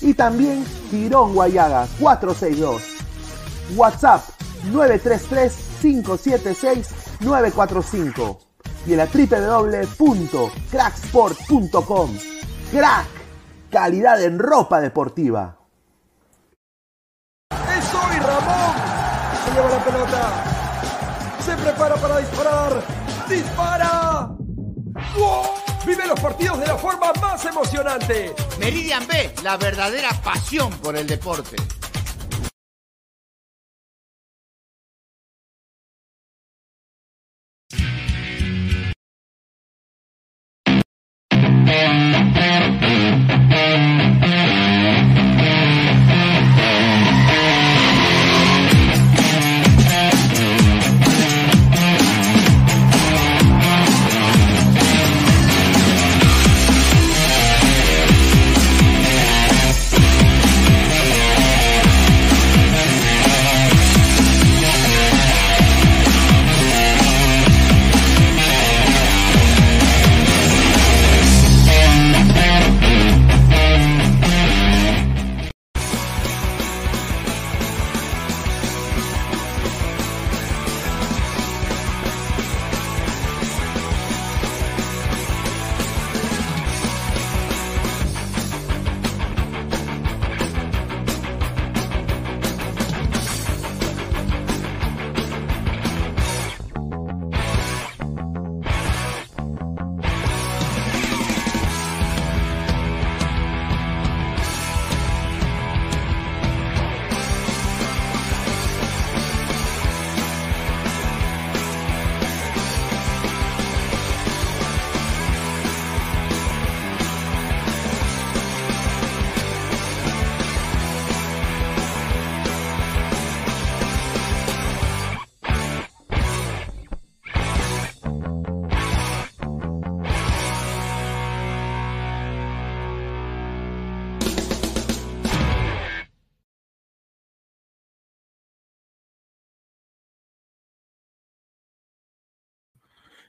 y también Tirón Guayaga 462. WhatsApp 933-576-945 y en la www.cracksport.com. Crack, calidad en ropa deportiva. ¡Es hoy Ramón! Se lleva la pelota. Se prepara para disparar. ¡Dispara! ¡Wow! Vive los partidos de la forma más emocionante. Meridian B, la verdadera pasión por el deporte.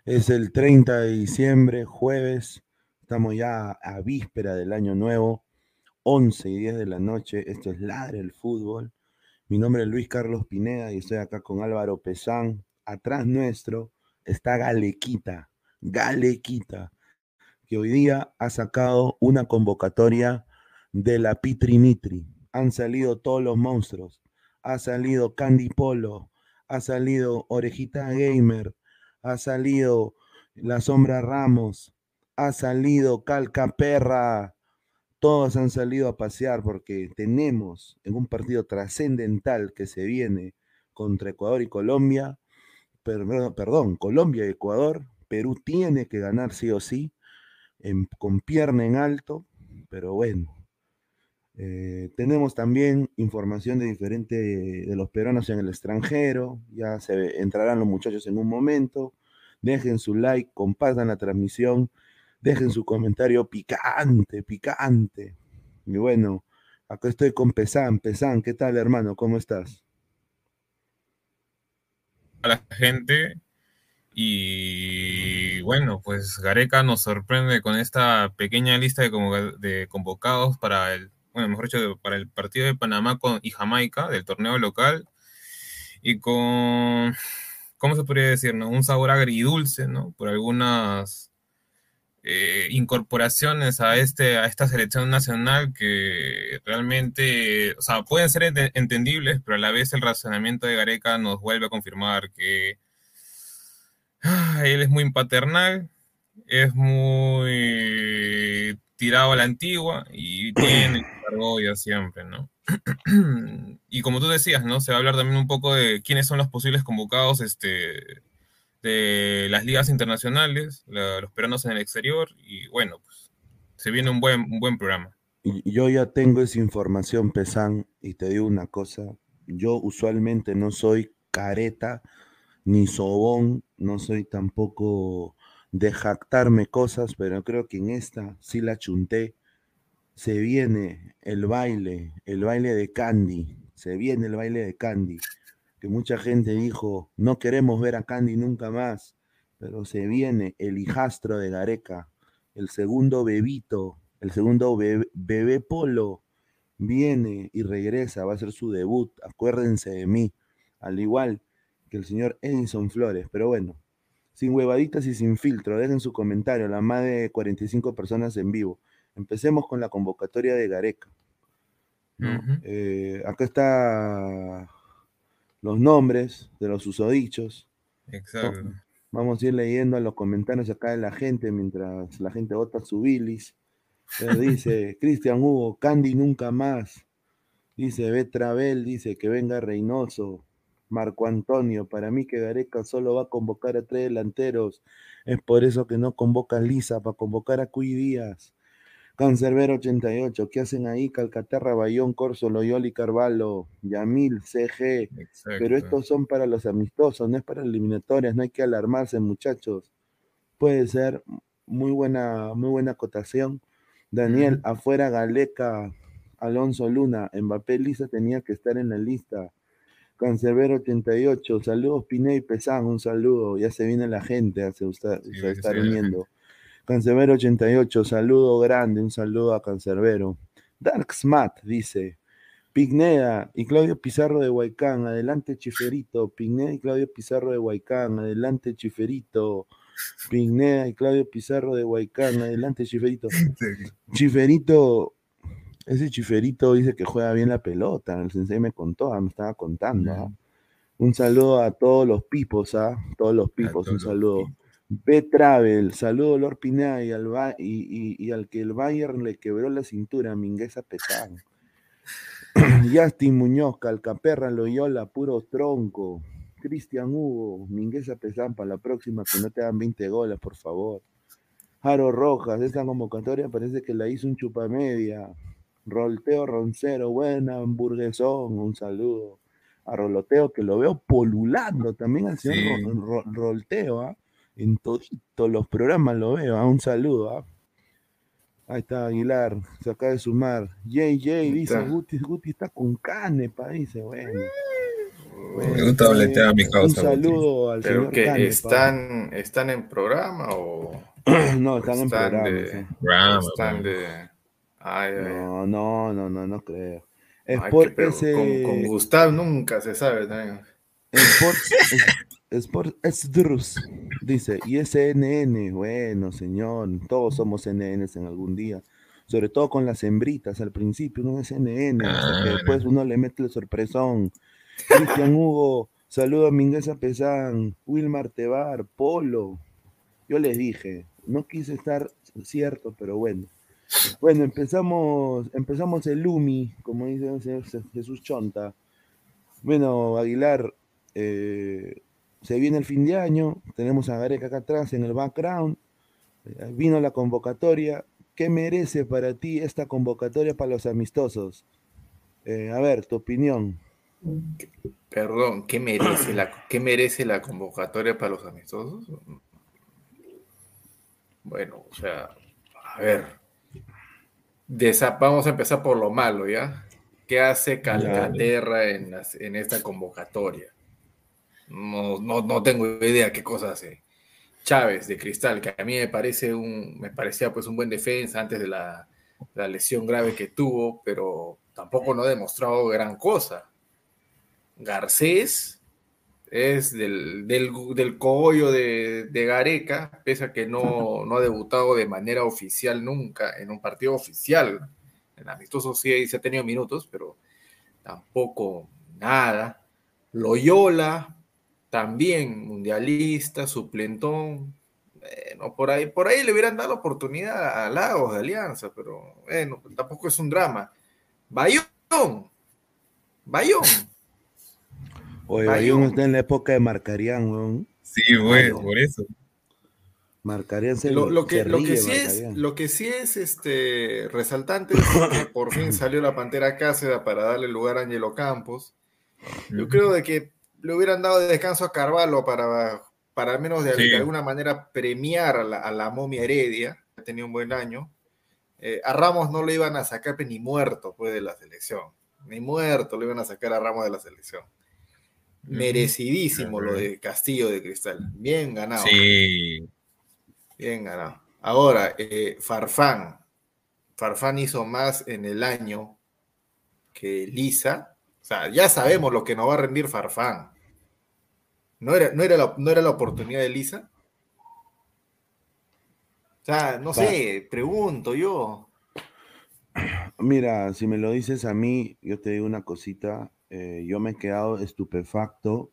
Es el 30 de diciembre, jueves. Estamos ya a víspera del año nuevo, 11 y 10 de la noche. Esto es Ladre el Fútbol. Mi nombre es Luis Carlos Pineda y estoy acá con Álvaro Pesán. Atrás nuestro está Galequita, Galequita, que hoy día ha sacado una convocatoria de la Pitri Mitri. Han salido todos los monstruos. Ha salido Candy Polo, ha salido Orejita Gamer, ha salido La Sombra Ramos, ha salido Calca Perra, todos han salido a pasear porque tenemos en un partido trascendental que se viene contra Ecuador y Colombia, perdón, perdón, Colombia y Ecuador, Perú tiene que ganar sí o sí, en- con pierna en alto, pero bueno. Eh, tenemos también información de diferente de los peruanos en el extranjero. Ya se entrarán los muchachos en un momento. Dejen su like, compartan la transmisión, dejen su comentario picante, picante. Y bueno, acá estoy con Pesan. Pesan, ¿qué tal, hermano? ¿Cómo estás? a la gente. Y bueno, pues Gareca nos sorprende con esta pequeña lista de convocados para el, bueno, mejor dicho, para el partido de Panamá con, y Jamaica del torneo local. Y con, ¿cómo se podría decir? no? Un sabor agridulce, ¿no? Por algunas eh, incorporaciones a, este, a esta selección nacional que realmente, o sea, pueden ser ente- entendibles, pero a la vez el razonamiento de Gareca nos vuelve a confirmar que ah, él es muy paternal, es muy tirado a la antigua y tiene ya siempre, ¿no? y como tú decías, ¿no? Se va a hablar también un poco de quiénes son los posibles convocados este, de las ligas internacionales, la- los peruanos en el exterior, y bueno, pues se viene un buen, un buen programa. y- yo ya tengo esa información, Pesan, y te digo una cosa, yo usualmente no soy careta ni sobón, no soy tampoco de jactarme cosas, pero creo que en esta sí la chunté. Se viene el baile, el baile de Candy, se viene el baile de Candy, que mucha gente dijo, no queremos ver a Candy nunca más, pero se viene el hijastro de Gareca, el segundo bebito, el segundo bebé, bebé polo, viene y regresa, va a ser su debut, acuérdense de mí, al igual que el señor Edison Flores, pero bueno, sin huevaditas y sin filtro, dejen su comentario, la más de 45 personas en vivo. Empecemos con la convocatoria de Gareca. Eh, acá está los nombres de los susodichos. Exacto. Vamos a ir leyendo a los comentarios acá de la gente mientras la gente vota su bilis. Eh, dice Cristian Hugo, Candy nunca más. Dice Betravel, dice que venga Reynoso. Marco Antonio, para mí que Gareca solo va a convocar a tres delanteros. Es por eso que no convoca a Lisa, para convocar a Cuy Díaz. Cancerbero 88, ¿qué hacen ahí? Calcaterra, Bayón, Corso, Loyola y Carvalho, Yamil, CG, Exacto. pero estos son para los amistosos, no es para eliminatorias, no hay que alarmarse, muchachos. Puede ser muy buena, muy buena acotación. Daniel, afuera Galeca, Alonso Luna, Mbappé Lisa tenía que estar en la lista. Cancerbero 88, saludos Pineda y Pesán, un saludo, ya se viene la gente, se, está, Sí, se está uniendo. Cancerbero 88, saludo grande, un saludo a Cancerbero. Dark Smat dice, Pigneda y Claudio Pizarro de Huaycán, adelante Chiferito. Pigneda y Claudio Pizarro de Huaycán, adelante Chiferito. Pigneda y Claudio Pizarro de Huaycán, adelante Chiferito. Chiferito, ese Chiferito dice que juega bien la pelota, el sensei me contó, ah, me estaba contando. ah. Un saludo a todos los pipos, ¿ah? Todos los pipos, un todos saludo. B Travel, saludo Lord Pineda y al, Ba- y, y- y al que el Bayern le quebró la cintura, Mingueza Pesán. Justin Muñoz, Calcaperra, Loyola, puro tronco. Cristian Hugo, Mingueza Pesán, para la próxima que no te dan 20 goles, por favor. Jaro Rojas, esta convocatoria parece que la hizo un chupamedia. Rolteo Roncero, buena, hamburguesón, un saludo. A Roloteo, que lo veo polulando también al señor Sí. Ro- Ro- Rolteo, ¿ah? En todos los programas lo veo, ¿ah? un saludo. ¿ah? Ahí está Aguilar, se acaba de sumar. JJ dice, está. Guti, Guti está con canepa, dice, bueno. Me gusta dobletear a mi Un causa. Saludo al Pero señor que Canepa. están, están en programa o no, están en programa. de- sí. Bravo, están de ay, ay, ay. No, no, no, no, no creo. Es Ay, ese. con, con Gustav nunca se sabe también. Sports, es- Sports Exdrus, dice, y SNN, bueno, señor, todos somos NNs en algún día, sobre todo con las hembritas, al principio uno es NN, hasta que después uno le mete el sorpresón. Cristian Hugo, saludo a Mingueza Pesán, Wilmar Tebar, Polo. Yo les dije, no quise estar cierto, pero bueno. Bueno, empezamos, empezamos el Lumi, como dice el señor Jesús Chonta. Bueno, Aguilar, eh, se viene el fin de año, tenemos a Gareca acá atrás en el background, eh, vino la convocatoria. ¿Qué merece para ti esta convocatoria para los amistosos? Eh, a ver, tu opinión. Perdón, ¿qué merece la, qué merece la convocatoria para los amistosos? Bueno, o sea, a ver. Desa- vamos a empezar por lo malo, ¿ya? ¿Qué hace Calcaterra en, las- en esta convocatoria? No, no, no tengo idea qué cosa hace. Chávez de Cristal, que a mí me parece un, me parecía pues un buen defensa antes de la, la lesión grave que tuvo, pero tampoco no ha demostrado gran cosa. Garcés es del, del, del cogollo de, de Gareca, pese a que no, no ha debutado de manera oficial nunca en un partido oficial. En amistoso sí se ha tenido minutos, pero tampoco nada. Loyola, también mundialista, suplentón. Bueno, por ahí, por ahí le hubieran dado oportunidad a Lagos de Alianza, pero bueno, tampoco es un drama. Bayón, Bayón. Oye, Bayón. Está en la época de Marcarián, weón. Sí, güey, Claro. por eso. Marcarían lo, lo, que, lo, que sí es, lo que sí es este, resaltante es que por fin salió la Pantera Cáceres para darle lugar a Angelo Campos. Yo creo de que le hubieran dado de descanso a Carvalho para, para al menos de, alguna manera premiar a la, a la, momia Heredia, que ha tenido un buen año. Eh, a Ramos no le iban a sacar ni muerto pues, de la selección. Ni muerto le iban a sacar a Ramos de la selección. Merecidísimo lo de Castillo de Cristal. Bien ganado. Sí. Bien ganado. Ahora, eh, Farfán. Farfán hizo más en el año que Lisa. O sea, ya sabemos lo que nos va a rendir Farfán. ¿No era, no era, la, no era la oportunidad de Lisa? O sea, no sé, pregunto yo. Mira, si me lo dices a mí, yo te digo una cosita. Eh, yo me he quedado estupefacto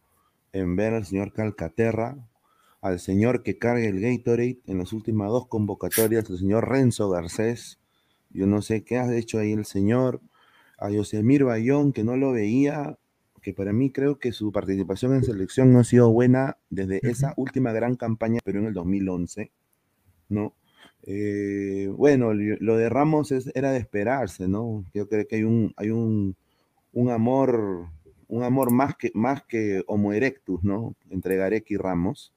en ver al señor Calcaterra al señor que carga el Gatorade en las últimas dos convocatorias, el señor Renzo Garcés. Yo no sé qué ha hecho ahí el señor. A Yosemir Bayón, que no lo veía, que para mí creo que su participación en selección no ha sido buena desde esa última gran campaña, pero en el 2011, ¿no? Eh, bueno, lo de Ramos era de esperarse, ¿no? Yo creo que hay un, hay un, un amor, un amor más que, más que homo erectus, ¿no? Entre Gareca y Ramos.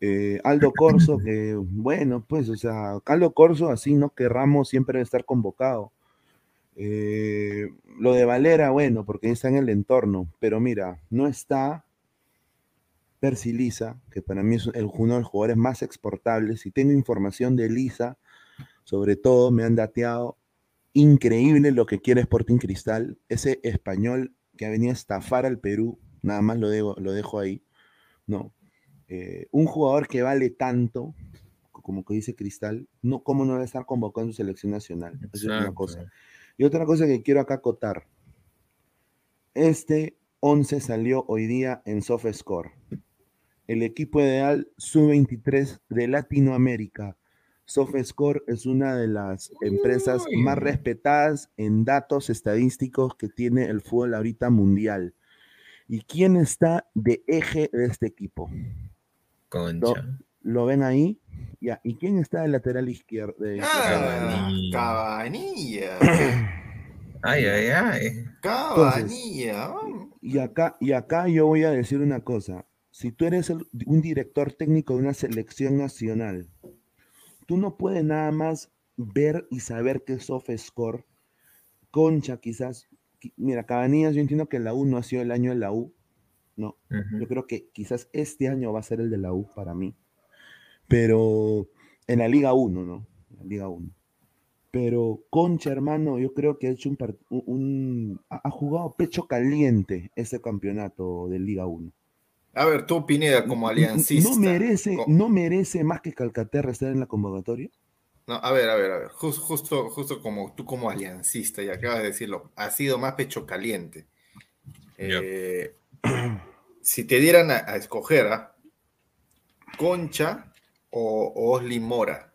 Eh, Aldo Corso, que bueno, pues, o sea, Aldo Corso, así no que Ramos siempre debe estar convocado. Eh, lo de Valera, bueno, porque está en el entorno, pero mira, no está Percy Lisa, que para mí es uno de los jugadores más exportables, y tengo información de Lisa, sobre todo me han dateado, increíble lo que quiere Sporting Cristal, ese español que ha venido a estafar al Perú, nada más lo, lo dejo ahí, ¿no? Eh, un jugador que vale tanto, como que dice Cristal, no, ¿cómo no va a estar convocado en su selección nacional? Es una cosa. Y otra cosa que quiero acá acotar. Este 11 salió hoy día en SoftScore. El equipo ideal sub-23 de Latinoamérica. SoftScore es una de las empresas más respetadas en datos estadísticos que tiene el fútbol ahorita mundial. ¿Y quién está de eje de este equipo? Concha. Lo, ven ahí. Ya. ¿Y quién está del lateral izquierdo? ah, Cabanilla. ay, ay, ay. Cabanilla. y, acá, y acá yo voy a decir una cosa. Si tú eres un director técnico de una selección nacional, tú no puedes nada más ver y saber que es soft score. Concha, quizás. Mira, Cabanillas, yo entiendo que la U no ha sido el año de la U, no, yo creo que quizás este año va a ser el de la U para mí. Pero en la Liga 1, ¿no? la Liga 1. Pero Concha, hermano, yo creo que ha hecho un, ha jugado pecho caliente ese campeonato de Liga 1. A ver, tú, Pineda, como aliancista. ¿No merece, ¿no merece más que Calcaterra estar en la convocatoria? No, a ver, a ver, a ver. justo, justo como tú como aliancista, y acabas de decirlo, ha sido más pecho caliente. Eh, si te dieran a, escoger a Concha o, Osli Mora,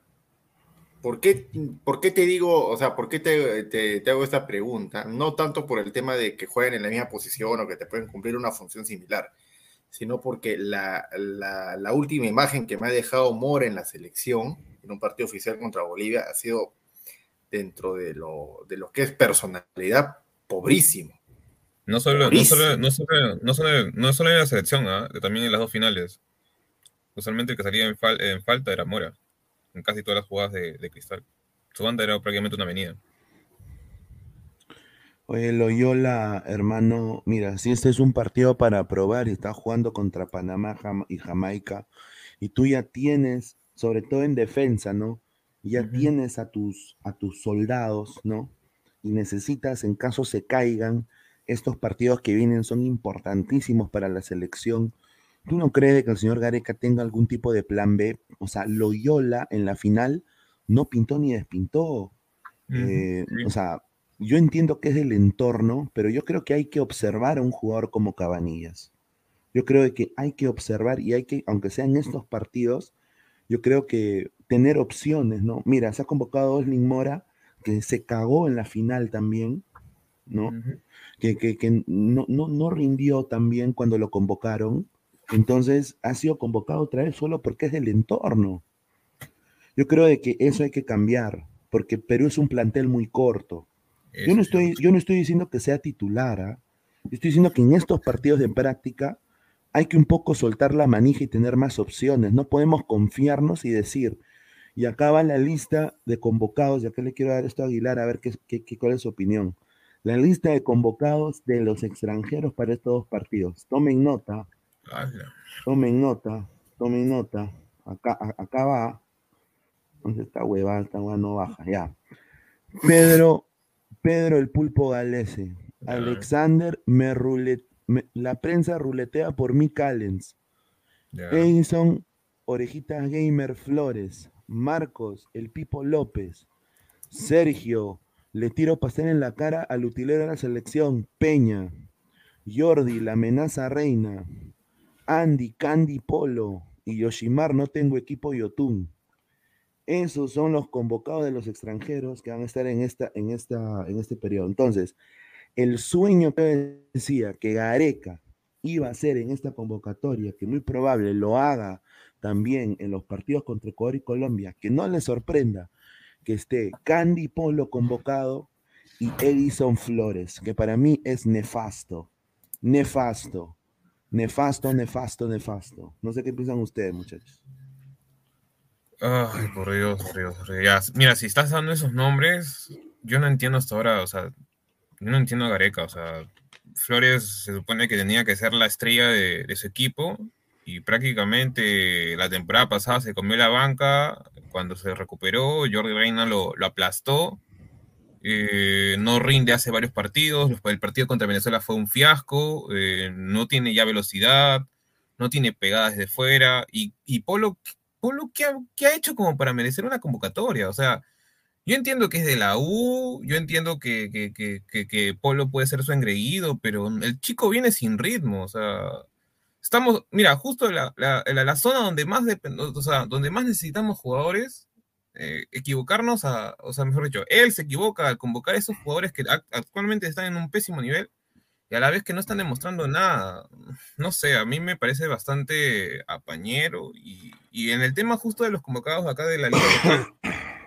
¿por qué, ¿por qué, te digo, o sea, por qué te, hago esta pregunta? No tanto por el tema de que jueguen en la misma posición o que te pueden cumplir una función similar, sino porque la, última imagen que me ha dejado Mora en la selección, en un partido oficial contra Bolivia, ha sido dentro de lo, de lo que es personalidad pobrísimo. No solo, no solo, no solo, no solo, no solo en la selección, ¿ah? también en las dos finales. Usualmente el que salía en, falta era Mora, en casi todas las jugadas de, Cristal. Su banda era prácticamente una avenida. Oye, Loyola, hermano, mira, si este es un partido para probar y estás jugando contra Panamá y Jamaica, y tú ya tienes, sobre todo en defensa, ¿no? Ya tienes a tus, a tus soldados, ¿no? Y necesitas, en caso se caigan, estos partidos que vienen son importantísimos para la selección. ¿Tú no crees que el señor Gareca tenga algún tipo de plan B? O sea, Loyola en la final no pintó ni despintó. Eh, o sea, yo entiendo que es el entorno, pero yo creo que hay que observar a un jugador como Cabanillas. Yo creo que hay que observar y hay que, aunque sean estos partidos, yo creo que tener opciones, ¿no? Mira, se ha convocado a Oslin Mora, que se cagó en la final también, ¿no? que, no, no, rindió tan bien cuando lo convocaron. Entonces ha sido convocado otra vez solo porque es del entorno. Yo creo de que eso hay que cambiar, porque Perú es un plantel muy corto. Yo no Eso, estoy, yo no estoy diciendo que sea titular, ¿ah? Yo estoy diciendo que en estos partidos de práctica hay que un poco soltar la manija y tener más opciones. No podemos confiarnos y decir, y acá va la lista de convocados, y acá le quiero dar esto a Aguilar a ver qué, qué- qué- cuál es su opinión. La lista de convocados de los extranjeros para estos dos partidos. Tomen nota, tomen nota, tomen nota. Acá, a- acá va. ¿Dónde está huevada? Esta hueva no baja, ya. Pedro, Pedro el Pulpo Galese. Ya. Alexander me rule- me- la prensa ruletea por mí Callens. Edison Orejitas Gamer Flores. Marcos El Pipo López. Sergio le tiro pastel en la cara al utilero de la selección Peña. Jordi la amenaza reina. Andy Candy Polo y Yoshimar no tengo equipo Yotun. Esos son los convocados de los extranjeros que van a estar en, esta, en, esta, en este periodo. Entonces, el sueño que decía que Gareca iba a hacer en esta convocatoria, que muy probable lo haga también en los partidos contra Ecuador y Colombia, que no le sorprenda que esté Candy Polo convocado y Edison Flores, que para mí es nefasto, nefasto, nefasto, nefasto, nefasto. No sé qué piensan ustedes, muchachos. Ay, por Dios, por Dios, por Dios. Mira, si estás dando esos nombres, yo no entiendo hasta ahora, o sea, yo no entiendo a Gareca, o sea, Flores se supone que tenía que ser la estrella de, de su equipo y prácticamente la temporada pasada se comió la banca, cuando se recuperó, Jordi Reina lo, lo aplastó, eh, no rinde hace varios partidos, el partido contra Venezuela fue un fiasco, eh, no tiene ya velocidad, no tiene pegadas desde fuera y, y Polo Polo, ¿qué ha, hecho como para merecer una convocatoria? O sea, yo entiendo que es de la U, yo entiendo que, Polo puede ser su engreído, pero el chico viene sin ritmo, o sea, estamos, mira, justo la, la, la, zona donde más, o sea, donde más necesitamos jugadores, eh, equivocarnos, a, o sea, mejor dicho, él se equivoca al convocar a esos jugadores que actualmente están en un pésimo nivel y a la vez que no están demostrando nada. No sé, a mí me parece bastante apañero. Y, y en el tema justo de los convocados acá de la liga.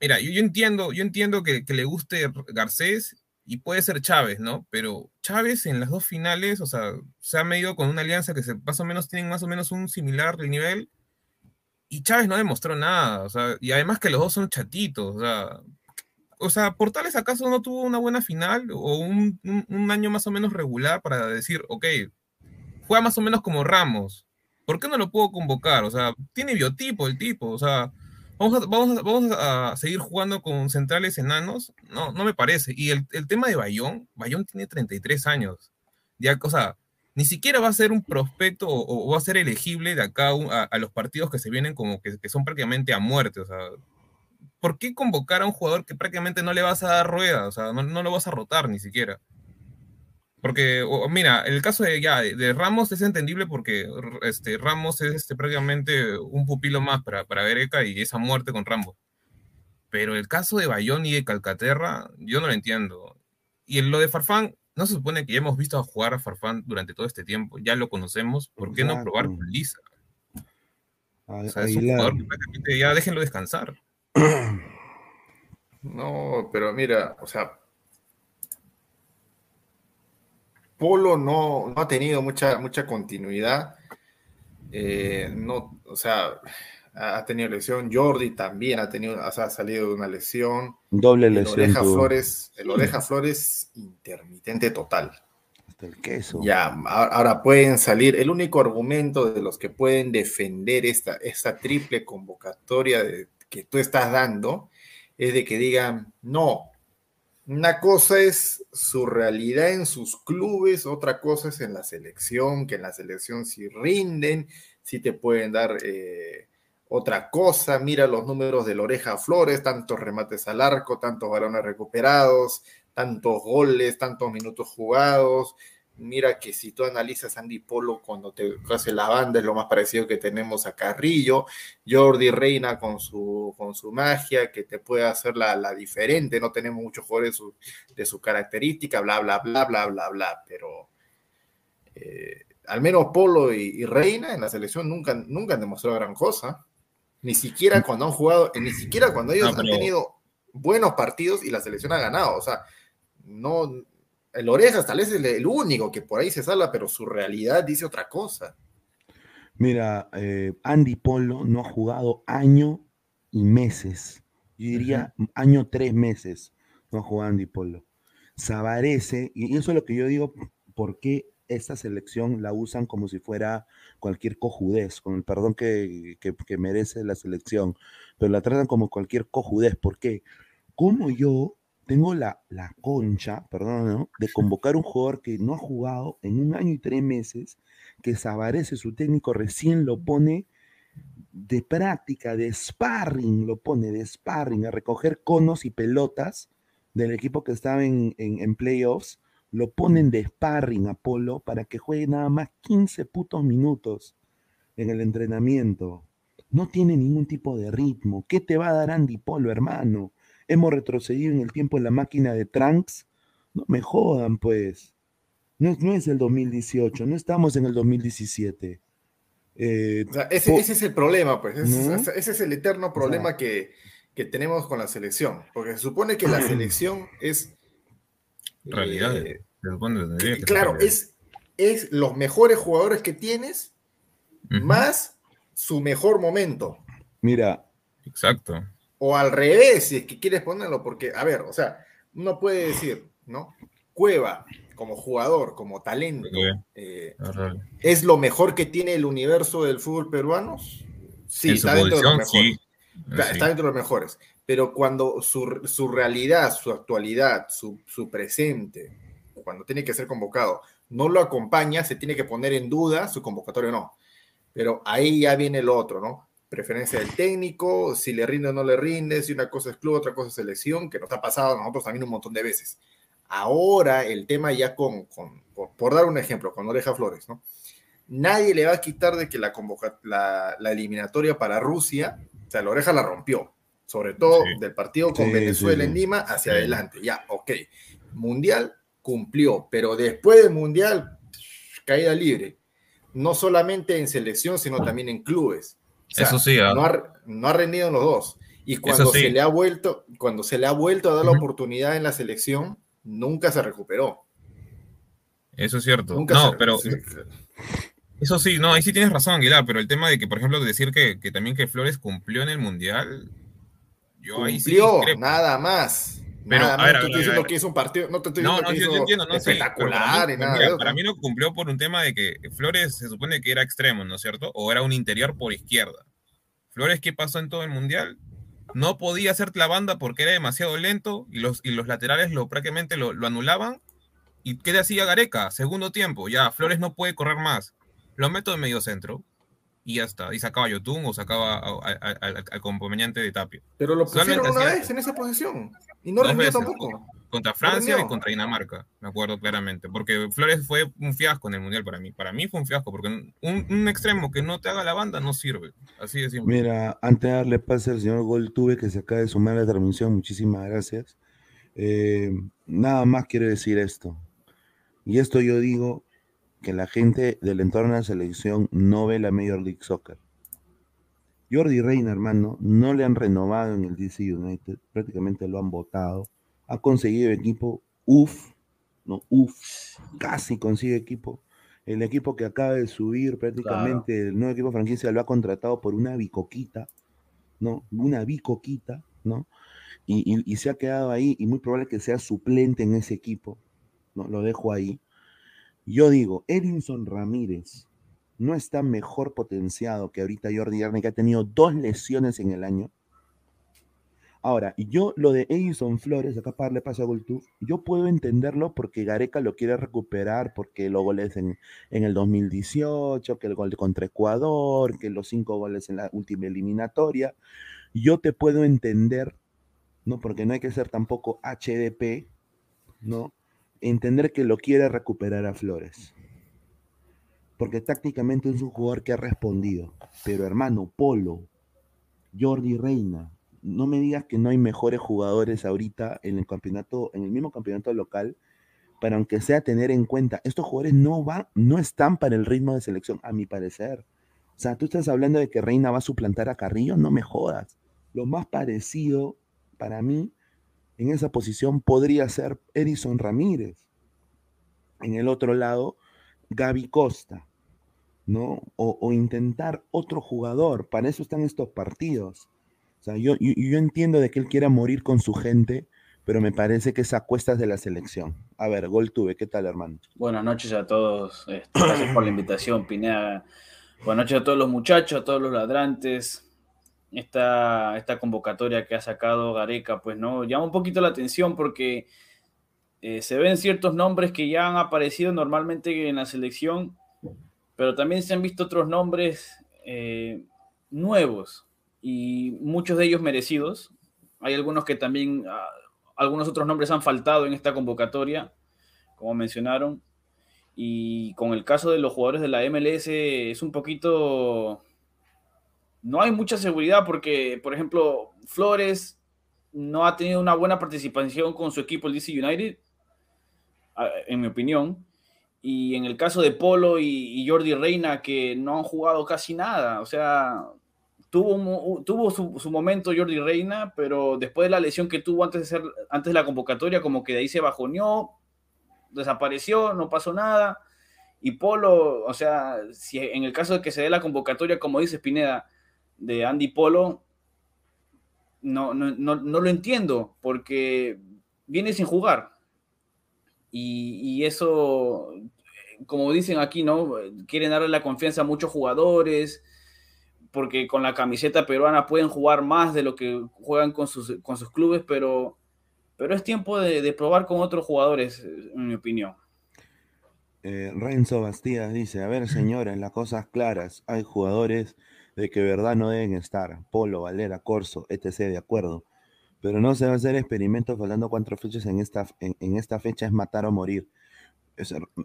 mira, yo, yo, entiendo, yo entiendo que, que, le guste Garcés y puede ser Chávez, ¿no? Pero Chávez en las dos finales, o sea, se ha medido con una alianza que se, más o menos tienen más o menos un similar nivel. Y Chávez no demostró nada, o sea, y además que los dos son chatitos, o sea, o sea, Portales acaso no tuvo una buena final o un, un, año más o menos regular para decir, ok, juega más o menos como Ramos, ¿por qué no lo puedo convocar? O sea, tiene biotipo el tipo, o sea, vamos a, vamos a, vamos a seguir jugando con centrales enanos, no, no me parece. Y el, el tema de Bayón, Bayón tiene 33 años, ya, o sea, ni siquiera va a ser un prospecto o, o va a ser elegible de acá a, a, los partidos que se vienen como que, que son prácticamente a muerte, o sea, ¿por qué convocar a un jugador que prácticamente no le vas a dar rueda? O sea, no, no lo vas a rotar ni siquiera. Porque, o, mira, el caso de, ya, de, Ramos es entendible porque este, Ramos es este, prácticamente un pupilo más para, para Gareca y esa muerte con Ramos. Pero el caso de Bayón y de Calcaterra, yo no lo entiendo. Y en lo de Farfán, no se supone que ya hemos visto a jugar a Farfán durante todo este tiempo, ya lo conocemos, ¿por qué Exacto. no probar con Lisa? O sea, es un jugador que prácticamente ya déjenlo descansar. No, pero mira, o sea, Polo no, no ha tenido mucha, mucha continuidad. Eh, no, o sea, ha tenido lesión. Jordi también ha tenido, o sea, ha salido de una lesión. Doble lesión. El Oreja Flores, el Oreja Flores intermitente total. Hasta el queso. Ya, ahora pueden salir. El único argumento de los que pueden defender esta, esta triple convocatoria de, que tú estás dando es de que digan, no, una cosa es su realidad en sus clubes, otra cosa es en la selección, que en la selección si rinden, si te pueden dar eh, otra cosa, mira los números de la oreja Flores, tantos remates al arco, tantos balones recuperados, tantos goles, tantos minutos jugados, mira que si tú analizas Andy Polo cuando te hace la banda es lo más parecido que tenemos a Carrillo, Jordi Reina con su, con su magia que te puede hacer la, la diferente, no tenemos muchos jugadores de su, de su, característica, bla, bla, bla, bla, bla, bla, pero eh, al menos Polo y, y, Reina en la selección nunca, nunca han demostrado gran cosa. Ni siquiera cuando han jugado, ni siquiera cuando ellos No, han tenido buenos partidos y la selección ha ganado. O sea, no. El Orejas tal vez es el, único que por ahí se salva, pero su realidad dice otra cosa. Mira, eh, Andy Polo no ha jugado año y meses. Yo diría año tres meses no ha jugado Andy Polo. Sabarece, y eso es lo que yo digo, ¿por qué esta selección la usan como si fuera cualquier cojudez, con el perdón que, que- que merece la selección, pero la tratan como cualquier cojudez? ¿Por qué? Como yo tengo la, la concha, perdón, ¿no? de convocar un jugador que no ha jugado en un año y tres meses, que Sabarece, su técnico, recién lo pone de práctica, de sparring, lo pone de sparring, a recoger conos y pelotas del equipo que estaba en, en, en playoffs, lo ponen de sparring a Polo para que juegue nada más 15 putos minutos en el entrenamiento. No tiene ningún tipo de ritmo. ¿Qué te va a dar Andy Polo, hermano? Hemos retrocedido en el tiempo en la máquina de Trunks. No me jodan, pues. No, es- no es el 2018, no estamos en el 2017. Eh, O sea, ese, po- ese es el problema, pues. Ese, ¿No? ese es el eterno problema que, que tenemos con la selección. Porque se supone que la selección es. Realidad. eh, se supone que tendría que ser claro, es, es los mejores jugadores que tienes más su mejor momento. mira, Exacto. O al revés, si es que quieres ponerlo, porque, a ver, o sea, uno puede decir, ¿no? Cueva, como jugador, como talento, eh, es real. ¿es lo mejor que tiene el universo del fútbol peruano? Sí, está dentro de los mejores. sí. Está dentro de los mejores. Pero cuando su, su realidad, su actualidad, su, su presente, cuando tiene que ser convocado, no lo acompaña, se tiene que poner en duda su convocatorio o no. Pero ahí ya viene lo otro, ¿no? Preferencia del técnico, si le rinde o no le rinde, si una cosa es club, otra cosa es selección, que nos ha pasado a nosotros también un montón de veces. Ahora el tema ya con, con- por, por dar un ejemplo, con Oreja Flores, ¿no? Nadie le va a quitar de que la, la, la eliminatoria para Rusia, o sea, la oreja la rompió, sobre todo Sí. del partido con Sí, Venezuela sí, en Lima hacia adelante. Ya, ok. Mundial cumplió, pero después del Mundial, caída libre. No solamente en selección, sino también en clubes. O sea, Eso sí, ah. no, ha, no ha rendido en los dos. Y cuando sí. se le ha vuelto, cuando se le ha vuelto a dar la oportunidad en la selección, nunca se recuperó. Eso es cierto. Nunca no, se- pero eso sí, no, ahí sí tienes razón, Aguilar, pero el tema de que, por ejemplo, decir que, que también que Flores cumplió en el Mundial, yo ahí sí cumplió, nada más. Pero, nada a ver, a te estoy diciendo que hizo un partido, no te estoy No, diciendo no, que yo, hizo entiendo, no, espectacular para mí, y nada mira, eso. para mí no cumplió por un tema de que Flores se supone que era extremo, ¿no es cierto? O era un interior por izquierda. Flores, ¿qué pasó en todo el Mundial? No podía hacer la banda porque era demasiado lento y los, y los laterales lo prácticamente lo, lo anulaban. ¿Y qué le hacía Gareca? Segundo tiempo, ya, Flores no puede correr más. Lo meto en medio centro y ya está. Y sacaba a Yotun o sacaba a- a- a- al, al acompañante de Tapia. Pero lo pusieron Solamente una vez en esa posición y no Dos rindió veces. tampoco. Contra Francia y contra Dinamarca, me acuerdo claramente. Porque Flores fue un fiasco en el Mundial para mí. Para mí fue un fiasco, porque un, un extremo que no te haga la banda no sirve. Así de simple. Mira, antes de darle pase al señor Goltube, que se acaba de sumar a la transmisión, muchísimas gracias. Eh, nada más quiero decir esto. Y esto yo digo que la gente del entorno de la selección no ve la Major League Soccer. Jordi Reina, hermano, no le han renovado en el DC United, prácticamente lo han votado. Ha conseguido equipo, uff, no, uff, casi consigue equipo. El equipo que acaba de subir prácticamente, el nuevo equipo franquicia lo ha contratado por una bicoquita, ¿no? Una bicoquita, ¿no? Y, y- y se ha quedado ahí y muy probable que sea suplente en ese equipo, ¿no? Lo dejo ahí. Yo digo, Edinson Ramírez no está mejor potenciado que ahorita Jordi Arne, que ha tenido dos lesiones en el año. Ahora, yo lo de Edison Flores, acá para darle paso a Goltú, yo puedo entenderlo porque Gareca lo quiere recuperar, porque los goles en, en el 2018, que el gol contra Ecuador, que los cinco goles en la última eliminatoria. Yo te puedo entender, ¿no? Porque no hay que ser tampoco HDP, ¿no? Entender que lo quiere recuperar a Flores. Porque tácticamente es un jugador que ha respondido. Pero hermano, Polo, Jordi Reina, no me digas que no hay mejores jugadores ahorita en el campeonato, en el mismo campeonato local, para aunque sea tener en cuenta, estos jugadores no van, no están para el ritmo de selección, a mi parecer. O sea, tú estás hablando de que Reina va a suplantar a Carrillo, no me jodas. Lo más parecido para mí en esa posición podría ser Edison Ramírez. En el otro lado, Gaby Costa, ¿no? O, intentar otro jugador. Para eso están estos partidos. O sea, yo, yo, entiendo de que él quiera morir con su gente, pero me parece que es a cuestas de la selección. A ver, Gol tuve, ¿qué tal, hermano? Buenas noches a todos. Este, gracias por la invitación, Pineda. Buenas noches a todos los muchachos, a todos los ladrantes. Esta, esta convocatoria que ha sacado Gareca, pues no, llama un poquito la atención porque eh, se ven ciertos nombres que ya han aparecido normalmente en la selección, pero también se han visto otros nombres eh, nuevos y muchos de ellos merecidos. Hay algunos que también ah, algunos otros nombres han faltado en esta convocatoria, como mencionaron. Y con el caso de los jugadores de la MLS es un poquito... No hay mucha seguridad porque, por ejemplo, Flores no ha tenido una buena participación con su equipo, el DC United, en mi opinión. Y en el caso de Polo y, Jordi Reina, que no han jugado casi nada. O sea, tuvo, tuvo su, momento Jordi Reina, pero después de la lesión que tuvo antes de, ser, antes de la convocatoria, como que de ahí se bajoneó, desapareció, no pasó nada. Y Polo, o sea, si en el caso de que se dé la convocatoria, como dice Pineda, de Andy Polo, no, no, no, lo entiendo, porque viene sin jugar. Y, eso, como dicen aquí, ¿no? Quieren darle la confianza a muchos jugadores porque con la camiseta peruana pueden jugar más de lo que juegan con sus, clubes, pero, pero es tiempo de, probar con otros jugadores, en mi opinión. Eh, Renzo Bastidas dice, a ver señores, las cosas claras, hay jugadores de que verdad no deben estar, Polo, Valera, Corso, etc., de acuerdo, pero no se va a hacer experimentos faltando cuatro fechas en esta, en, esta fecha es matar o morir.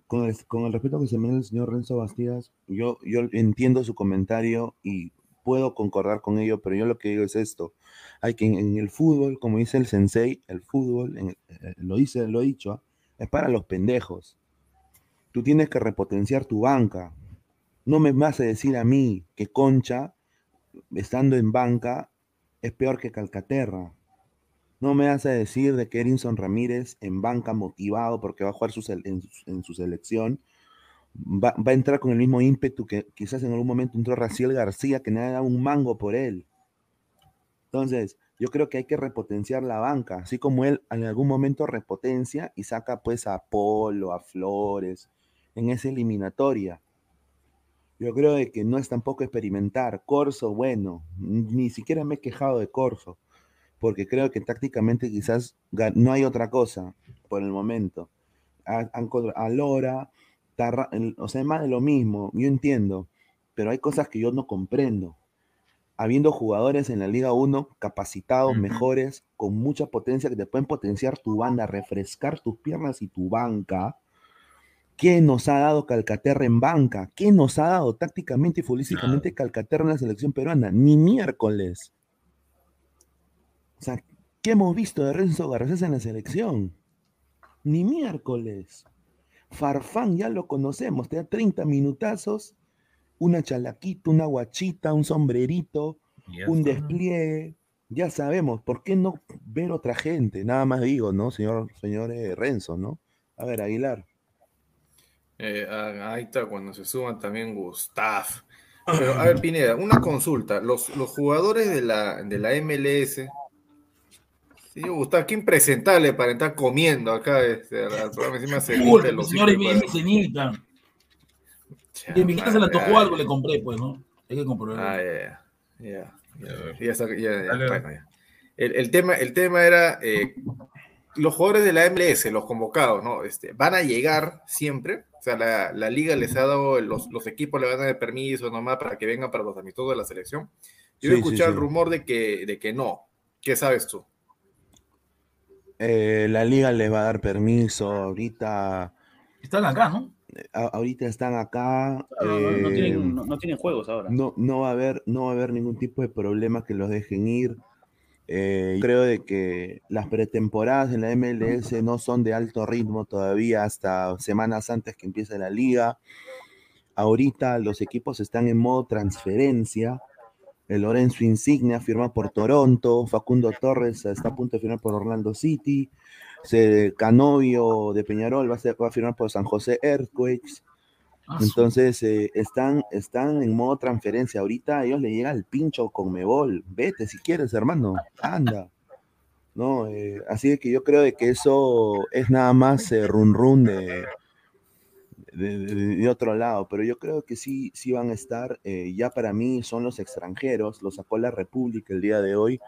con, el, con, el, respeto que se me da el señor Renzo Bastidas, yo, yo entiendo su comentario y puedo concordar con ello, pero yo lo que digo es esto. Hay que en, el fútbol, como dice el sensei, el fútbol, eh, lo dice, lo he dicho, es para los pendejos. Tú tienes que repotenciar tu banca. No me vas a decir a mí que Concha, estando en banca, es peor que Calcaterra. No me a decir de que Erinson Ramírez en banca motivado porque va a jugar en su selección va, a entrar con el mismo ímpetu que quizás en algún momento entró Raciel García, que nadie daba un mango por él. Entonces, yo creo que hay que repotenciar la banca, así como él en algún momento repotencia y saca pues a Polo, a Flores, en esa eliminatoria. Yo creo de que no es tampoco experimentar. Corso, bueno, ni siquiera me he quejado de Corso, porque creo que tácticamente quizás no hay otra cosa por el momento. A, a Lora, o sea, es más de lo mismo, yo entiendo, pero hay cosas que yo no comprendo. Habiendo jugadores en la Liga 1 capacitados, mejores, con mucha potencia que te pueden potenciar tu banda, refrescar tus piernas y tu banca. ¿Qué nos ha dado Calcaterra en banca? ¿Qué nos ha dado tácticamente y futbolísticamente Calcaterra en la selección peruana? Ni miércoles. O sea, ¿qué hemos visto de Renzo Garcés en la selección? Ni miércoles. Farfán ya lo conocemos, te da 30 minutazos, una chalaquita, una guachita, un sombrerito, un despliegue. Ya sabemos, ¿por qué no ver otra gente? Nada más digo, ¿no, señor, señor eh, Renzo, ¿no? A ver, Aguilar. Eh, ahí está, cuando se suman también Gustav. Pero, a ver, Pineda, una consulta. Los, los jugadores de la, de la MLS Sí, Gustavo, qué impresentable para estar comiendo acá este, al programa. Encima se Uy, los señores bien cenita. Y en mi casa le tocó algo, le compré, pues, ¿no? Hay que comprar. Ah, ya, ya. Ya, ya, ya, el, el, tema, el tema era eh, los jugadores de la MLS, los convocados, ¿no? Este, van a llegar siempre. O sea, la, la liga les ha dado, los, los, equipos le van a dar permiso nomás para que vengan para los amistosos de la selección. Yo sí, he escuchado sí, el rumor de que, de que no. ¿Qué sabes tú? Eh, la liga les va a dar permiso. Ahorita. Están acá, ¿no? ahorita están acá. Eh, no, tienen, juegos ahora. No, no, va a haber, no va a haber ningún tipo de problema que los dejen ir. Eh, creo de que las pretemporadas en la MLS no son de alto ritmo todavía hasta semanas antes que empiece la liga. ahorita los equipos están en modo transferencia. El Lorenzo Insignia firma por Toronto, Facundo Torres está a punto de firmar por Orlando City, se, Canovio de Peñarol va a, ser- va a firmar por San José Earthquakes. Ah, Entonces eh, están, están en modo transferencia. Ahorita a ellos le llega el pincho con Mebol. Vete si quieres, hermano. Anda. No, eh, así que yo creo de que eso es nada más eh, run run de, de, otro lado. Pero yo creo que sí, sí van a estar. eh, ya para mí son los extranjeros. Lo sacó la República el día de hoy.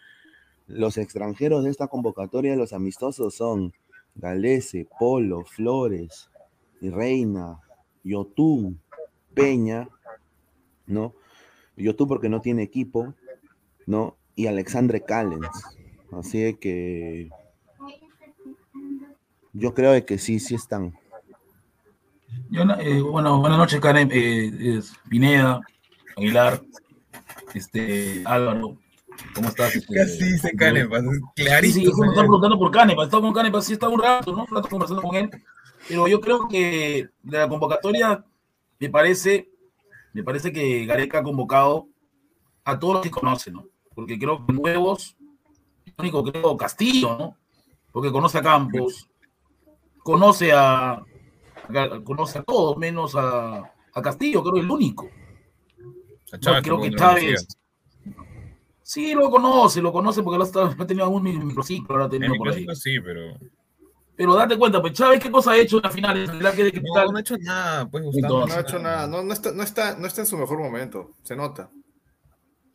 Los extranjeros de esta convocatoria, los amistosos son Galese, Polo, Flores Reina, Yotun, Peña, ¿no? Yotun porque no tiene equipo, ¿no? Y Alexandre Callens. Así que yo creo que sí, sí están. Yo, eh, bueno, buenas noches, Karen, eh, es Pineda, Aguilar, este, Álvaro, ¿cómo estás? Este, Casi dice Sí, clarito. sí, que me están preguntando por Canepa, estaba con Canepa, sí está un rato, ¿no? Un rato conversando con él, pero yo creo que de la convocatoria me parece, me parece que Gareca ha convocado a todos los que conoce, ¿no? Porque creo que nuevos, único creo Castillo, ¿no? Porque conoce a Campos, conoce a- conoce a todos, menos a, a Castillo, creo que es el único. A No, Chávez creo que Chávez. Sí, lo conoce, lo conoce porque lo ha, tenido algún mi- microciclo, lo ha tenido por ahí. sí, pero. Pero date cuenta, pues Chávez, ¿qué cosa ha hecho en la final? ¿En la que- qué No, ha hecho nada, pues Gustavo. No ha hecho nada, no, no, está, no, está, no está en su mejor momento, se nota.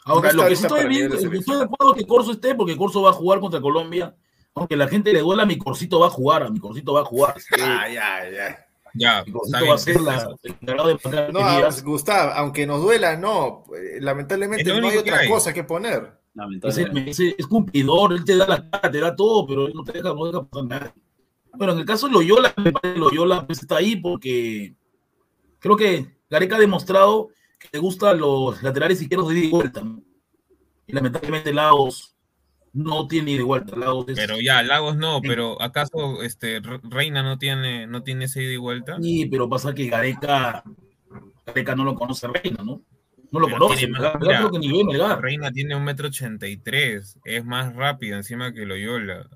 Ahora, no lo que sí estoy viendo, estoy de acuerdo que Corso esté, porque Corso va a jugar contra Colombia. Aunque la gente le duela, mi Corsito va a jugar, a mi Corsito va a jugar. Ay, ay, ay. Ya, mi está Corsito bien. va a ser la, el encargado de marcar No, medidas. Gustavo, aunque nos duela, no. eh, Lamentablemente Es no hay otra hay. cosa que poner. Lamentablemente. ese- es cumplidor, él te da la cara, te da todo, pero él no te deja, no deja pasar nada. Bueno, en el caso de Loyola, me parece que Loyola pues, está ahí porque creo que Gareca ha demostrado que le gustan los laterales izquierdos de ida y vuelta. ¿no? Y lamentablemente Lagos no tiene ida y vuelta. Lagos es- Pero ya, Lagos no, pero ¿acaso este Re- Reina no tiene, no tiene ese ida y vuelta? Sí, pero pasa que Gareca, Gareca no lo conoce Reina, ¿no? No lo Pero conoce. tiene más- Melgar- mira, Melgar creo que ni ve Melgar. Reina tiene un metro ochenta y tres, es más rápido encima que Loyola.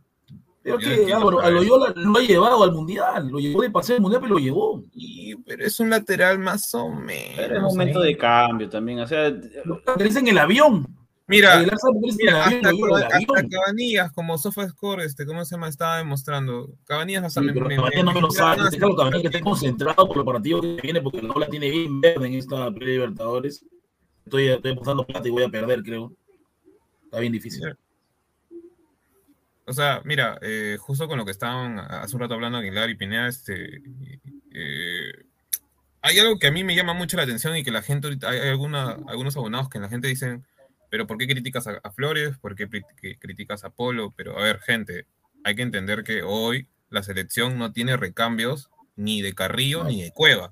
Pero yo que Álvaro, a. Loyola lo ha llevado al Mundial. Lo llevó de paseo al Mundial, pero lo llevó. Y, pero es un lateral más o menos. Pero es momento de cambio también. O sea, Lo dicen en el avión. Mira, mira, hasta, el hasta avión. Cabanillas, como SofaScore, este, ¿cómo se llama? Estaba demostrando. Cabanillas hasta Sí, me- pero me- Cabanillas no me lo sabe. Déjalo Cabanillas que esté concentrado por el partido que viene, porque la ola tiene bien verde en esta pre-Libertadores. Estoy, estoy apostando plata y voy a perder, creo. Está bien difícil. O sea, mira, eh, justo con lo que estaban hace un rato hablando Aguilar y Pineda, este, eh, hay algo que a mí me llama mucho la atención y que la gente hay alguna, algunos abonados que la gente dicen, pero ¿por qué criticas a, a Flores? ¿Por qué criticas a Polo? Pero a ver, gente, hay que entender que hoy la selección no tiene recambios ni de Carrillo ni de Cueva.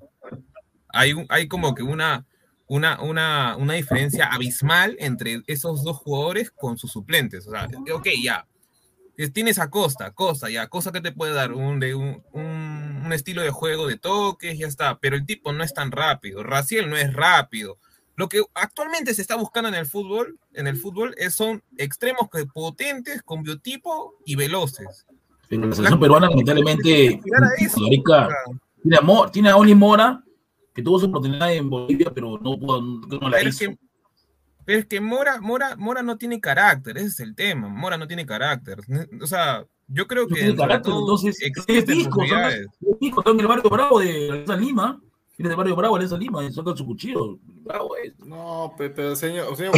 Hay, un- hay como que una, una, una, una diferencia abismal entre esos dos jugadores con sus suplentes. O sea, ok, ya, es- Tienes a Costa, Costa, ya, Costa que te puede dar un, de un, un- un estilo de juego de toques, ya está, pero el tipo no es tan rápido, Raciel no es rápido. Lo que actualmente se está buscando en el fútbol, en el fútbol es, son extremos potentes, con biotipo y veloces. Pero la selección peruana, lamentablemente, tiene a, Mo- tiene a Oli Mora, que tuvo su oportunidad en Bolivia, pero no, pudo, no la pero es hizo. que, pero es que Mora, Mora, Mora no tiene carácter, ese es el tema. Mora no tiene carácter. O sea, yo creo No que tiene carácter, entonces, existen es pisco, son. Es en el barrio Bravo de Lima. Viene del barrio Bravo de Alianza Lima y saca su cuchillo. Bravo es. No, pe- pero señor, señor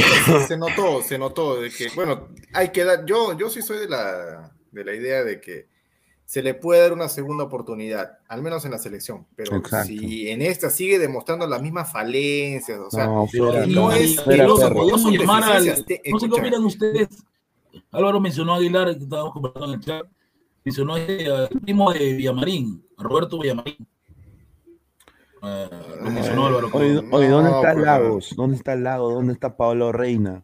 se, notó, se notó de que, bueno, hay que dar, yo, yo sí soy de la, de la idea de que se le puede dar una segunda oportunidad, al menos en la selección, pero Exacto. si en esta sigue demostrando las mismas falencias, o sea, No, fuera, no es fuera, Peloso, perro. podemos Son llamar al. deficiencias te- No sé qué escucha. opinan ustedes. Álvaro mencionó a Aguilar, que estábamos conversando en el chat. Mencionó eh, al primo de Villamarín, a Roberto Villamarín. Eh, lo mencionó Álvaro. Oye, No, oye, ¿dónde está Lagos? ¿Dónde está Lagos? ¿Dónde está Pablo Reina?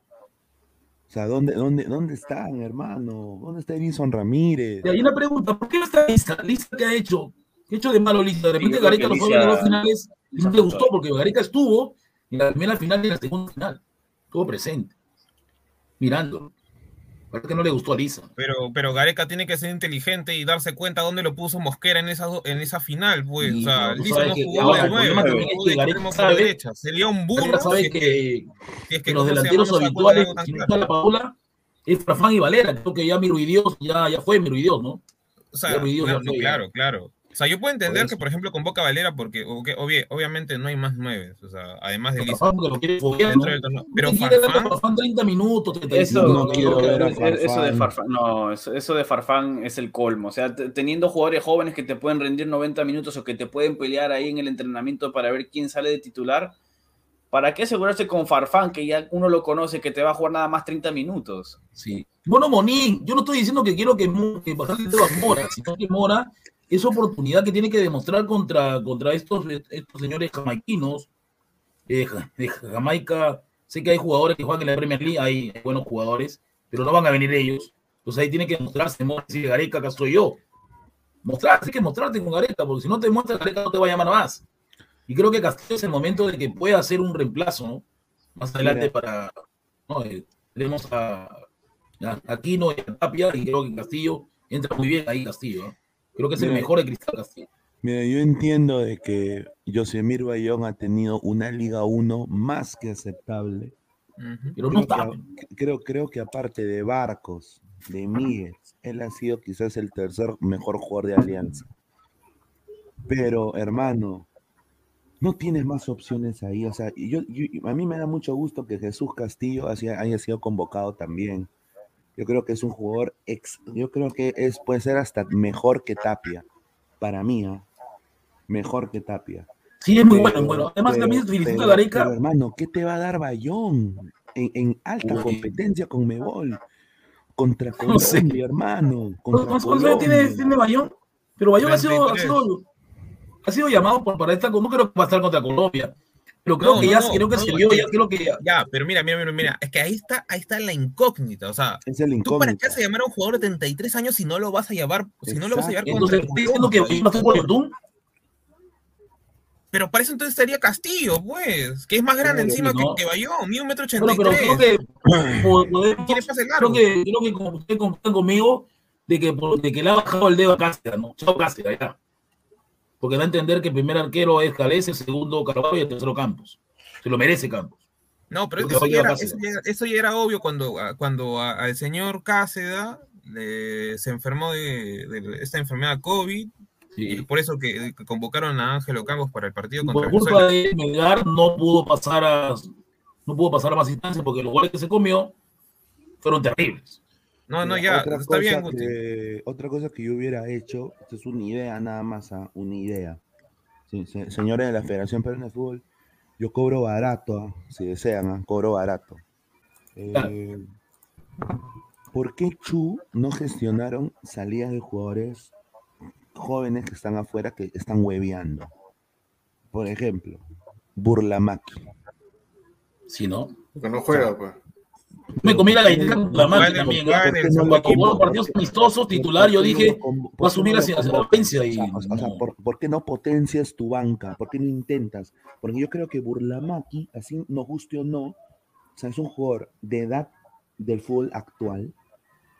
O sea, ¿dónde, dónde, dónde están, hermano? ¿Dónde está Edison Ramírez? Y hay una pregunta: ¿por qué no está lista? ¿Lista qué ha hecho? ¿Qué ha hecho de malo lista? De repente creo Gareca que lo fue a ver en Lisa- los finales Y no le gustó porque Gareca estuvo en la primera final y en la segunda final. Estuvo presente. Mirando. Que no le gustó a Lisa. Pero, pero Gareca tiene que ser inteligente y darse cuenta dónde lo puso Mosquera en esa, en esa final, pues. O sea, Lisa no jugó de nueve, es que Gareca derecha. Sería un burro. Sabe si que, si es que los delanteros No habituales, si no está la Paula, es Farfán y Valera. Creo que ya mi Ruidios ya, ya fue mi Ruidios, ¿no? O sea, Ya Ruidios claro, ya fue, ya. claro, claro. O sea, yo puedo entender eso. que, por ejemplo, convoca a Valera porque obviamente no hay más nueve. O sea, además de Lisa. ¿no? del torneo. Pero ¿Quién quiere darle a Farfán, Farfán 30 minutos, 35 Eso, No quiero ver a eso de Farfán. No, eso, eso de Farfán es el colmo. O sea, teniendo jugadores jóvenes que te pueden rendir 90 minutos o que te pueden pelear ahí en el entrenamiento para ver quién sale de titular, ¿para qué asegurarse con Farfán, que ya uno lo conoce, que te va a jugar nada más 30 minutos? Sí. Bueno, Monín, yo no estoy diciendo que quiero que, que Mora, sino que Mora es oportunidad que tiene que demostrar contra, contra estos, estos señores jamaiquinos. Eh, de Jamaica, sé que hay jugadores que juegan en la Premier League, hay buenos jugadores, pero no van a venir ellos. Entonces ahí tiene que mostrarse, decir, Gareca, acá estoy yo. Mostrarse, hay que mostrarte con Gareca, porque si no te muestras, Gareca no te va a llamar más. Y creo que Castillo es el momento de que pueda hacer un reemplazo, ¿no? Más adelante Mira. para. No, eh, tenemos a, a Aquino y a Tapia, y creo que Castillo entra muy bien ahí, Castillo. ¿no? Creo que es el Mira. mejor de Cristal Castillo. Mira, yo entiendo de que Yosemir Bayón ha tenido una Liga 1 más que aceptable. Ujú. Pero no Creo que, creo, creo que aparte de Barcos, de Miguel, él ha sido quizás el tercer mejor jugador de Alianza. Pero, hermano, no tienes más opciones ahí. O sea, yo, yo- a mí me da mucho gusto que Jesús Castillo haya, haya sido convocado también. Yo creo que es un jugador ex, yo creo que es, puede ser hasta mejor que Tapia. Para mí, ¿ah? mejor que Tapia. Sí, es muy Pero- bueno. bueno. Además, pero- también felicito pero- a Gareca. pero, hermano, ¿qué te va a dar Bayón en, en alta Uy. competencia con Mebol? Contra No sé. Colombia, hermano. Contra ¿Cuántos años tiene, Colombia. tiene Bayón? Pero Bayón ha sido, ha 33. sido, ha sido llamado por- para esta. No creo que va a estar contra Colombia. Pero creo No, que no, ya no, creo que no, se vio, ya creo que ya. Ya, pero mira, mira, mira, mira, es que ahí está, ahí está la incógnita, o sea, Es el ¿tú para incógnito. qué vas a llamar a un jugador de 33 años si no lo vas a llevar, si no lo vas a llevar Entonces, estoy diciendo que no fue por. Pero para eso entonces estaría Castillo, pues, que es más grande Claro, encima no. que, que Bayón, ni un metro ochenta pero creo tres. que po- podemos- creo que, creo que como ustedes conmigo de que, de que le ha bajado el dedo a Cáceres, ¿no? Chao Cáceres, ya. Porque da a entender que el primer arquero es Calés, el segundo Carvalho y el tercero Campos. Se lo merece Campos. No, pero eso ya, era, eso, ya, eso ya era obvio cuando, a- cuando a- al señor Cáceda le- se enfermó de, de esta enfermedad COVID y Sí. por eso que, que convocaron a Ángelo Campos para el partido Y contra por culpa Venezuela. de Melgar no pudo pasar a no pudo pasar a más instancias porque los goles que se comió fueron terribles. No, no, Mira, ya, otra está cosa bien, Guti. que- otra cosa que yo hubiera hecho, esto es una idea nada más, ah, una idea. Sí, se- señores de la Federación Peruana de Fútbol, yo cobro barato, ah, si desean, ah, cobro barato. Eh, ¿Por qué Chu no gestionaron salidas de jugadores jóvenes que están afuera que están hueveando? Por ejemplo, Burlamaki. Si no, Porque no juega, pues. Me comí la galletita con la también. ¿no? en el ¿Por qué no lo Cuando convocan? partidos amistosos, titular, yo ¿Por qué no dije, va a subir no hacia la potencia O y sea, o sea, o sea, no. ¿por, por qué no potencias tu banca? ¿Por qué no intentas? Porque yo creo que Burlamaki, así nos guste o no, o sea, es un jugador de edad del fútbol actual,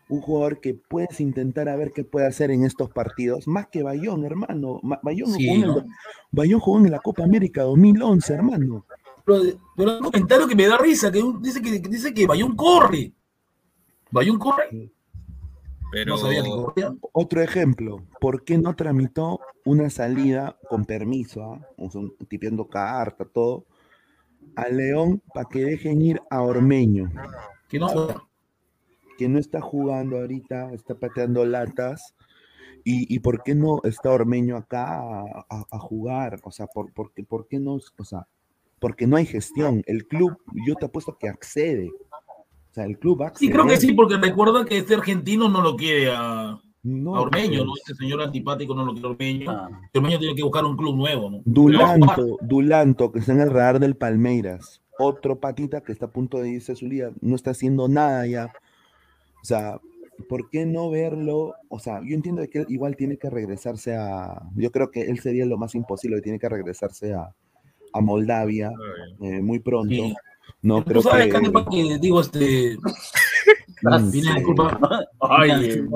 un jugador que puedes intentar a ver qué puede hacer en estos partidos, más que Bayón, hermano. Ma- Bayón, Sí, jugó, en ¿no? Bayón jugó en la Copa América 2011, hermano. Pero, pero hay un comentario que me da risa, que un- dice que, que dice que Bayón corre. Bayón corre. Pero No sabía que. Otro ejemplo, ¿por qué no tramitó una salida con permiso, ah? o sea, tipiendo carta, todo, a León para que dejen ir a Ormeño, Que no juega. que no está jugando ahorita, está pateando latas? ¿Y, y por qué no está Ormeño acá a, a- a jugar? O sea, ¿por, por, qué, por qué no? O sea, porque no hay gestión. El club, yo te apuesto que accede. O sea, el club accede. Sí, creo que sí, porque recuerda que este argentino no lo quiere a, No, a Ormeño, ¿no? pues. Este señor antipático no lo quiere a Ormeño. Ah. Ormeño tiene que buscar un club nuevo, ¿no? Dulanto, Dulanto, que está en el radar del Palmeiras. Otro patita que está a punto de irse a su liga, no está haciendo nada ya. O sea, ¿por qué no verlo? O sea, yo entiendo que él igual tiene que regresarse a. Yo creo que él sería lo más imposible, que tiene que regresarse a, a Moldavia eh, muy pronto. Sí. No Tú creo sabes, que. Que digo, este. Sí. disculpa. Ay, Mira, eh,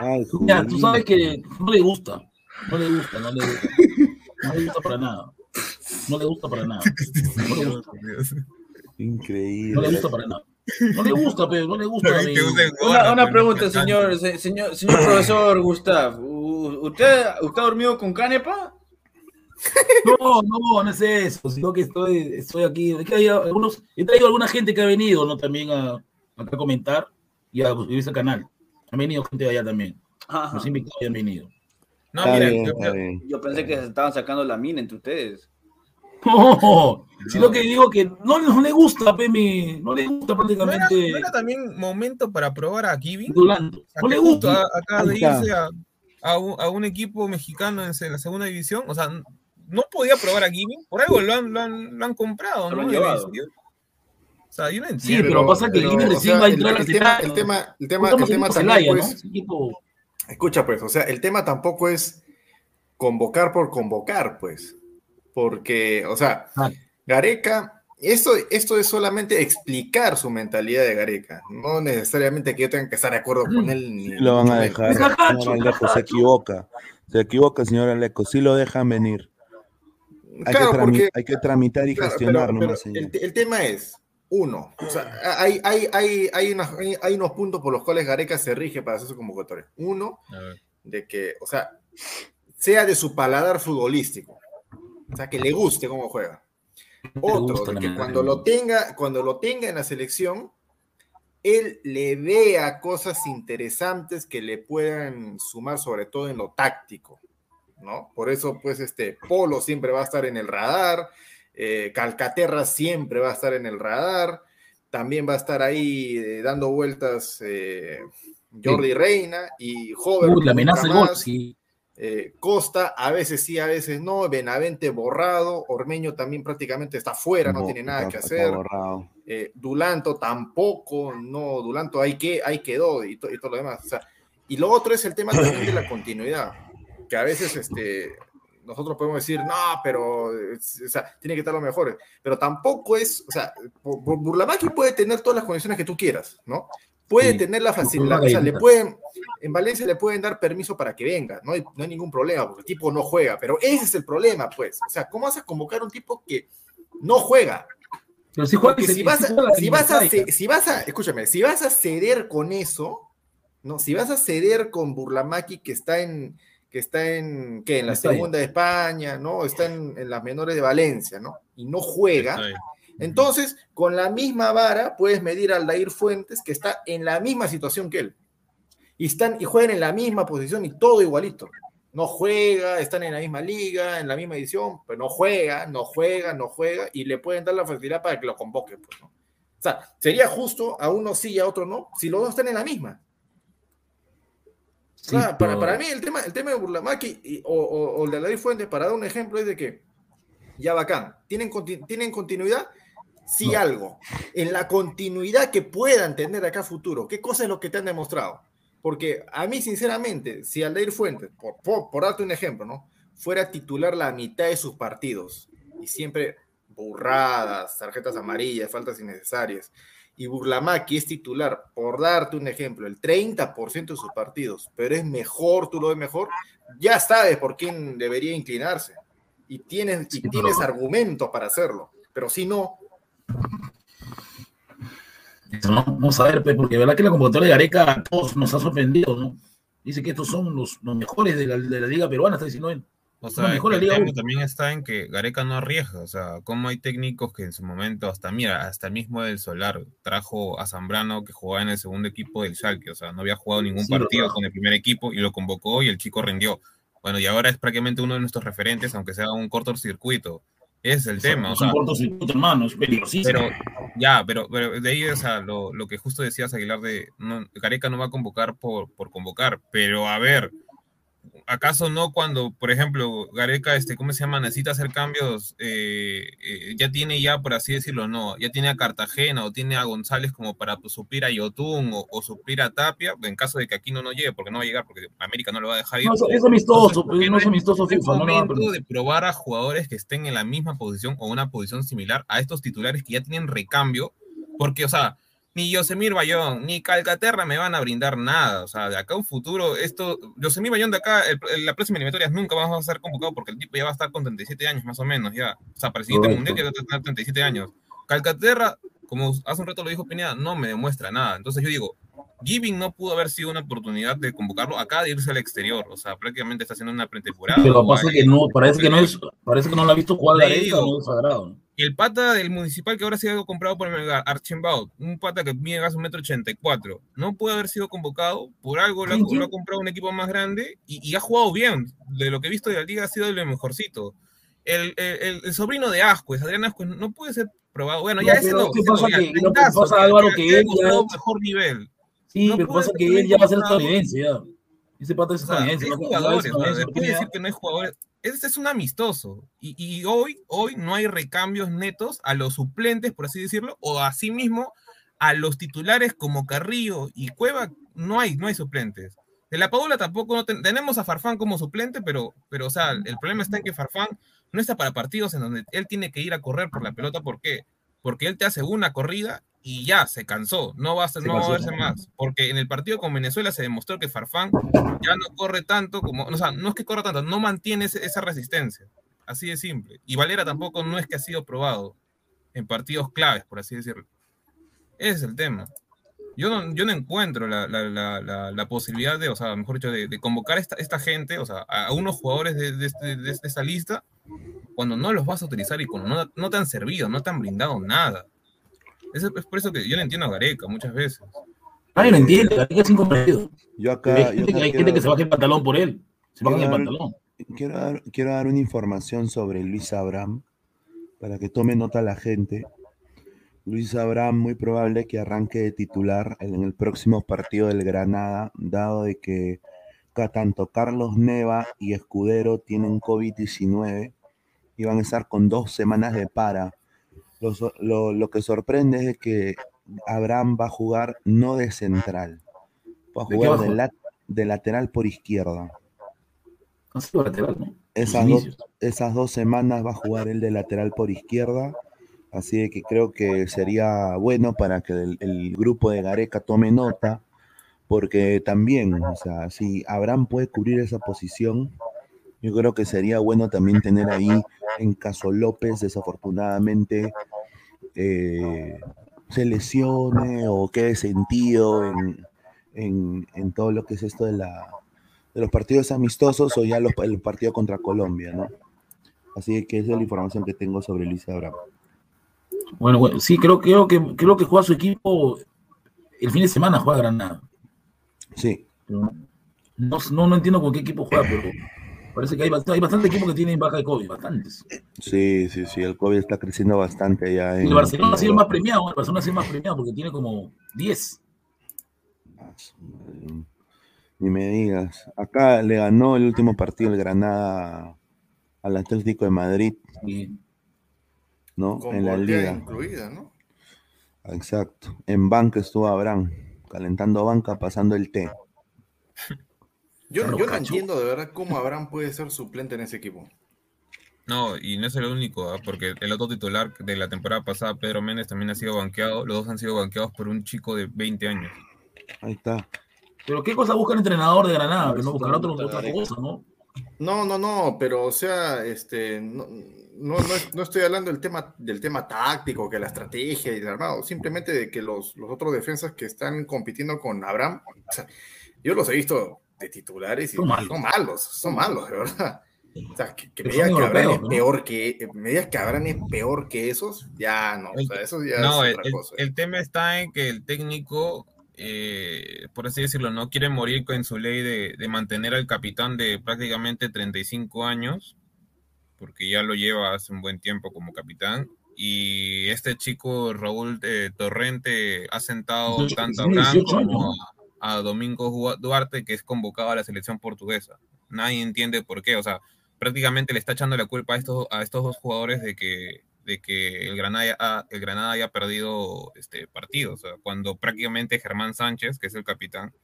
Ay, Mira, tú sabes que no le gusta. No le gusta, no le gusta. No le gusta para nada. No le gusta para nada. No le gusta, Increíble. no le gusta para nada. No le gusta, pero no le gusta. Una, pregunta, señor, se- señor, señor profesor Gustav. ¿Usted, ¿Usted ha dormido con Canepa? No, no, no es eso, sino que estoy, estoy aquí. Es que hay algunos, he traído alguna gente que ha venido, ¿no? También a, acá a comentar y a suscribirse al canal. Ha venido gente de allá también. Ajá. Los invitados ya han venido. No, Está mira, bien, yo- bien. Yo pensé que se estaban sacando la mina entre ustedes. No, sino que digo que no, no le gusta, pe, mi- no le gusta ¿no era, prácticamente. no era también momento para probar a Kevin? Durando. O sea, No le gusta. a- acaba de irse a, a un, a un equipo mexicano en la segunda división. O sea, no podía probar a Kevin. Por algo lo han, lo han, lo han comprado, Lo ¿no? llevado. O sea, yo no Sí, entiendo. pero pasa que pero, Kevin o recién sea, va a entrar a el tema- el tema- el tema- el tema pues, equipo- Escucha, pues, o sea, el tema tampoco es convocar por convocar, pues. Porque, o sea, Ah. Gareca, esto, esto es solamente explicar su mentalidad de Gareca. No necesariamente que yo tenga que estar de acuerdo con él. Ni, lo van a dejar. Señor se equivoca. Se equivoca, señor Aleco. Sí lo dejan venir. Hay, Claro, que, porque hay que tramitar y Claro, gestionar pero- nomás, pero señor. el, te- el tema es, uno, o sea, hay, hay, hay, hay, unas- hay- hay unos puntos por los cuales Gareca se rige para hacer su convocatoria. Uno, de que, o sea, sea de su paladar futbolístico. O sea, que le guste cómo juega. Otro, de que cuando lo tenga, cuando lo tenga en la selección, él le vea cosas interesantes que le puedan sumar, sobre todo en lo táctico, ¿no? Por eso, pues, este Polo siempre va a estar en el radar, eh, Calcaterra siempre va a estar en el radar, también va a estar ahí eh, dando vueltas eh, Jordi Reina y Joven. Uy, la amenaza del gol, más. sí. Costa, a veces sí, a veces no. Benavente borrado. Ormeño también prácticamente está fuera, no tiene nada que hacer. Dulanto tampoco, no, Dulanto ahí, que, ahí quedó y, to- y todo lo demás. O sea, y lo otro es el tema también de la continuidad, que a veces este, nosotros podemos decir, no, pero o sea, tiene que estar los mejores, pero tampoco es, o sea, Bu- Bu- Burlamaqui puede tener todas las condiciones que tú quieras, ¿no? Puede Sí. tener la facilidad, o sea, le pueden, en Valencia le pueden dar permiso para que venga, no hay, no hay ningún problema, porque el tipo no juega, pero ese es el problema, pues, o sea, ¿cómo vas a convocar a un tipo que no juega? Pero si juega, Porque se- si vas, si juega a, si, vas a, Limitaika. ce- si vas a, escúchame, si vas a ceder con eso, ¿no? Si vas a ceder con Burlamaki que está en, que está en, ¿qué? En la Está ahí. segunda de España, ¿no? Está en, en las menores de Valencia, ¿no? Y no juega. Entonces, con la misma vara puedes medir al Dair Fuentes, que está en la misma situación que él. Y, están, y juegan en la misma posición y todo igualito. No juega, están en la misma liga, en la misma edición, pero no juega, no juega, no juega, y le pueden dar la facilidad para que lo convoque. Pues, ¿no? O sea, sería justo a uno sí y a otro no, si los dos están en la misma. Claro, para, para mí el tema, el tema de Burlamaki y- o, o- o de Dair Fuentes, para dar un ejemplo, es de que ya bacán, ¿tienen, ¿tienen continuidad? Sí, No. algo. En la continuidad que puedan tener acá futuro, ¿qué cosa es lo que te han demostrado? Porque a mí, sinceramente, si Aldair Fuentes, por, por, por darte un ejemplo, ¿no? Fuera titular la mitad de sus partidos y siempre burradas, tarjetas amarillas, faltas innecesarias, y Burlamaki es titular, por darte un ejemplo, el 30% de sus partidos, pero es mejor, tú lo ves mejor, ya sabes por quién debería inclinarse. Y tienes, y tienes argumentos para hacerlo. Pero si no, Eso, ¿no? Vamos a ver, pues, porque de verdad que la convocatoria de Gareca a todos nos ha sorprendido, ¿no? Dice que estos son los, los mejores de la, de la liga peruana, está diciendo él. O sea, el tema también está en que Gareca no arriesga. O sea, como hay técnicos que en su momento, hasta mira, hasta el mismo del Solar trajo a Zambrano que jugaba en el segundo equipo del Schalke. O sea, no había jugado ningún Sí, partido con el primer equipo y lo convocó y el chico rindió. Bueno, y ahora es prácticamente uno de nuestros referentes, aunque sea un cortocircuito. Ese es el tema. O es sea, cortocircuito, hermano, es peligrosísimo. pero ya, pero, pero de ahí, o sea, lo, lo que justo decías, Aguilar, de no, Gareca no va a convocar por, por convocar, pero a ver, ¿acaso no cuando, por ejemplo, Gareca, este, ¿cómo se llama? Necesita hacer cambios, eh, eh, ya tiene ya, por así decirlo, no, ya tiene a Cartagena o tiene a González como para pues, suplir a Yotun o, o suplir a Tapia, en caso de que aquí no no llegue, porque no va a llegar, porque América no lo va a dejar ir. No, eso- es amistoso, ¿por qué no es amistoso no no a momento permitir. de probar a jugadores que estén en la misma posición o una posición similar a estos titulares que ya tienen recambio, porque, o sea, ni Yosemir Bayón, ni Calcaterra me van a brindar nada. O sea, de acá a un futuro, esto, Yosemir Bayón de acá, el- el- la próxima eliminatoria nunca vamos a ser convocado porque el tipo ya va a estar con 37 años más o menos, ya. O sea, para el siguiente Correcto. mundial ya va a tener 37 años. Calcaterra, como hace un rato lo dijo Pineda, no me demuestra nada. Entonces yo digo, Giving no pudo haber sido una oportunidad de convocarlo acá de irse al exterior. O sea, prácticamente está haciendo una pretemporada. Pero pasa que no, parece que no es, parece que no lo ha visto jugar Le Gareca, no sagrado. el pata del municipal que ahora ha sido comprado por Melgar, Archambault, un pata que mide gas un metro ochenta y cuatro, no puede haber sido convocado, por algo lo ha, lo ha comprado un equipo más grande y, y ha jugado bien, de lo que he visto de la liga ha sido de lo mejorcito. El, el- el- el sobrino de Ascuez, Adrián Ascuez, no puede ser probado, bueno, ya ese no, ¿qué ese no, pasa ya, que- lo que pasa, Álvaro, que él ya es- mejor nivel. Sí, pero pasa que él ya va a ser estadounidense, ya. Ese pata es estadounidense. es jugadores, tiene decir que no hay jugadores, este es un amistoso. Y, y hoy, hoy no hay recambios netos a los suplentes, por así decirlo, o asimismo a los titulares como Carrillo y Cueva, no hay, no hay suplentes. De la Paula tampoco no ten- tenemos a Farfán como suplente, pero, pero o sea, el problema está en que Farfán no está para partidos en donde él tiene que ir a correr por la pelota. ¿Por qué? Porque él te hace una corrida y ya se cansó, no va a, ser- Se no va a verse más. Porque en el partido con Venezuela se demostró que Farfán ya no corre tanto como, o sea, no es que corra tanto, no mantiene ese- esa resistencia. Así de simple. Y Valera tampoco no es que ha sido probado en partidos claves, por así decirlo. Ese es el tema. Yo no, yo no encuentro la, la- la- posibilidad de, o sea, mejor dicho, de, de convocar esta, esta gente, o sea, a, a unos jugadores de, de este- de esta lista, cuando no los vas a utilizar y cuando no, no te han servido, no te han brindado nada. Es, es por eso que yo le entiendo a Gareca muchas veces. Nadie lo entiende, Gareca es incomprendido. Yo Hay acá, yo gente, acá que, hay quiero, gente que se baja el pantalón por él. Se bajan el quiero dar- pantalón. quiero dar- quiero dar una información sobre Luis Abraham para que tome nota la gente. Luis Abraham muy probable que arranque de titular en el próximo partido del Granada, dado de que tanto Carlos Neva y Escudero tienen COVID-19 y van a estar con dos semanas de para. Lo, lo- lo que sorprende es que Abraham va a jugar no de central, va a ¿De qué jugar de, lat- de lateral por izquierda. Esas dos, esas dos semanas va a jugar el de lateral por izquierda, así que creo que sería bueno para que el, el grupo de Gareca tome nota, porque también, o sea, si Abraham puede cubrir esa posición, yo creo que sería bueno también tener ahí en caso López, desafortunadamente, eh, se lesione o quede sentido en, en- en todo lo que es esto de la de los partidos amistosos o ya los, el partido contra Colombia, ¿no? Así que esa es la información que tengo sobre Luis Abraham. Bueno, bueno, sí, creo, creo, que, creo que juega su equipo el fin de semana, juega Granada. Sí, No, no, no entiendo con qué equipo juega, pero parece que hay, hay bastante equipos que tienen baja de COVID, bastantes. sí, sí, sí, el COVID está creciendo bastante ya en el Barcelona ha sido más premiado, el Barcelona ha sido el más premiado porque tiene como 10. Ni me digas. Acá le ganó el último partido el Granada al Atlético de Madrid, Y ¿no? Con en la liga. incluida, ¿no? Exacto. En banca estuvo Abraham, calentando banca, pasando el té. Yo, no entiendo de verdad cómo Abraham puede ser suplente en ese equipo. No, y no es el único, ¿ah? porque el otro titular de la temporada pasada, Pedro Méndez, también ha sido banqueado. Los dos han sido banqueados por un chico de 20 años. Ahí está. Pero ¿qué cosa busca el entrenador de Granada? No, Que no buscará otra cosa, ¿no? No, no, no, pero o sea, este, no, no, no estoy hablando del tema, del tema táctico, que la estrategia y el armado, simplemente de que los, los otros defensas que están compitiendo con Abraham, o sea, yo los he visto de titulares y Son malos. son malos, son malos, de verdad. O sea, que, que digas que Abraham es ¿no? peor que, me digas que Abraham es peor que esos, ya no, o sea, eso ya No, es el, otra el- cosa. el tema está en que el técnico, eh, por así decirlo, no quiere morir con su ley de, de mantener al capitán de prácticamente 35 años, porque ya lo lleva hace un buen tiempo como capitán. Y este chico, Raúl eh, Torrente, ha sentado 18, tanto a Abraham 18 como a, a Domingo Duarte, que es convocado a la selección portuguesa. nadie entiende por qué. O sea, prácticamente le está echando la culpa a estos, a estos dos jugadores de que, de que el Granada, ha, el Granada haya perdido este partido. O sea, cuando prácticamente Germán Sánchez, que es el capitán,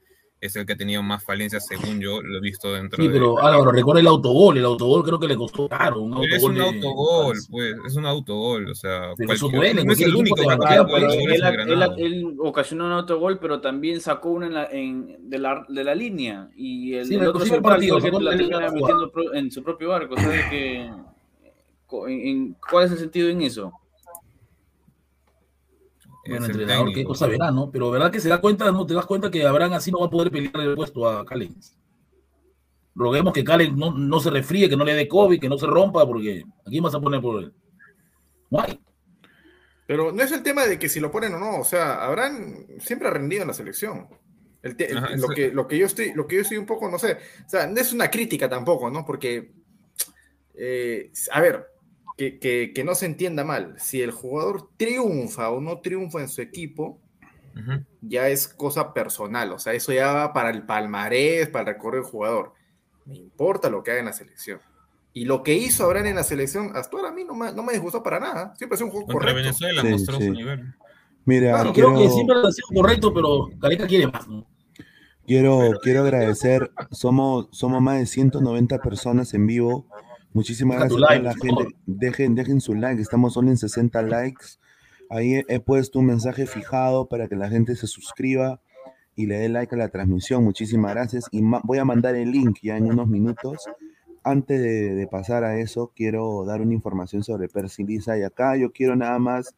es el que ha tenido más falencias, según yo lo he visto dentro Sí, de... pero Álvaro, recuerda el autogol. El autogol creo que le costó caro. Un Pero es autogol un de- autogol, pues, es un autogol, o sea, eso cualquier- duele, no es el único pero él, ocasionó un autogol, pero también sacó una en la, en, de, la, de la línea. Y el, Sí, el otro partido, que la la termina línea metiendo pro- en su propio barco. ¿Sabes que, co- en- en- ¿Cuál es el sentido en eso? Bueno, entrenador, qué cosa verá, ¿no? Pero verdad que se da cuenta, ¿no? Te das cuenta que Abraham así no va a poder pelear el puesto a Callens. Roguemos que Callens no, no se resfríe, que no le dé COVID, que no se rompa, porque aquí vas a poner por él. No hay. Pero no es el tema de que si lo ponen o no, o sea, Abraham siempre ha rendido en la selección. El te- el- Ajá, lo, que, lo, que yo estoy, lo que yo estoy un poco, no sé, o sea, no es una crítica tampoco, ¿no? Porque, eh, a ver, que, que- que no se entienda mal, si el jugador triunfa o no triunfa en su equipo, Ujú. ya es cosa personal, o sea, eso ya va para el palmarés, para el recorrido del jugador. Me importa lo que haga en la selección. Y lo que hizo Abraham en la selección, hasta ahora a mí no me, no me disgustó para nada. Siempre ha sido un juego Contra correcto. Venezuela Sí, mostró sí. su nivel. Mira, Claro, Y creo quiero, que siempre ha sido correcto, pero Careca quiere más. ¿no? quiero, quiero agradecer, somos, somos más de 190 personas en vivo. Muchísimas Deja gracias a la gente. Dejen, dejen su like, estamos solo en 60 likes. Ahí he, he puesto un mensaje fijado para que la gente se suscriba y le dé like a la transmisión. Muchísimas gracias. Y voy a mandar el link ya en unos minutos. Antes de, de pasar a eso, quiero dar una información sobre Percy Lisa. Y acá yo quiero nada más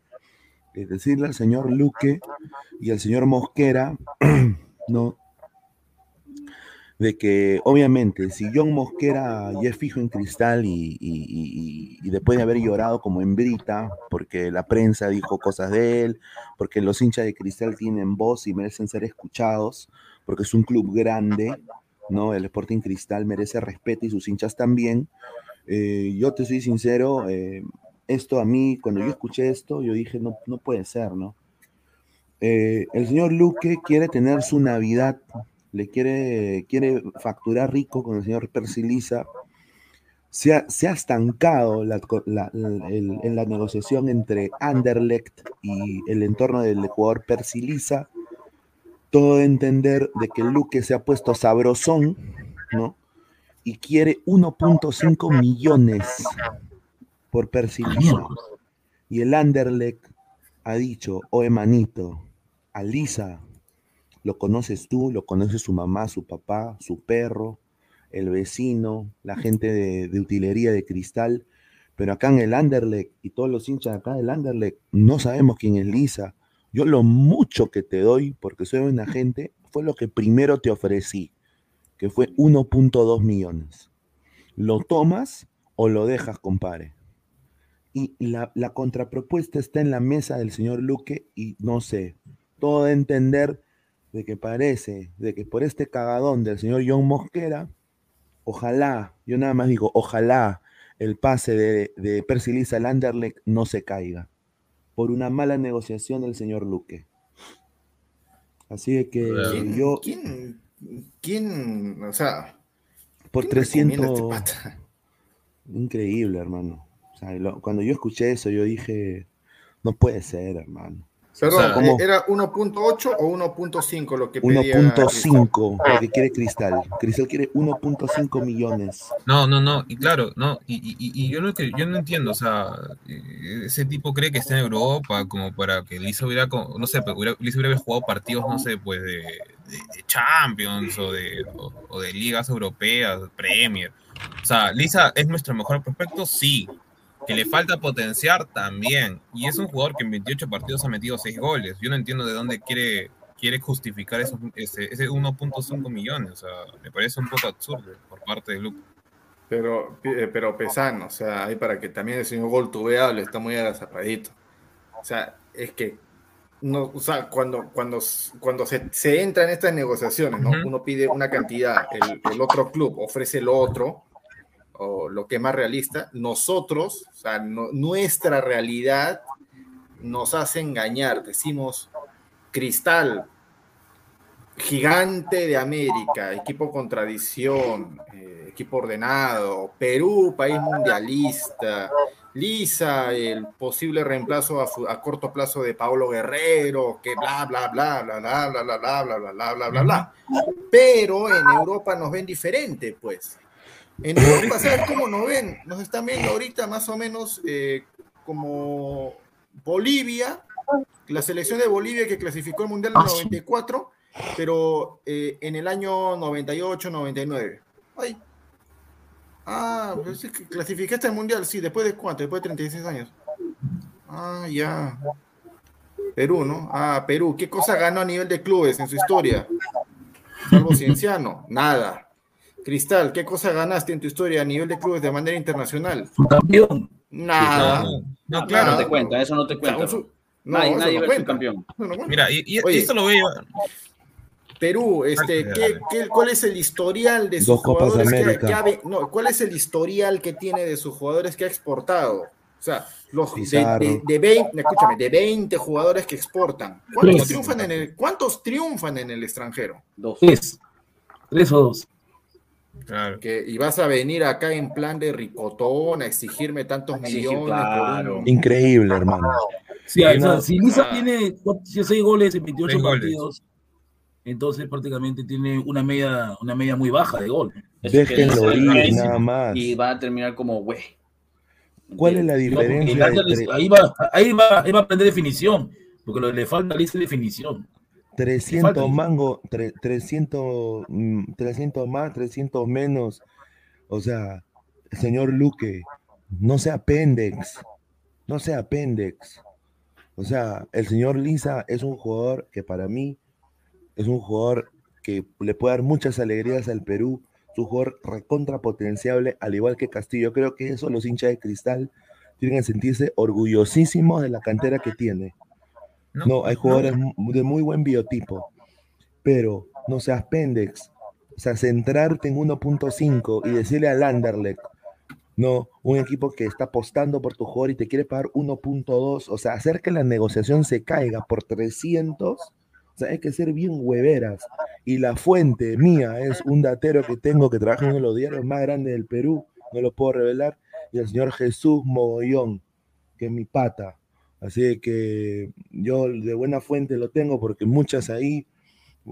eh, decirle al señor Luque y al señor Mosquera, ¿no? De que obviamente si John Mosquera ya es fijo en cristal y, y- y- después de haber llorado como en Brita, porque la prensa dijo cosas de él, porque los hinchas de cristal tienen voz y merecen ser escuchados, porque es un club grande, ¿no? El Sporting Cristal merece respeto y sus hinchas también. Eh, yo te soy sincero, eh, esto a mí, cuando yo escuché esto, yo dije, no, no puede ser, ¿no? Eh, el señor Luque quiere tener su Navidad, le quiere, quiere facturar rico con el señor Persiliza. Se ha, se ha estancado la, co- la- la- el- en la negociación entre Anderlecht y el entorno del jugador Persiliza. Todo de entender de que Luque se ha puesto sabrosón, ¿no? Y quiere 1.5 millones por Persiliza. Y el Anderlecht ha dicho, oye manito, a Lisa, lo conoces tú, lo conoce su mamá, su papá, su perro, el vecino, la gente de, utilería de cristal, pero acá en el Anderlecht y todos los hinchas acá del Anderlecht no sabemos quién es Lisa. Yo lo mucho que te doy, porque soy una gente, fue lo que primero te ofrecí, que fue 1.2 millones. ¿Lo tomas o lo dejas, compadre? Y la, la contrapropuesta está en la mesa del señor Luque y no sé, todo de entender de que parece, de que por este cagadón del señor John Mosquera, ojalá, yo nada más digo, ojalá el pase de, de Percy Lisa al Anderlecht no se caiga por una mala negociación del señor Luque. Así de que ¿Quién, yo quién, quién, o sea, por quién recomienda 300 a este increíble, hermano. O sea, lo- cuando yo escuché eso, yo dije, no puede ser, hermano. Perdón, O sea, ¿cómo? ¿e- ¿era 1.8 o 1.5 lo que pedía Cristal? 1.5 lo que quiere Cristal. Cristal quiere 1.5 millones. No, no, no, y claro, no, y, y- yo, lo que, yo no entiendo, o sea, eh, ese tipo cree que está en Europa como para que Lisa hubiera, no sé, hubiera, Lisa hubiera jugado partidos, no sé, pues de, de- de Champions o de, o, o de ligas europeas, Premier. O sea, Lisa es nuestro mejor prospecto, sí. Que le falta potenciar también. Y es un jugador que en 28 partidos ha metido 6 goles. Yo no entiendo de dónde quiere, quiere justificar esos, ese, ese 1.5 millones. O sea, me parece un poco absurdo por parte del club. Pero, eh, pero Pesano, o sea, ahí para que también el señor Gol tubeable está muy agazapadito. O sea, es que no, o sea, cuando, cuando, cuando se, se entra en estas negociaciones, ¿no? Ujú. Uno pide una cantidad, el, el otro club ofrece lo otro, o lo que es más realista, nosotros, o sea, no- nuestra realidad nos hace engañar. Decimos, Cristal gigante de América, equipo con tradición, eh, equipo ordenado, Perú, país mundialista, Lisa, el posible reemplazo a, a corto plazo de Paolo Guerrero, que bla, bla, bla, bla, bla, bla, bla, bla, bla, bla, bla, bla, bla, bla. Pero en Europa nos ven diferente, pues. En Europa, ¿sabes cómo nos ven? Nos están viendo ahorita más o menos eh, como Bolivia, la selección de Bolivia que clasificó el Mundial en el 94, pero eh, en el año 98, 99. Ay. Ah, pues es que clasificaste al Mundial, sí, después de cuánto, después de 36 años. Ah, ya. Perú, ¿no? Ah, Perú. ¿Qué cosa ganó a nivel de clubes en su historia? Salvo Cienciano, nada. Cristal, ¿qué cosa ganaste en tu historia a nivel de clubes de manera internacional? Campeón. Nada. No, no, No claro. te cuenta, eso no te cuenta. O sea, un su- no, nadie nadie no cuenta. campeón. No. Mira, y, y Oye. esto lo veo. Perú, este, Dale, ¿qué, dale. qué- cuál es el historial de sus Dos Copas jugadores que, ha no, cuál es el historial que tiene de sus jugadores que ha exportado? O sea, los de, de, de 20, escúchame, de 20 jugadores que exportan. ¿Cuántos Tres. triunfan en el, cuántos triunfan en el extranjero? Dos. Tres. Tres o dos. Claro. Que, y vas a venir acá en plan de ricotón a exigirme tantos Exigir, millones claro. por un- Increíble, hermano. Sí, o sea, no. si Lisa Ah. tiene 6 goles en 28 Seis goles. partidos, entonces prácticamente tiene una media, una media muy baja de gol. Déjenlo ir, que- nada más. Y va a terminar como güey. ¿Cuál es la diferencia? Entre ahí, va, ahí, va, ahí va a aprender definición, porque lo que le falta a Lisa es definición. 300 falta. mango, tre- 300, mm, 300 más, 300 menos? O sea, señor Luque, no sea pendex, no sea pendex. O sea, el señor Lisa es un jugador que para mí es un jugador que le puede dar muchas alegrías al Perú, es un jugador recontra potenciable, al igual que Castillo. Creo que eso los hinchas de cristal tienen que sentirse orgullosísimos de la cantera que tiene. No, hay jugadores de muy buen biotipo, pero no seas pendex. O sea, centrarte en 1.5 y decirle al Anderlecht, no, un equipo que está apostando por tu jugador y te quiere pagar 1.2, o sea, hacer que la negociación se caiga por 300, o sea, hay que ser bien hueveras. Y la fuente mía es un datero que tengo que trabaja en uno de los diarios más grandes del Perú, no lo puedo revelar, y el señor Jesús Mogollón, que es mi pata. Así que yo de buena fuente lo tengo porque muchas ahí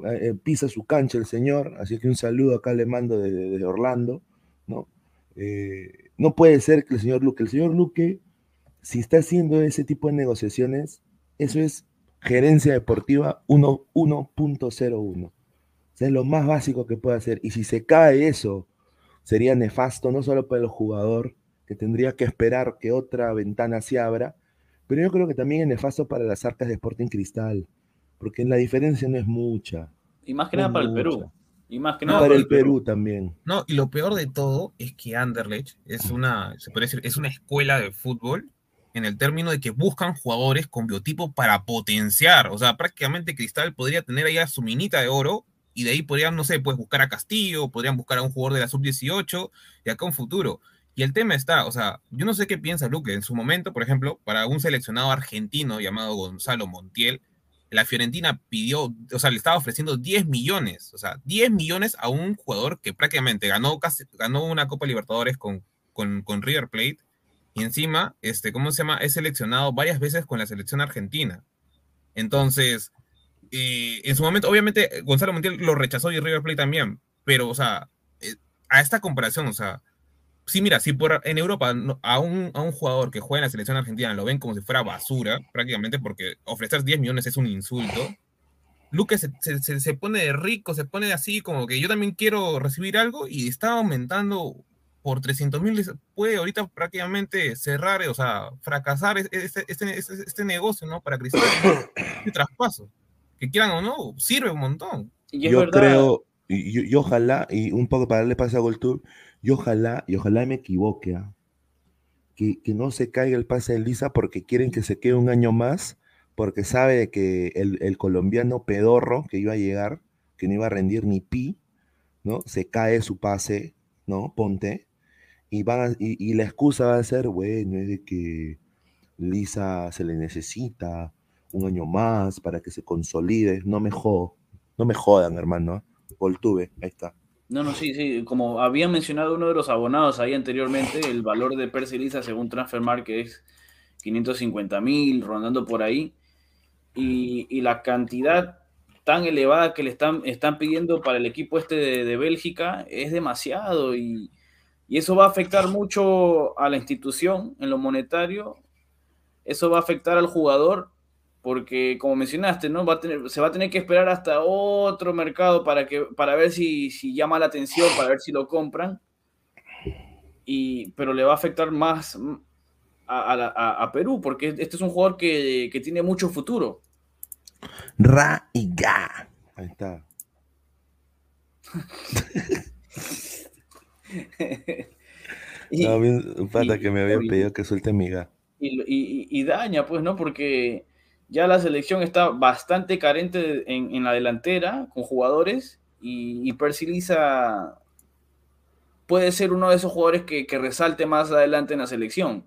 eh, pisa su cancha el señor, así que un saludo acá le mando desde, Orlando, ¿no? Eh, no puede ser que el señor Luque, el señor Luque, si está haciendo ese tipo de negociaciones, eso es gerencia deportiva 1 1.01. O sea, es lo más básico que puede hacer. Y si se cae eso, sería nefasto no solo para el jugador, que tendría que esperar que otra ventana se abra, pero yo creo que también es nefasto para las arcas de Sporting Cristal, porque la diferencia no es mucha. Y más que No nada para el. Perú. Y más que No, nada para para el Perú también. No, y lo peor de todo es que Anderlecht es una, se puede decir, es una escuela de fútbol en el término de que buscan jugadores con biotipo para potenciar. O sea, prácticamente Cristal podría tener ahí a su minita de oro y de ahí podrían, no sé, pues buscar a Castillo, podrían buscar a un jugador de la sub-18 y acá un futuro. Y el tema está, o sea, yo no sé qué piensa Luque. En su momento, por ejemplo, para un seleccionado argentino llamado Gonzalo Montiel, la Fiorentina pidió, o sea, le estaba ofreciendo 10 millones, o sea, 10 millones a un jugador que prácticamente ganó, casi, ganó una Copa Libertadores con, con, River Plate y encima, este, ¿cómo se llama? Es seleccionado varias veces con la selección argentina. Entonces, eh, en su momento, obviamente, Gonzalo Montiel lo rechazó y River Plate también, pero, o sea, eh, a esta comparación, o sea, sí, mira, si por, en Europa no- a, un, a un jugador que juega en la selección argentina lo ven como si fuera basura, prácticamente porque ofrecer 10 millones es un insulto. Luque se, se- se- se pone de rico, se pone de así como que yo también quiero recibir algo y está aumentando por 300 mil. Puede ahorita prácticamente cerrar, o sea, fracasar es- este, este, este, este negocio, ¿no? Para Cristal, este traspaso. Que quieran o no, sirve un montón. Yo verdad, creo, y, y- y ojalá, y un poco para darle pase a Gold Tour, y ojalá, y ojalá me equivoque, ¿ah? que, que no se caiga el pase de Lisa porque quieren que se quede un año más, porque sabe que el, el colombiano pedorro que iba a llegar, que no iba a rendir ni pi, ¿no? Se cae su pase, ¿no? Ponte. Y, van y, y la excusa va a ser, bueno, es de que Lisa se le necesita un año más para que se consolide. No me. No me jodan, hermano. Voltuve, ahí está. No, no, sí, sí. Como había mencionado uno de los abonados ahí anteriormente, el valor de Percy Lisa según Transfermarkt es 550 mil, rondando por ahí. Y, y la cantidad tan elevada que le están, están pidiendo para el equipo este de, de Bélgica es demasiado y, y eso va a afectar mucho a la institución en lo monetario, eso va a afectar al jugador porque como mencionaste, ¿no? Va a tener, se va a tener que esperar hasta otro mercado para, que, para ver si, si llama la atención, para ver si lo compran, y, pero le va a afectar más a, a, a, a Perú, porque este es un jugador que, que tiene mucho futuro. Ra y ga. Ahí está. y, No, un pata y- que me había y- pedido que suelte mi ga. y daña, pues, ¿no? Porque ya la selección está bastante carente en, en la delantera con jugadores y, y Percy Lisa puede ser uno de esos jugadores que, que resalte más adelante en la selección.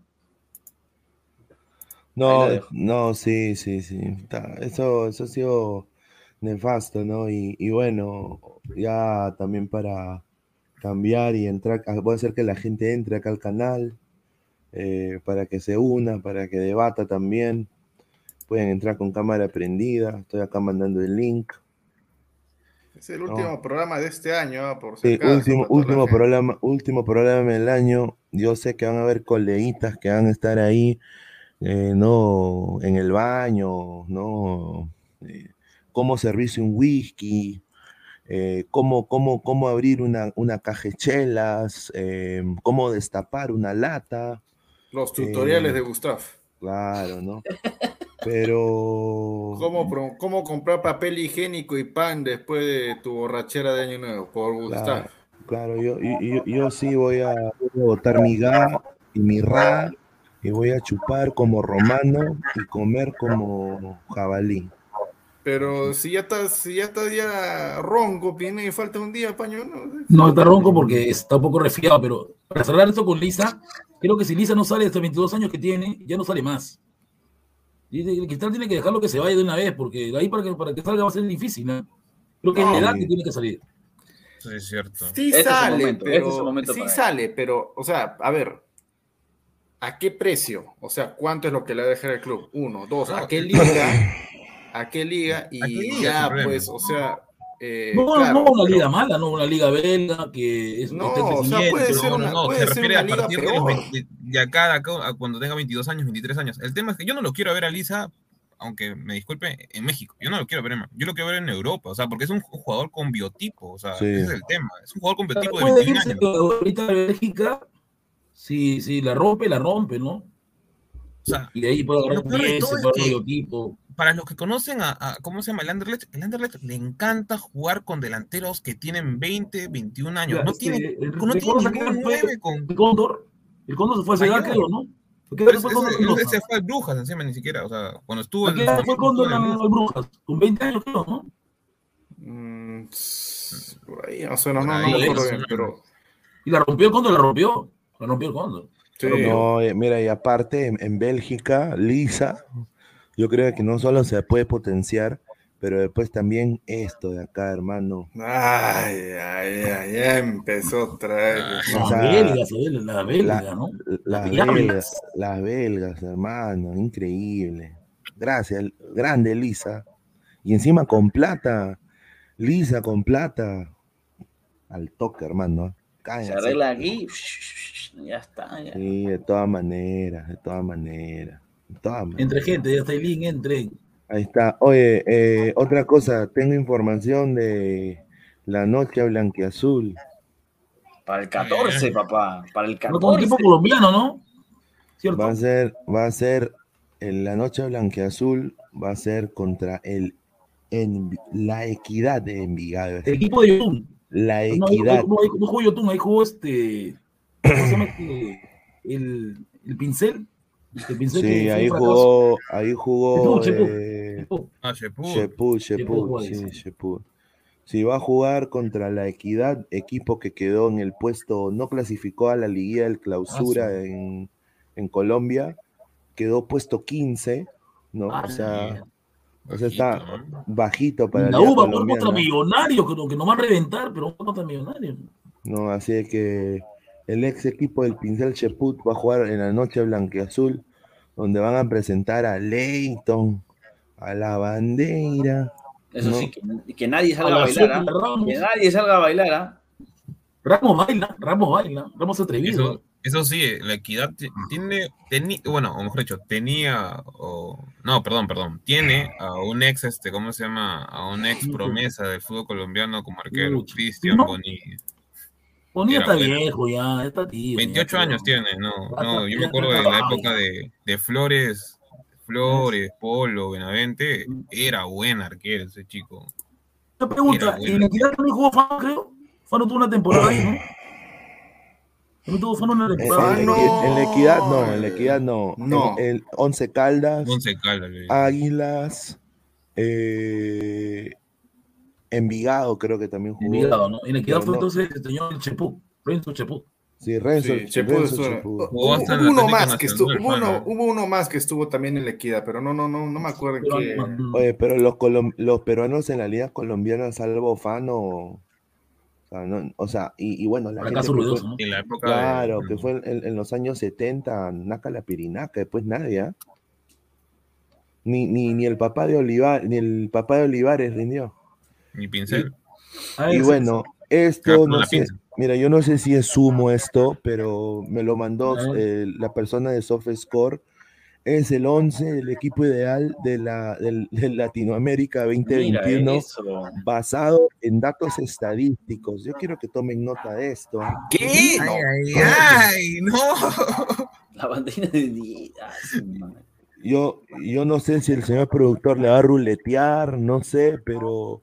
No, no, sí, sí, sí. Eso, eso ha sido nefasto, ¿no? Y, y bueno, ya también para cambiar y entrar, voy a hacer que la gente entre acá al canal, eh, para que se una, para que debata también. Pueden entrar con cámara prendida. Estoy acá mandando el link. Es el último programa de este año, ah, por si Sí, acaso, último, último programa, último programa del año. Yo sé que van a haber coleguitas que van a estar ahí, eh, no en el baño, no eh, cómo servirse un whisky, eh, cómo, cómo, cómo abrir una, una caja de chelas, eh, cómo destapar una lata. Los tutoriales eh, de Gustav. Claro, ¿no? Pero ¿Cómo, ¿Cómo comprar papel higiénico y pan después de tu borrachera de Año Nuevo? Por Gustav. Claro, claro, yo, yo, yo- yo sí voy a, voy a botar mi ga y mi ra y voy a chupar como romano y comer como jabalí. Pero si ya estás, si ya estás ya ronco, viene y falta un día, paño, ¿no? No, está ronco porque está un poco resfriado, pero para cerrar esto con Lisa, creo que si Lisa no sale de estos 22 años que tiene, ya no sale más. Y el Cristal tiene que dejarlo que se vaya de una vez, porque de ahí para que, para que salga va a ser difícil, ¿no? Creo que es la edad que tiene que salir. Eso es cierto. Sí Este es sale, momento, pero este es sí él. sale, pero, o sea, a ver, ¿a qué precio? O sea, ¿cuánto es lo que le va a dejar el club? Uno, dos, ¿a qué liga? ¿A qué liga? Y ¿A qué liga es ya, pues, o sea, eh, No, claro, no una pero- liga mala, no una liga belga que es No, está en o sea, puede ser No, una- no, no, puede se ser refiere una a liga partir de. 20 de acá, de acá, a cuando tenga 22 años, 23 años. El tema es que yo no lo quiero ver a Lisa, aunque me disculpe, en México. Yo no lo quiero ver, en- yo lo quiero ver en Europa, o sea, porque es un jugador con biotipo, o sea, Sí. ese es el tema. Es un jugador con biotipo de Puede 21 irse años. ahorita Bélgica, si, si la rompe, la rompe, ¿no? O sea, Y de ahí puede agarrar de un todo para los que conocen a, a- ¿cómo se llama? El Anderlecht, el Anderlecht le encanta jugar con delanteros que tienen 20, 21 años. No este, tiene, el- no el tiene ningún que fue- 9 con... El Cóndor, el Cóndor se fue a cegar, Mayor. creo, ¿no? ¿Por qué Ese, fue ese- ese fue Brujas encima, ni siquiera, o sea, cuando estuvo ¿Por en fue Cóndor en Brujas. Brujas? Con 20 años, creo, ¿no? Mm, por ahí, o sea, no, no, no me acuerdo bien, pero Y la rompió el Cóndor, la rompió. La rompió el Cóndor. sí. No, eh, mira, y aparte en, en Bélgica, Lisa, yo creo que no solo se puede potenciar, pero después también esto de acá, hermano. Ay, ay, ay, ya empezó otra vez. Ah, La O sea, belga, se ve, la belga, la- ¿no? Las Las belgas, las belgas, hermano, increíble. Gracias, grande Lisa. Y encima con plata, Lisa con plata. Al toque, hermano. Se Cállate. arregla aquí, ya está. Ya. Sí, de todas maneras, de todas maneras. Entre gente, ya está el link, entre. Ahí está. Oye, eh, otra cosa, tengo información de la noche blanquiazul. Para el 14, papá. Para el No, con un 14. equipo colombiano, ¿no? ¿Cierto? Va a ser, va a ser, en la noche blanquiazul va a ser contra el Envi- la equidad de Envigado. El equipo de Yotun. La No, equidad. no, no jugó Yotun, ahí jugó este. ¿Cómo se llama este? El, el pincel. Que Sí, ahí jugó, ahí jugó. Ah. Shepú, Shepú sí. Shepú. Sí, va a jugar contra la Equidad, equipo que quedó en el puesto, no clasificó a la liguilla del clausura Ah, en, en Colombia, quedó puesto 15, ¿no? Ah, o sea. O sea, está Bajito, bajito para La la Liga U va a jugar contra. Millonarios, creo que nos va a reventar, pero va a jugar contra Millonarios. No, así es que el ex equipo del Pincel Cheput va a jugar en la noche blanqueazul, donde van a presentar a Leighton, a la bandera. Eso No. sí, que, que nadie salga a la bailar. ¿ah? Que nadie salga a bailar. ¿ah? Ramos baila, Ramos baila, Ramos atrevido. Eso, eso sí, la equidad ti- tiene, teni- bueno, o mejor dicho, tenía, o, no, perdón, perdón, tiene a un ex, este, ¿cómo se llama? A un ex promesa del fútbol colombiano como arquero. Cristian No. Bonilla. Bonilla Era está viejo ya, está tío. 28 ya, años tiene, no, no, yo me acuerdo de la época de, de Flores, Flores, Polo, Benavente, era buen arquero ese chico. Una pregunta, Era bueno. ¿en Equidad también jugó Fano, creo? Fano tuvo una temporada ahí, ¿no? También tuvo Fano una En, en temporada no. equi- en la equidad no, en la equidad no. No. En el Once Caldas, Once Caldas, Águilas, eh, Envigado creo que también jugó. Envigado, ¿no? En Equidad fue no. entonces el señor Chepú, Renzo Chepú. Sí, Renzo, Sí, Chepú Renzo Chepú. Hubo, hubo uno más que estuvo, hubo uno, mano. hubo uno más que estuvo también en la equidad, pero no, no, no, no me acuerdo en Pero, qué. mm, Oye, pero los, colom- los peruanos en la liga colombiana, salvo Fano, o sea, no- o sea, y, y bueno, la gente que fue- ruidoso, ¿no? en la época de- claro, que fue en, en los años 70, Naca la Pirinaca, después nadie, ¿ah? Ni, ni, ni el papá de Olivar, ni el papá de Olivares rindió. Mi pincel. Ah, Y bueno, Ah, esto con no sé, pinza. mira, yo no sé si es sumo esto, pero me lo mandó A ver. eh, la persona de SoftScore. Es el 11 del equipo ideal de la del, del Latinoamérica Mira 2021 eso. basado en datos estadísticos. Yo quiero que tomen nota de esto. ¿Qué? Ay, No. ay, ay, no. La bandera de. Ah, madre. Yo, yo no sé si el señor productor le va a ruletear, no sé, pero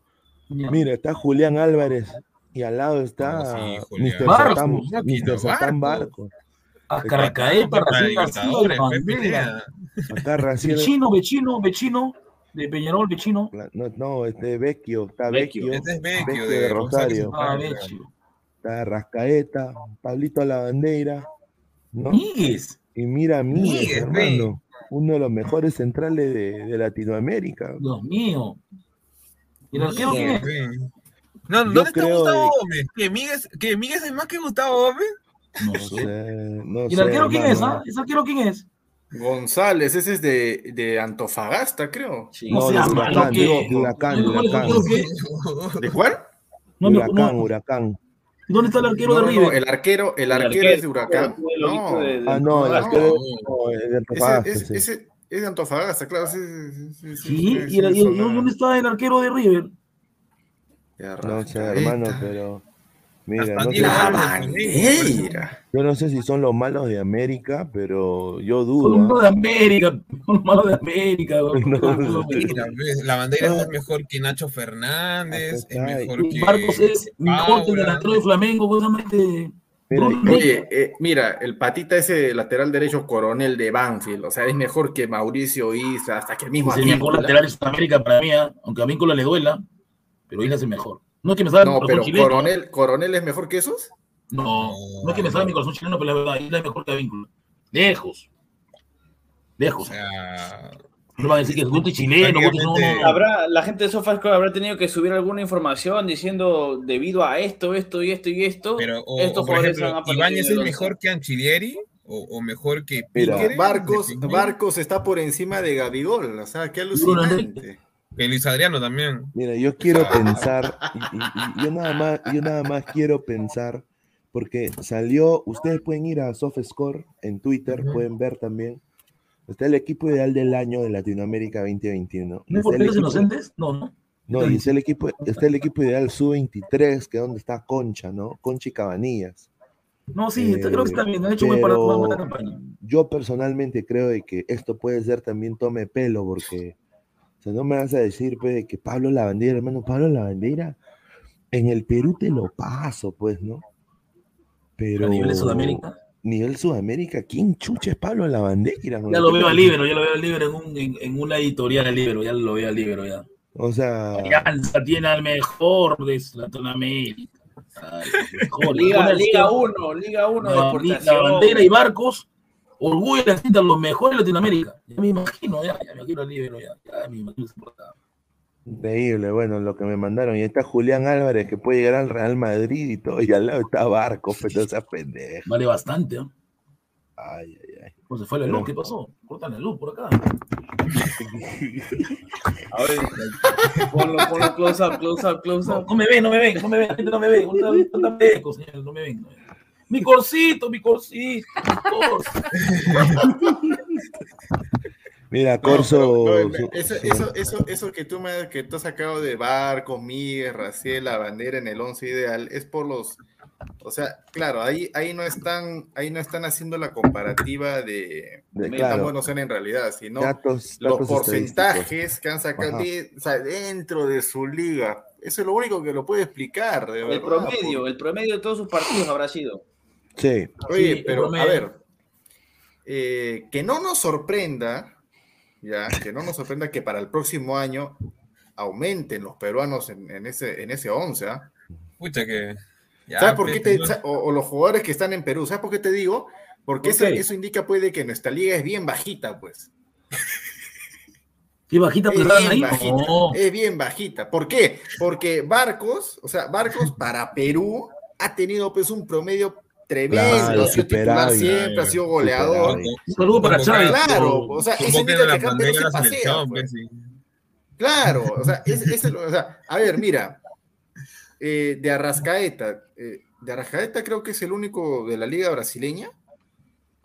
Mira, está Julián Álvarez y al lado está Ah, sí. Mr. Barcos, Satán, máquina, Mr. Satán Barcos. Barcos. A Raciel García, bandera. Acá Vecino, vecino, vecino, de Peñarol, vecino. no, no, este Vecchio, está Vecchio. Este es Vecchio, Vecchio de de Rosario. Ah. Vecchio. está Rascaeta, Pablito la bandera, ¿no? Míguez. Y mira Míguez, hermano, uno de los mejores centrales de, de Latinoamérica. Dios mío. ¿Y el arquero quién es? No, ¿dónde está creo Gustavo Gómez? ¿Que Miguel, ¿Que Miguel es más que Gustavo Gómez? No sé. no ¿Y el sé, arquero quién es? ah? ¿Ese arquero quién es? González, ese es de, de Antofagasta, creo. Sí. No de Huracán, ¿qué? de Huracán, ¿Cuál es el Huracán? ¿De cuál? Huracán, no. Huracán. ¿Dónde está el arquero No, de no, no, River? el arquero, el arquero es de Huracán. El No, de- de- Ah, no, el arquero no, es de ese, Antofagasta, ese, sí. ese es de Antofagasta, claro. ese- ese- Sí, ese- ¿y, el- y son- dónde está el arquero de River? Ya, No sé, hermano, pero mira, Hasta no sé, yo no sé si son los malos de América, pero yo Son dudo. los ¿ah? de América, son los malos de América. No, Mira, La bandera es mejor que Nacho Fernández, es mejor que. Marcos es mejor que el delantero de Flamengo, justamente. Mira, Oye, eh, mira, el patita ese lateral derecho coronel de Banfield, o sea, es mejor que Mauricio Isla, hasta que el mismo Es el mejor lateral de Sudamérica para mí, ¿ah? aunque a Víncula le duela, pero Isla es el mejor. No es que me salga mi No, corazón pero chileno. coronel, coronel es mejor que esos. No, no es que me salga mi corazón chileno, pero la verdad, Isla es mejor que Víncula. Lejos. O Lejos. sea, No van a decir que es Guti chileno, Guti no, no, no. Habrá, la gente de SofaScore habrá tenido que subir alguna información diciendo debido a esto, esto y esto y esto. pero, o, estos o por jugadores ejemplo, ¿Ibáñez es mejor que Anchilieri? ¿O, o mejor que Mira? Barcos. Barcos está por encima de Gabigol, o sea, qué alucinante. Que Luis Adriano también. Mira, yo quiero pensar, y, y- y yo nada más, yo nada más quiero pensar, porque salió, ustedes pueden ir a SoftScore en Twitter, pueden ver también. Está el equipo ideal del año de Latinoamérica 2021. ¿No por equipo- inocentes? No, no. No, y está el equipo, está el equipo ideal sub-23, que es donde está Concha, ¿no? Concha y Cabanillas. No, sí, Eh, creo que está bien. Han hecho muy para buena campaña. Yo personalmente creo de que esto puede ser también tome pelo, porque o sea, no me vas a decir pues, de que Pablo Lavandera, hermano, Pablo Lavandera, en el Perú te lo paso, pues, ¿no? Pero A nivel de Sudamérica. Nivel Sudamérica, ¿quién chucha es Pablo Lavandera? Ya lo veo al libro, ya lo veo al libro en, un, en, en una editorial al libro, ya lo veo al libro ya. O sea, Alianza tiene al mejor de Latinoamérica. Ay, mejor. Liga, Liga cielo. 1, Liga 1 de La, la bandera y barcos Orgullo de la cinta, los mejores de Latinoamérica. Ya me imagino, ya, ya me imagino el libro, ya, ya me imagino. Increíble, bueno, lo que me mandaron. Y está Julián Álvarez que puede llegar al Real Madrid y todo. Y al lado está Barco, pero no seas pendejo. Vale bastante, ¿no? Ay, ay, ay. ¿Cómo se fue la luz? ¿Qué pasó? Cortan la luz por acá. A ver, ponlo, ponlo close up, close up, close No, up. no me ven, no me ven, no me ven, la gente no me ve. No me ven. no me ven. Mi corcito, mi corcito, mi corso. Mira, No, Corso. no, su- eso, eso, eso, eso que tú me que tú has sacado de Barcos, Miguel, Raciel, la bandera en el 11 ideal, es por los, o sea, claro, ahí, ahí no están, ahí no están haciendo la comparativa de, de- claro, tan buenos son en realidad, sino datos, los datos porcentajes que han sacado de- o sea, dentro de su liga. Eso es lo único que lo puede explicar, de El verdad, promedio, por- el promedio de todos sus partidos habrá sido. Sí, Oye, Sí, pero a ver, eh, que no nos sorprenda, ya, que no nos sorprenda que para el próximo año aumenten los peruanos en, en ese, en ese 11, ¿ah? Pucha que. ya, ¿Sabes por qué pues, te, no- sa- o, o los jugadores que están en Perú, ¿sabes por qué te digo? Porque ¿Por eso, qué? eso indica puede que nuestra liga es bien bajita, pues. ¿Qué bajita Es bien ahí? bajita, es bien bajita. ¿Por qué? Porque Barcos, o sea, Barcos para Perú ha tenido pues un promedio tremendo, Claro, ha sido titular siempre, ha sido goleador. Un saludo para Chávez. Claro, o sea, ese la que acá se pasea, pues. sí. Claro, o sea, es, es el- o sea, a ver, mira, eh, de Arrascaeta, eh, de Arrascaeta creo que es el único de la liga brasileña.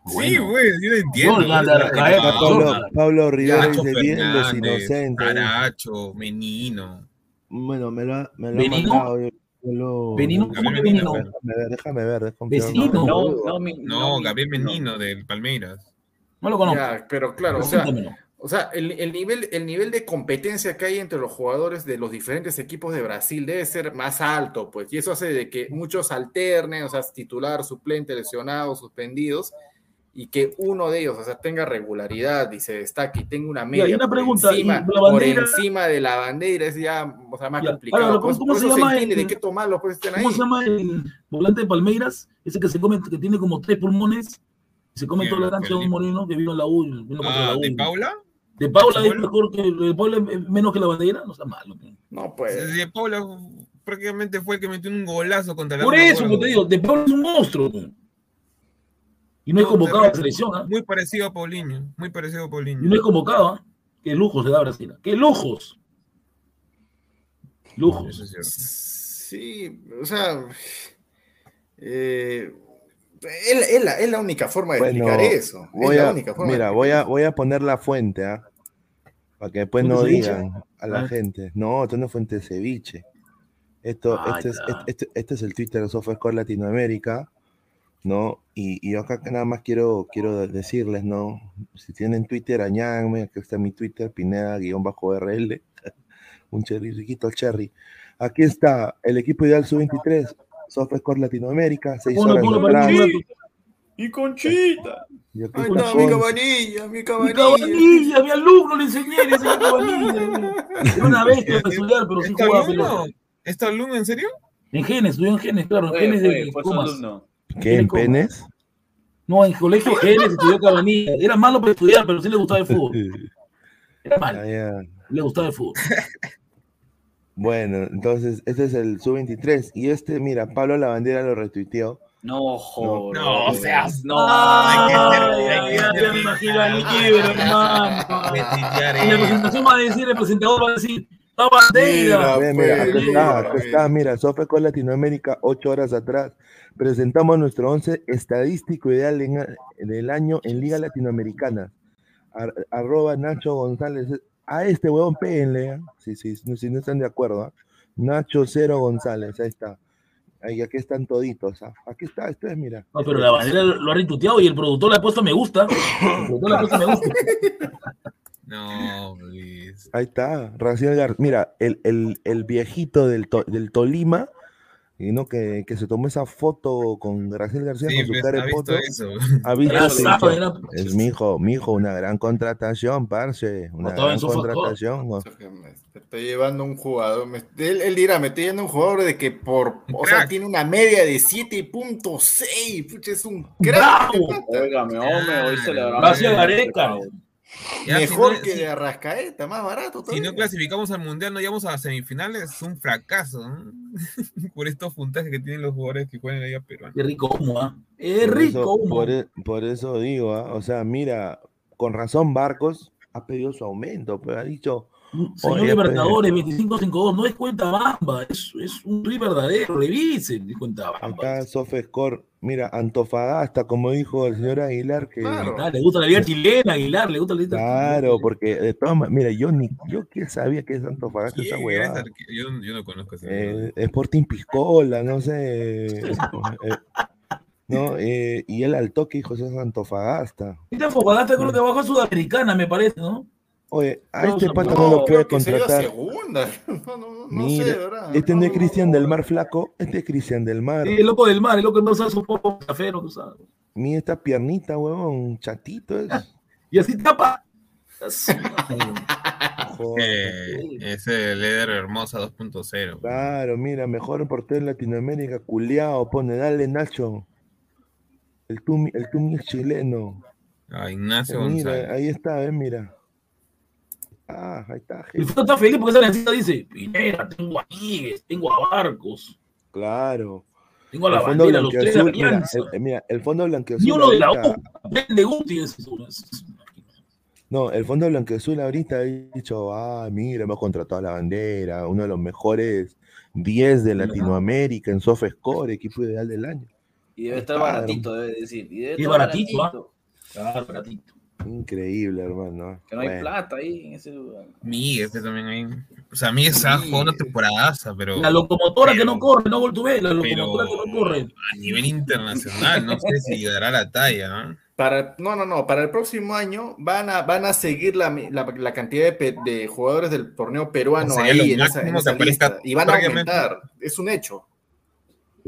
Sí, Bueno. güey, yo no entiendo. Ah, Pablo. Pablo Rivera dice bien los inocentes. Caracho, Menino. Bueno, me lo, ha- me lo ha mandado. Lo-. Déjame ver, déjame ver. No, no, mi- No, mi- Gabriel no. Menino del Palmeiras. No lo conozco. Ya, pero claro, o sea, Preséntamelo. o sea el, el nivel, el nivel de competencia que hay entre los jugadores de los diferentes equipos de Brasil debe ser más alto, pues, y eso hace de que muchos alternen, o sea, titular, suplente, lesionados, suspendidos, y que uno de ellos, o sea, tenga regularidad y se destaque y tenga una media hay una por pregunta, encima, ¿y la por encima de la bandera es ya, o sea, más Ya, complicado. ahora, pues, ¿cómo se llama el- de qué tomarlo, pues estén ahí. ¿Cómo se llama el volante de Palmeiras? Ese que se come, que tiene como tres pulmones. Se come ¿Quién? toda la cancha de un ¿El- moreno que vino a la U. Vino Ah, la U. ¿de Paula? De Paula es mejor que de Paula es menos que la bandera, no está malo. tío. No, pues. De Paula prácticamente fue el que metió un golazo contra la Por eso, como te digo, de Paula es un monstruo. tío. Y no es convocado a la selección, ¿ah? Muy parecido a Paulinho, muy parecido a Paulinho. Y no es convocado, ¿ah? Qué lujos se da Brasil. ¿ah? ¡Qué lujos! Lujos. Sí, o sea, eh, es, es la, es la única forma de Bueno, explicar eso. es la única forma de mira, explicar voy a, voy a poner la fuente, ¿ah? Para que después ¿Fuente no ceviche? digan a la Ah. gente. No, esto no es fuente de ceviche. Esto, Ah, este, es, ya. este, este es el Twitter de SofaScore Latinoamérica, ¿no? Y, y yo acá nada más quiero, quiero decirles, ¿no? Si tienen Twitter, añádenme, aquí está mi Twitter, Pineda-RL, un cherry, riquito cherry. Aquí está el equipo ideal sub-23, SofaScore Latinoamérica, seis horas atrás. rato. Y Conchita. Y Ahí está mi cabanilla, mi Mi cabanilla. cabanilla, mi alumno le enseñé, le enseñé cabanilla. Era una bestia estudiar, pero sí ¿Está jugaba alumno? pelota. ¿Está alumno en serio? En genes, estudió en genes, claro, en genes fue, de fue su Comas. alumno. ¿Qué, en penes? No, en colegio genes estudió cabanilla. Era malo para estudiar, pero sí le gustaba el fútbol. Era Ah, malo, le gustaba el fútbol. Bueno, entonces este es el sub-23 y este, mira, Pablo Lavandera lo retuiteó. No, joder. No, seas- No, Ay, hay que ay, ser- ay, ya me imagino al libro, hermano. La presentación va a decir, el presentador va a decir, ¡La bandera! Mira, mira, acá pues, está, acá está, mira, Sofecol Latinoamérica, ocho horas atrás. Presentamos nuestro once estadístico ideal en- del año en Liga Latinoamericana. Ar- arroba Nacho González. A este huevón péguenle, ¿ah? si, si, si no están de acuerdo. ¿ah? Nacho Cero González, ahí está. Ahí, aquí están toditos. ¿ah? Aquí está, esto es, mira. No, pero la bandera lo ha retuiteado y el productor le ha puesto me gusta. El productor le ha puesto me gusta. No, Luis. Ahí está, Raciel Gar. Mira, el, el, el viejito del, To- del Tolima, y no que, que se tomó esa foto con Graciel García Sí, con su cara de visto foto. eso. Ha visto era- Es mi hijo, mi hijo, una gran contratación, parce. Una gran contratación. ¿no? Espérate, estoy llevando un jugador. me- él, él dirá, me estoy llevando un jugador de que por. O sea, tiene una media de 7.6. Pucha, es un crack. ¡Bravo! Óigame, hombre, hoy celebramos. Gracias, Gareca. Ya, si Mejor no- que si- de Arrascaeta, más barato. Si todavía. no clasificamos al mundial, no llegamos a las semifinales, es un fracaso. ¿no? Por estos puntajes que tienen los jugadores que juegan allá peruanos. Qué rico humo, ¿ah? Es Por rico eso, humo. por, e- por eso digo, ¿ah? o sea, mira, con razón Barcos ha pedido su aumento, pero ha dicho, Señor Oye, Libertadores, 2552, no es cuenta bamba, es, es un RI verdadero, revisen, es cuenta bamba. acá Sofescore, mira, Antofagasta, como dijo el señor Aguilar, que Claro. Ah, le gusta la liga chilena, Aguilar, le gusta la liga claro, porque de todas maneras, mira, yo ni, yo que sabía que es Antofagasta esa ¿Quién huevada. Yo, yo no conozco ese. Eh, Sporting Piscola, no sé. eh, no, eh, y él al toque dijo, eso es Antofagasta. Fogadaste creo que bajó a Sudamericana, me parece, ¿no? Oye, a No, este no, pata No, no lo puede contratar. segunda. No, no, no, no Mira, sé, verdad. Este no es Cristian no, del Mar flaco, este es Cristian del Mar. Sí, el loco del mar, el loco del mar usa su poco café, no usa. Mira esta piernita, huevón, chatito es. Y así tapa. Que es el líder hermosa 2.0. Claro, mira, mejor portero en Latinoamérica, culiao, pone, dale Nacho. El Tumi, el Tumi es chileno. Ah, Ignacio Mira, González. ahí está, ven, mira. Ah, ahí está. El foto está feliz porque esa necesita dice, Pinera, tengo a Miguel, tengo a Barcos, Claro. tengo a la El fondo bandera, los tres de la mira, alianza. el, mira, el fondo blanqueazul uno de la U, vende Guti. no, el fondo blanqueazul ahorita ha dicho, ah, mira, hemos contratado a la bandera, uno de los mejores 10 de Latinoamérica en SoftScore, equipo ideal del año. Y debe estar Claro. baratito, debe decir. Y debe Y estar baratito, ¿ah? baratito, Claro, baratito. Increíble, hermano. Que no hay plata ahí en ese lugar. Miguel que también hay. O sea, Miguel se ha jugado una temporada, pero La locomotora que no corre, no Voltubé, la pero locomotora que no corre. a nivel internacional, no sé si dará la talla, ¿no? Para, no, no, no. Para el próximo año van a, van a seguir la, la- la cantidad de, pe- de jugadores del torneo peruano ahí en esa, en esa lista. Y van a aumentar. Es un hecho.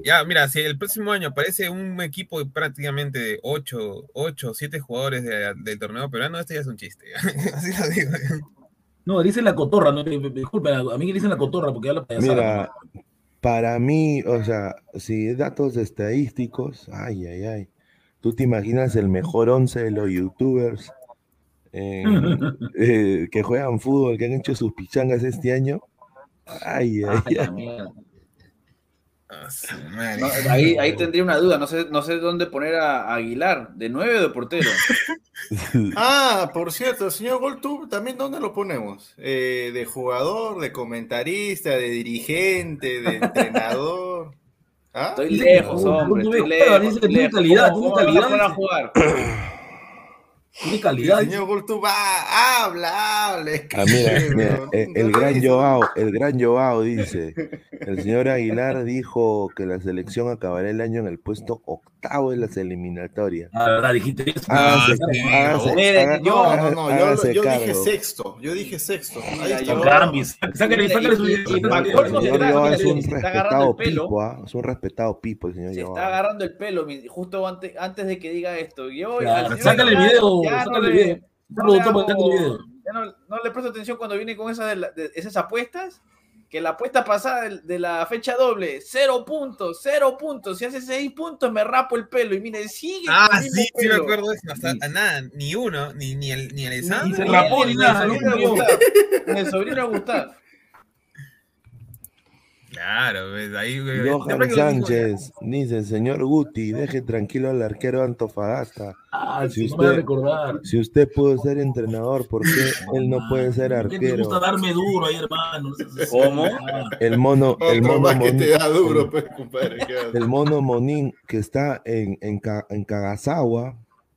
Ya, mira, si el próximo año aparece un equipo de prácticamente de 8 o 7 jugadores de- del torneo peruano, este ya es un chiste. Así lo digo. No, le dicen la cotorra, no, disculpen, a mí que dicen la cotorra porque habla payasada. Mira, para mí, o sea, si datos estadísticos, ay, ay, ay. ¿Tú te imaginas el mejor 11 de los youtubers eh, eh, que juegan fútbol, que han hecho sus pichangas este año? Ay, ay, ay. mierda. Ah, su madre. No, ahí, ahí tendría una duda, no sé, no sé dónde poner a Aguilar, ¿de nueve o de portero? Ah, por cierto, el señor Goltub, también ¿dónde lo ponemos? Eh, de jugador, de comentarista, de dirigente, de entrenador. ¿Ah? Estoy Dice lejos, hombre, estoy lejos. estoy calidad, lejos. tiene ¿Cómo- calidad, cómo me van a jugar? Tiene El calidad. señor Goltub, ah, habla, habla. Ah, mira, mira, eh, no el gran. Joao, el gran Joao dice, el señor Aguilar dijo que la selección acabará el año en el puesto octavo de las eliminatorias. La verdad, dijiste eso. Mire, haga- yo- No, no, no, yo, yo dije sexto, yo dije sexto. Ahí está. su Y- y- El señor, el señor se Joao es se un respetado el pelo. pipo, ¿ah? es un respetado pipo el señor Se Joao. está agarrando el pelo, justo antes, antes de que diga esto. Señor sácale el ya- ya no le- video. le hago- video. ya no, le presto atención cuando viene con esas, de la- de esas apuestas. Que la apuesta pasada de, de la fecha doble, cero puntos, cero puntos. Si hace seis puntos, me rapo el pelo. Y mire, sigue. Ah, sí, sí me acuerdo de eso. Hasta, nada, ni uno, ni, ni, el, ni Alessandro. Ni se rapó ni el nada. Ni el sobrino Gustavo. Claro, ves, ahí. güey, Johan Sánchez dice, señor Guti, deje tranquilo al arquero Antofagasta. Ah, Si a usted- recordar. Si usted pudo ser entrenador, ¿por qué él no puede ser ¿Por qué te gusta arquero? darme duro ahí, hermano? ¿Cómo? El mono, el mono, más que te da duro, el- pues, el mono Monín que está en, en, Ka- en Kagasawa,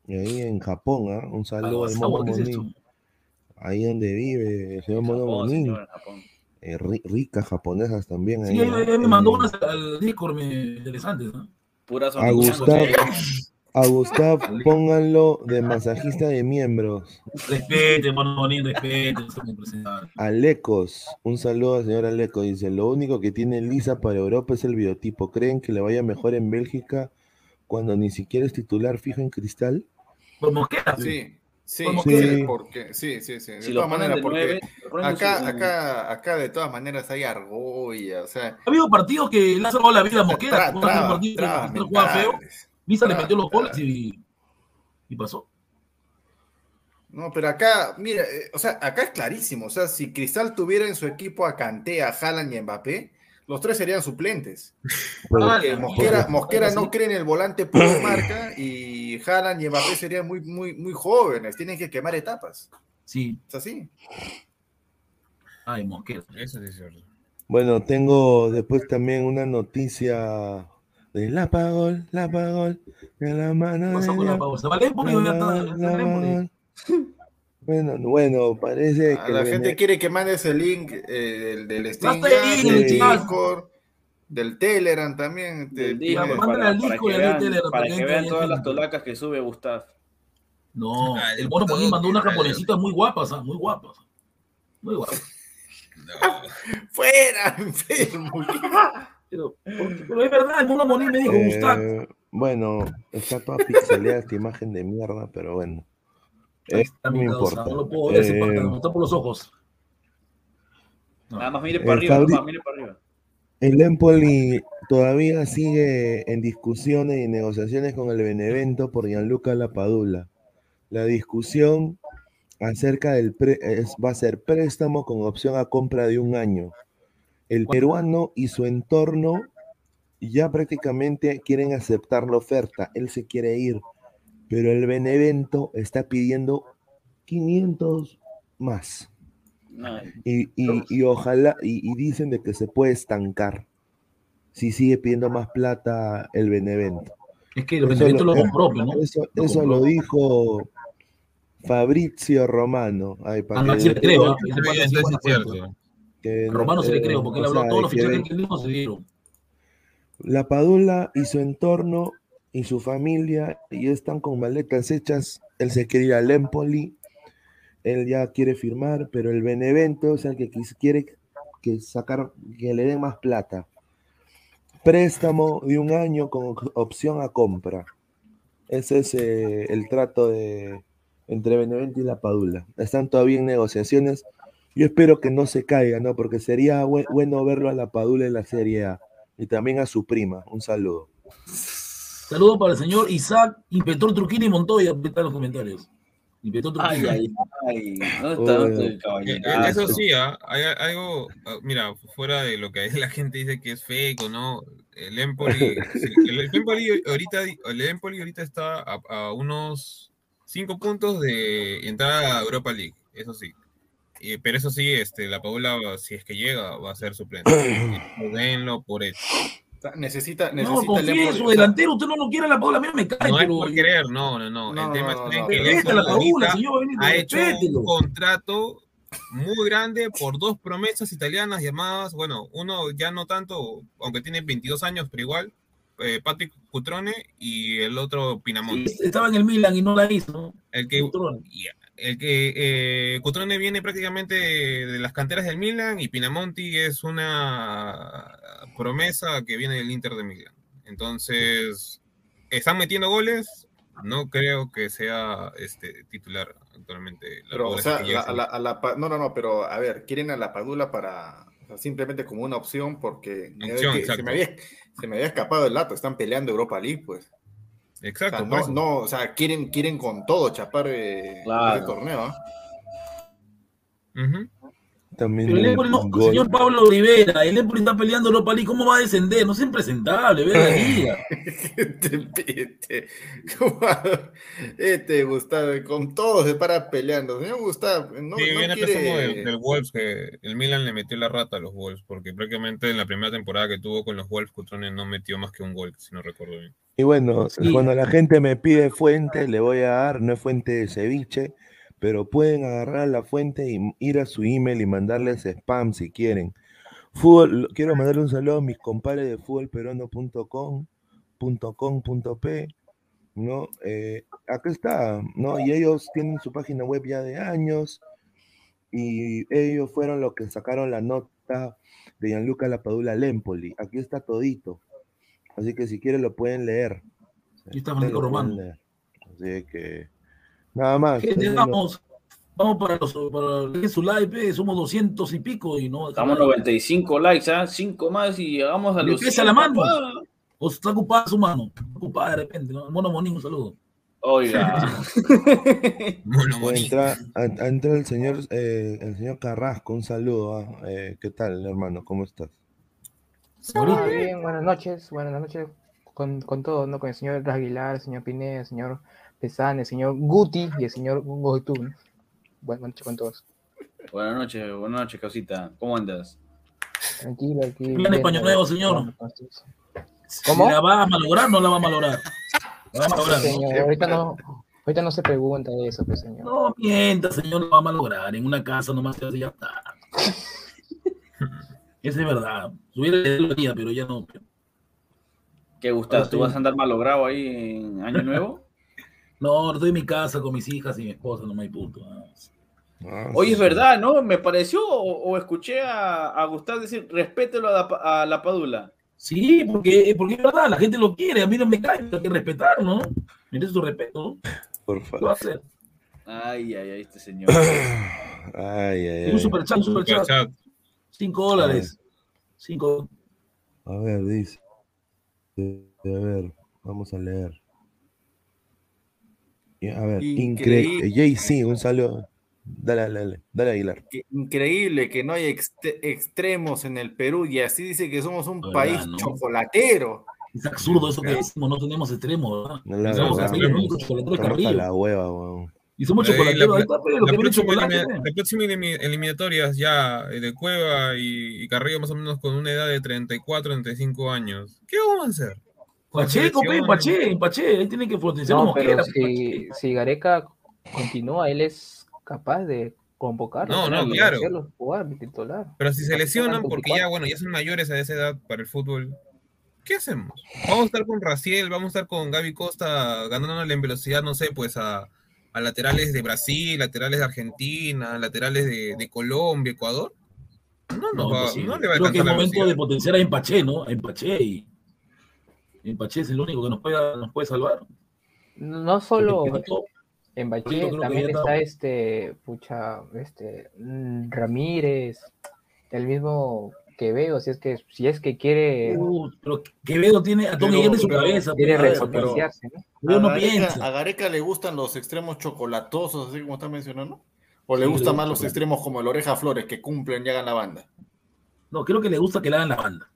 ahí en Japón, ¿ah? un saludo al mono ¿qué es Monín, ahí donde vive el señor mono Japón, Monín, señor, Japón. Eh, ri- ricas japonesas también ahí. Sí, él, ¿ah? él me mandó unas al Discord interesantes, ¿no? Pura A. Gustav, a Gustav, pónganlo de masajista de miembros. Respete, hermano Bonín, respete. Alecos, un saludo al señor Aleco. Dice: Lo único que tiene Lisa para Europa es el biotipo. ¿Creen que le vaya mejor en Bélgica cuando ni siquiera es titular fijo en cristal? Por Mosquera, sí. Sí, Sí, porque, sí, sí, sí. De Si todas maneras, de porque acá, su- acá, acá de todas maneras hay argolla, o sea, Ha habido partidos que le han salvado la vida a Mosquera. un partido que jugaba feo. Misa le metió los goles y, y pasó. No, pero acá, mira, eh, o sea, acá es clarísimo, o sea, si Cristal tuviera en su equipo a Kanté, a Haaland y a Mbappé, los tres serían suplentes. Mosquera, no cree en el volante de marca y Haaland y Mbappé serían muy, muy, muy jóvenes, tienen que quemar etapas. Sí. Es así. Ay, Mosquera. Eso sí es cierto. Bueno, tengo después también una noticia de la Pagol, la Pagol, de la mano de la la la. Pagol. Bueno, bueno, parece A que la gente quiere que mandes el link eh, del, del Steam, ahí, Jazz, del sí. Discord, del Telegram también. te del Mándale para, para disco que vean, Telegram para que vean todas las tolacas que sube Gustav. No, Ah, el mono Molín mandó unas japonesitas muy guapas, ¿ah? muy guapas. Muy guapas. No. ¡Fuera, enfermo! Pero, pero es verdad, el mono Molín me dijo, Gustav. Eh, bueno, está toda pixeleada esta imagen de mierda, pero bueno. Está no mi me causa, importa. No lo puedo ver, ese Eh, me está por los ojos. No. Nada más mire Eh, para arriba, Fabri- mire para arriba. El Empoli todavía sigue en discusiones y negociaciones con el Benevento por Gianluca Lapadula. La discusión acerca del pre- es- va a ser préstamo con opción a compra de un año. El peruano y su entorno ya prácticamente quieren aceptar la oferta. Él se quiere ir, pero el Benevento está pidiendo 500 más. Y, y- y ojalá, y, y dicen de que se puede estancar si sigue pidiendo más plata el Benevento. Es que el Benevento lo- lo compró, ¿no? Eso, Lo eso compró. lo dijo Fabrizio Romano. Ay, para Ah, no, que- sí le creo, buena es cierto. que no- Romano sí le creo, porque él habló sea, todos los que fichajes que él dijo se dieron. La Padula y su entorno y su familia ya están con maletas hechas. Él se quiere ir al. Él ya quiere firmar, pero el Benevento, o sea, que quiere que sacar, que le den más plata. Préstamo de un año con opción a compra. Ese es eh, el trato de entre Benevento y la Padula. Están todavía en negociaciones. Yo espero que no se caiga, ¿no? Porque sería bue- bueno verlo a la Padula en la Serie A. Y también a su prima. Un saludo. Saludos para el señor Isaac, Inspector Truquini Montoya, está en los comentarios. Inspector Ay, Truquini. ay, ay. ¿Dónde está, dónde está el Eh, caballero? eh, Ah, Eso sí. ah, hay algo, ah, mira, fuera de lo que la gente dice que es fake o no, el Empoli, el, el Empoli ahorita, el Empoli ahorita está a, a unos 5 puntos de entrar a Europa League, eso sí. Eh, pero eso sí, este, la Paula, si es que llega, va a ser suplente. Denlo por hecho. Necesita, No, necesita el confíe en su delantero, usted no lo quiere a la Paula, a mí no me cae, No es pero... por querer, no, no, no. No, El tema no, es no, que no. el la Paula, señor ha hecho respételo. un contrato muy grande por dos promesas italianas llamadas, bueno, uno ya no tanto, aunque tiene 22 años, pero igual, eh, Patrick Cutrone y el otro Pinamonte. Estaba en el Milan y no la hizo. ¿no? El que. El que eh, Cutrone viene prácticamente de las canteras del Milan y Pinamonti es una promesa que viene del Inter de Milán. Entonces, están metiendo goles. No creo que sea este titular actualmente. La Pero, o sea, la- la- la no, no, no, pero a ver, quieren a la Padula para o sea, simplemente como una opción porque me- Opción, que- se, me había, se me había escapado el dato, están peleando Europa League, pues. O sea, Exacto. no, no, o sea, quieren, quieren con todo chapar eh, Claro. ese torneo. ¿ah? Ujú. También Pero el Empoli no, gol. señor Pablo Rivera, el Empoli está peleando Europa League, ¿cómo va a descender? No es impresentable, ve la liga. este, este, este Gustavo, con todo se para peleando. Señor Gustavo, no, Sí, no viene quiere- del, del Wolves que el Milan le metió la rata a los Wolves, porque prácticamente en la primera temporada que tuvo con los Wolves, Cutrone no metió más que un gol, si no recuerdo bien. Y bueno, Sí. cuando la gente me pide fuente, le voy a dar, no es fuente de ceviche, pero pueden agarrar la fuente y ir a su email y mandarles spam si quieren. Fútbol, quiero mandarle un saludo a mis compadres de fútbolperuano.com, .com, .p, ¿no? Eh, acá está, ¿no? Y ellos tienen su página web ya de años y ellos fueron los que sacaron la nota de Gianluca Lapadula Lempoli. Aquí está todito. Así que si quieren lo pueden leer. Aquí está Francisco leer. Así que Nada más. Gente, vamos, vamos para, los, para su like, eh, somos 200 y pico y no. Estamos 95 likes, ¿ah? 5 más y llegamos a los. 100, la mano. O está ocupada su mano. Está ocupada de repente, ¿no? Mono Monín, un saludo. Oiga. Entra, entra el señor, eh, el señor Carrasco, un saludo. ah, eh, ¿Qué tal, hermano? ¿Cómo estás? Muy bien, buenas noches, buenas noches con, con todos, ¿no? Con el señor Aguilar, el señor Pineda, el señor Pesán, el señor Guti y el señor Goitú. ¿no? Buenas noches con todos. Buenas noches, buenas noches, causita. ¿Cómo andas? Tranquilo, aquí. Plan español nuevo, señor. ¿Cómo? ¿La va a malograr o no la va a malograr? La va a malograr, ¿no? Señor, ahorita no, ahorita no se pregunta eso, pues, señor. No mienta, señor, lo va a malograr. En una casa nomás se hace y ya está. Esa es verdad. Si hubiera lo pero ya no. ¿Qué gustas? ¿Tú sí. vas a andar malogrado ahí en Año Nuevo? No, estoy en mi casa con mis hijas y mi esposa, no me hay punto. nada más. Ah, Oye, sí, es sí. verdad, ¿no? Me pareció o, o escuché a, a Gustavo decir, respételo a la, a la Padula. Sí, porque, porque es verdad, la gente lo quiere, a mí no me cae, hay que respetarlo, ¿no? Merece su respeto, ¿no? Por ¿Qué va a favor. hacer? Ay, ay, ay, este señor. Ay, ay, Un ay. super chat, un super chat. Superchat. Cinco dólares. Cinco. A ver, dice. Eh, A ver, vamos a leer. A ver, increíble. Increíble. JC, un saludo. Dale, dale, dale, dale, Aguilar. Que increíble que no haya exte- extremos en el Perú y así dice que somos un Verdad, país ¿no? chocolatero. Es absurdo eso que decimos, no tenemos extremos, ¿verdad? No la verdad, no. chocolatero la hueva, weón. Y somos chocolateros, la- próxima, eliminatorias ya eh, de Cueva y, y Carrillo más o menos con una edad de 34, 35 años. ¿Qué vamos a hacer? Pacheco, pe, Selección. Pache, Pache, ahí tiene que potenciar No, como pero quiera. si, si Gareca continúa, él es capaz de convocarlo. No, no, claro. jugar titular. Pero si se lesionan porque ya, bueno, ya son mayores a esa edad para el fútbol, ¿qué hacemos? Vamos a estar con Raciel, vamos a estar con Gaby Costa ganándole en velocidad, no sé, pues a, a laterales de Brasil, laterales de Argentina, laterales de, de Colombia, Ecuador. No, no, No, va, imposible. no le va a Creo que es momento de potenciar a Empaché, ¿no? A Empaché y Empaché es el único que nos puede, nos puede salvar. No solo en que también está está- este, pucha, este, mm, Ramírez, el mismo Quevedo, si es que, si es que quiere, Uh, pero Quevedo tiene a Miguel en su cabeza. quiere pues, repotenciarse, ¿no? Quevedo no a, Gareca, piensa. a Gareca le gustan los extremos chocolatosos, así como está mencionando. ¿O le Sí, gustan gusta, más los claro. extremos como el Oreja Flores que cumplen y hagan la banda? No, creo que le gusta que le hagan la banda.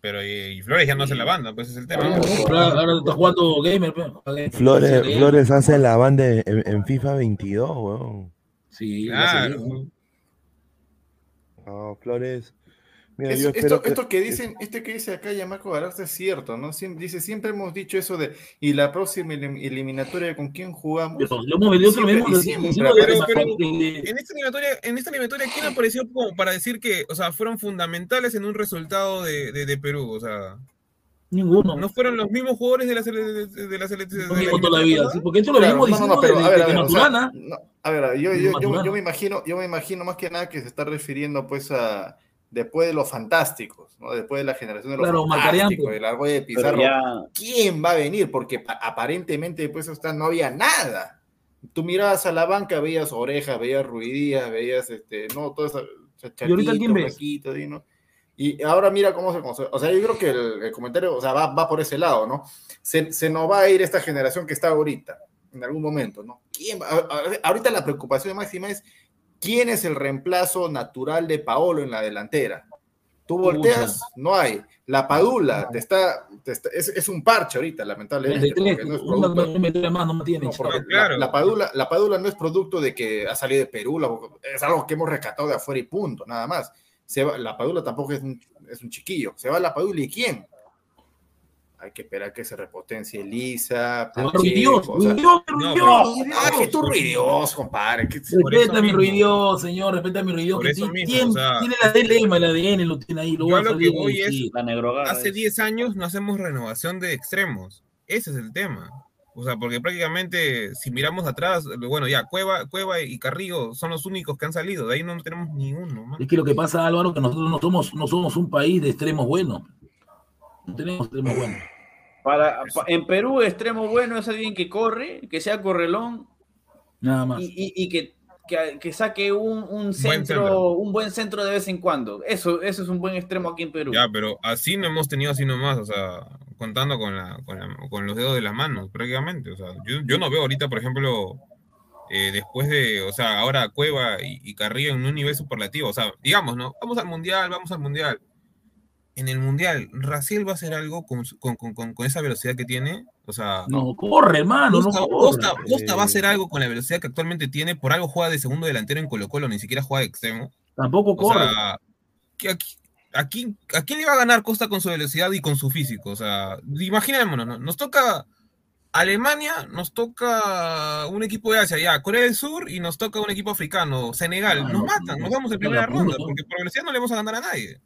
Pero y, y Flores ya no hace la banda, pues ese es el tema. Ahora, ahora está jugando gamer. pe. Flores, Flores hace la banda en, en FIFA 22, weón. Sí, Claro. No, Flores. Mira, Es- yo esto, que- esto que dicen, este que dice acá Yamaco Galarza es cierto, ¿no? Siem- dice, siempre hemos dicho eso de, y la próxima elim- eliminatoria con quién jugamos. Pero lo hemos venido Siempre- mismo de- siempre Pero, de- pero, de- en esta eliminatoria, en esta eliminatoria, ¿quién apareció como para decir que, o sea, fueron fundamentales en un resultado de, de, de Perú? O sea, Ninguno. ¿no fueron los mismos jugadores de la selección de, de la selección? Lo mismo toda la vida. sí, porque esto lo Claro, venimos no, no, diciendo no, pero a ver, a ver, o sea, no, a ver, yo, yo, yo, yo me imagino, yo me imagino más que nada que se está refiriendo pues a después de los fantásticos, ¿no? Después de la generación de los Claro, fantásticos, pues. de la de Pero Pizarro. ya, ¿Quién va a venir? Porque pa- aparentemente después de estar no había nada. Tú mirabas a la banca, veías orejas, veías ruidías, veías este, no, todo eso. ¿Y ahorita quién ves? Flaquito, ¿sí, no? Y ahora mira cómo se conoce. O sea, yo creo que el, el comentario, o sea, va, va por ese lado, ¿no? Se, se nos va a ir esta generación que está ahorita, en algún momento, ¿no? ¿Quién va? a- a- ahorita la preocupación máxima es quién es el reemplazo natural de Paolo en la delantera. Tú volteas, no hay. La Padula te está, te está- es, es un parche ahorita, lamentablemente. 33, porque no es una producto- una media más no me tiene. no, chico. porque No, claro. la, la Padula, la Padula no es producto de que ha salido de Perú, la- es algo que hemos rescatado de afuera y punto, nada más. Se va- la Padula tampoco es un, es un chiquillo. Se va la Padula y ¿quién? Hay que esperar que se repotencie Lisa, Pacheco, Ruidios, o sea, Ruidios, no, Ruidios, Ah, que tú ruidios, compadre. que- Respeta a mi mismo. ruidios, señor, respeta a mi ruidios. Por Que mismo, tiene, o sea, tiene la DLM, el ADN, lo tiene ahí. Lo yo va a a lo que voy es- la negrogada. Hace es- 10 años no hacemos renovación de extremos. Ese es el tema. O sea, porque prácticamente si miramos atrás, bueno, ya Cueva, Cueva y Carrillo son los únicos que han salido. De ahí no tenemos ni uno. man. Es que lo que pasa, Álvaro, que nosotros no somos, no somos un país de extremos buenos. Tenemos extremos buenos. Para, pa- en Perú, extremo bueno es alguien que corre, que sea correlón Nada más. Y, y- y que, que, que saque un, un centro, centro. un buen centro de vez en cuando. Eso, eso es un buen extremo aquí en Perú. Ya, pero así no hemos tenido así nomás, o sea, contando con, la, con, la- con los dedos de las manos, prácticamente. O sea, yo, yo no veo ahorita, por ejemplo, eh, después de, o sea, ahora Cueva y, y Carrillo en un nivel superlativo. O sea, digamos, ¿no? Vamos al Mundial, vamos al Mundial. En el Mundial, ¿Raciel va a hacer algo con, con, con- con- con esa velocidad que tiene? O sea, No, corre, hermano, no Costa, corre. Costa- Costa va a hacer algo con la velocidad que actualmente tiene. Por algo juega de segundo delantero en Colo Colo, ni siquiera juega de extremo. Tampoco O corre. sea, aquí, aquí, ¿a quién le va a ganar Costa con su velocidad y con su físico? O sea, imaginémonos, ¿no? nos toca Alemania, nos toca un equipo de Asia, ya, Corea del Sur, y nos toca un equipo africano, Senegal. Nos no, matan, no, nos vamos en primera ronda, porque por velocidad no le vamos a ganar a nadie.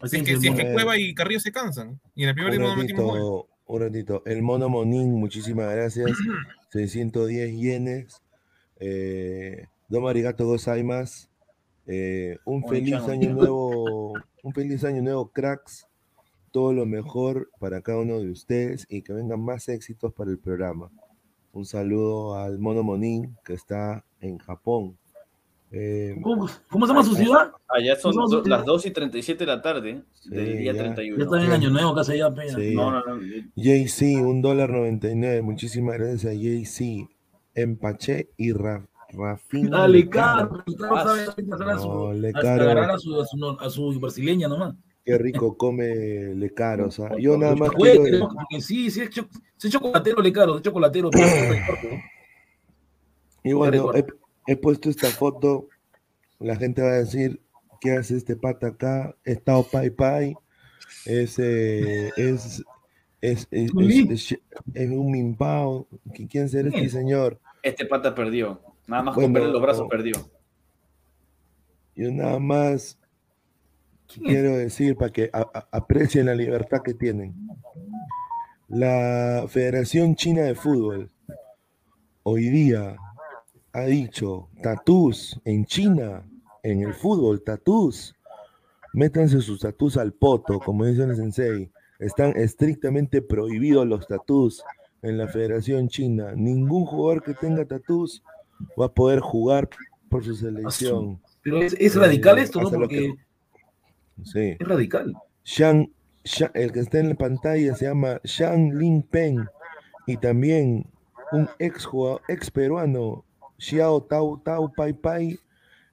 Así Si es que, si es que. Cueva y Carrillo se cansan, y en el primer Un tiempo no metimos gol. ratito, un ratito. El mono Monín, muchísimas gracias. 610 yenes. Eh, Domo arigato gozaimasu. Eh, un feliz año nuevo, un feliz año nuevo, cracks. Todo lo mejor para cada uno de ustedes y que vengan más éxitos para el programa. Un saludo al mono Monín que está en Japón. Eh, ¿Cómo, cómo se llama su ciudad? Allá son do- sí. las 2 y 37 de la tarde del Sí, día ya. Ya 31. está en el año nuevo, casi ya pena. Sí. No, no, no. JC, un dólar 99. Muchísimas gracias a JC. Empaché y Ra- Rafina. Dale. Caro. Caro Ah, agarrar a su, a su, a su brasileña nomás. Qué rico come Lecaro. O sea, yo nada más quiero. Porque sí, sí, es, chocolatero, le caro, es chocolatero. pero. Y bueno, he, puesto esta foto. La gente va a decir: ¿Qué hace este pata acá? Estado Pai Pai. Es, eh, es, es, es, es- es- es un mimpao. ¿Qui- ¿Quién será este señor? Este pata perdió. Nada más Bueno, con verle los brazos oh. perdió. Yo nada más quiero decir para que a- a- aprecien la libertad que tienen. La Federación China de Fútbol hoy día ha dicho tatús en China, en el fútbol, tatús. Métanse sus tatús al poto, como dice el sensei. Están estrictamente prohibidos los tatús en la Federación China. Ningún jugador que tenga tatús va a poder jugar por su selección. Pero es, es radical Eh, esto, ¿no? Porque Sí. es radical. Shang, Shang- el que está en la pantalla se llama Shang Lin Peng y también un ex jugador, ex peruano, Xiao Tau Tau Pai Pai,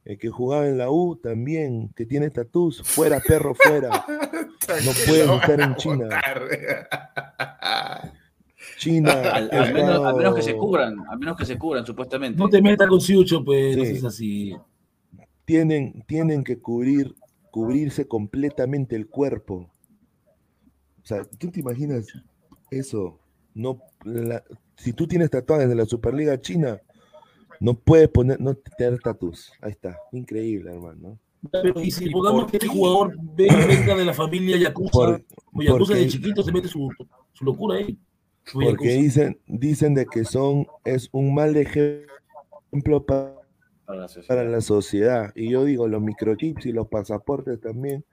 eh, que jugaba en la U también, que tiene tatús, fuera perro, fuera. No puedes estar en China. China. Al, menos, al menos que se cubran, al menos que se cubran, supuestamente. No te metas con Siucho, pues, no Sí. es así. tienen, tienen que cubrir, cubrirse completamente el cuerpo. O sea, ¿tú te imaginas eso? No, la- si tú tienes tatuajes de la Superliga China, no puedes poner, no tener tatuajes. Ahí está, increíble, hermano. Pero y si ¿Y pongamos que este jugador venga, de la familia Yakuza, Por- o Yakuza porque- de chiquito se mete su, su locura ahí. Su Porque Yakuza. dicen, dicen de que son, es un mal ejemplo pa- Para la sociedad. para la sociedad. Y yo digo, los microchips y los pasaportes también.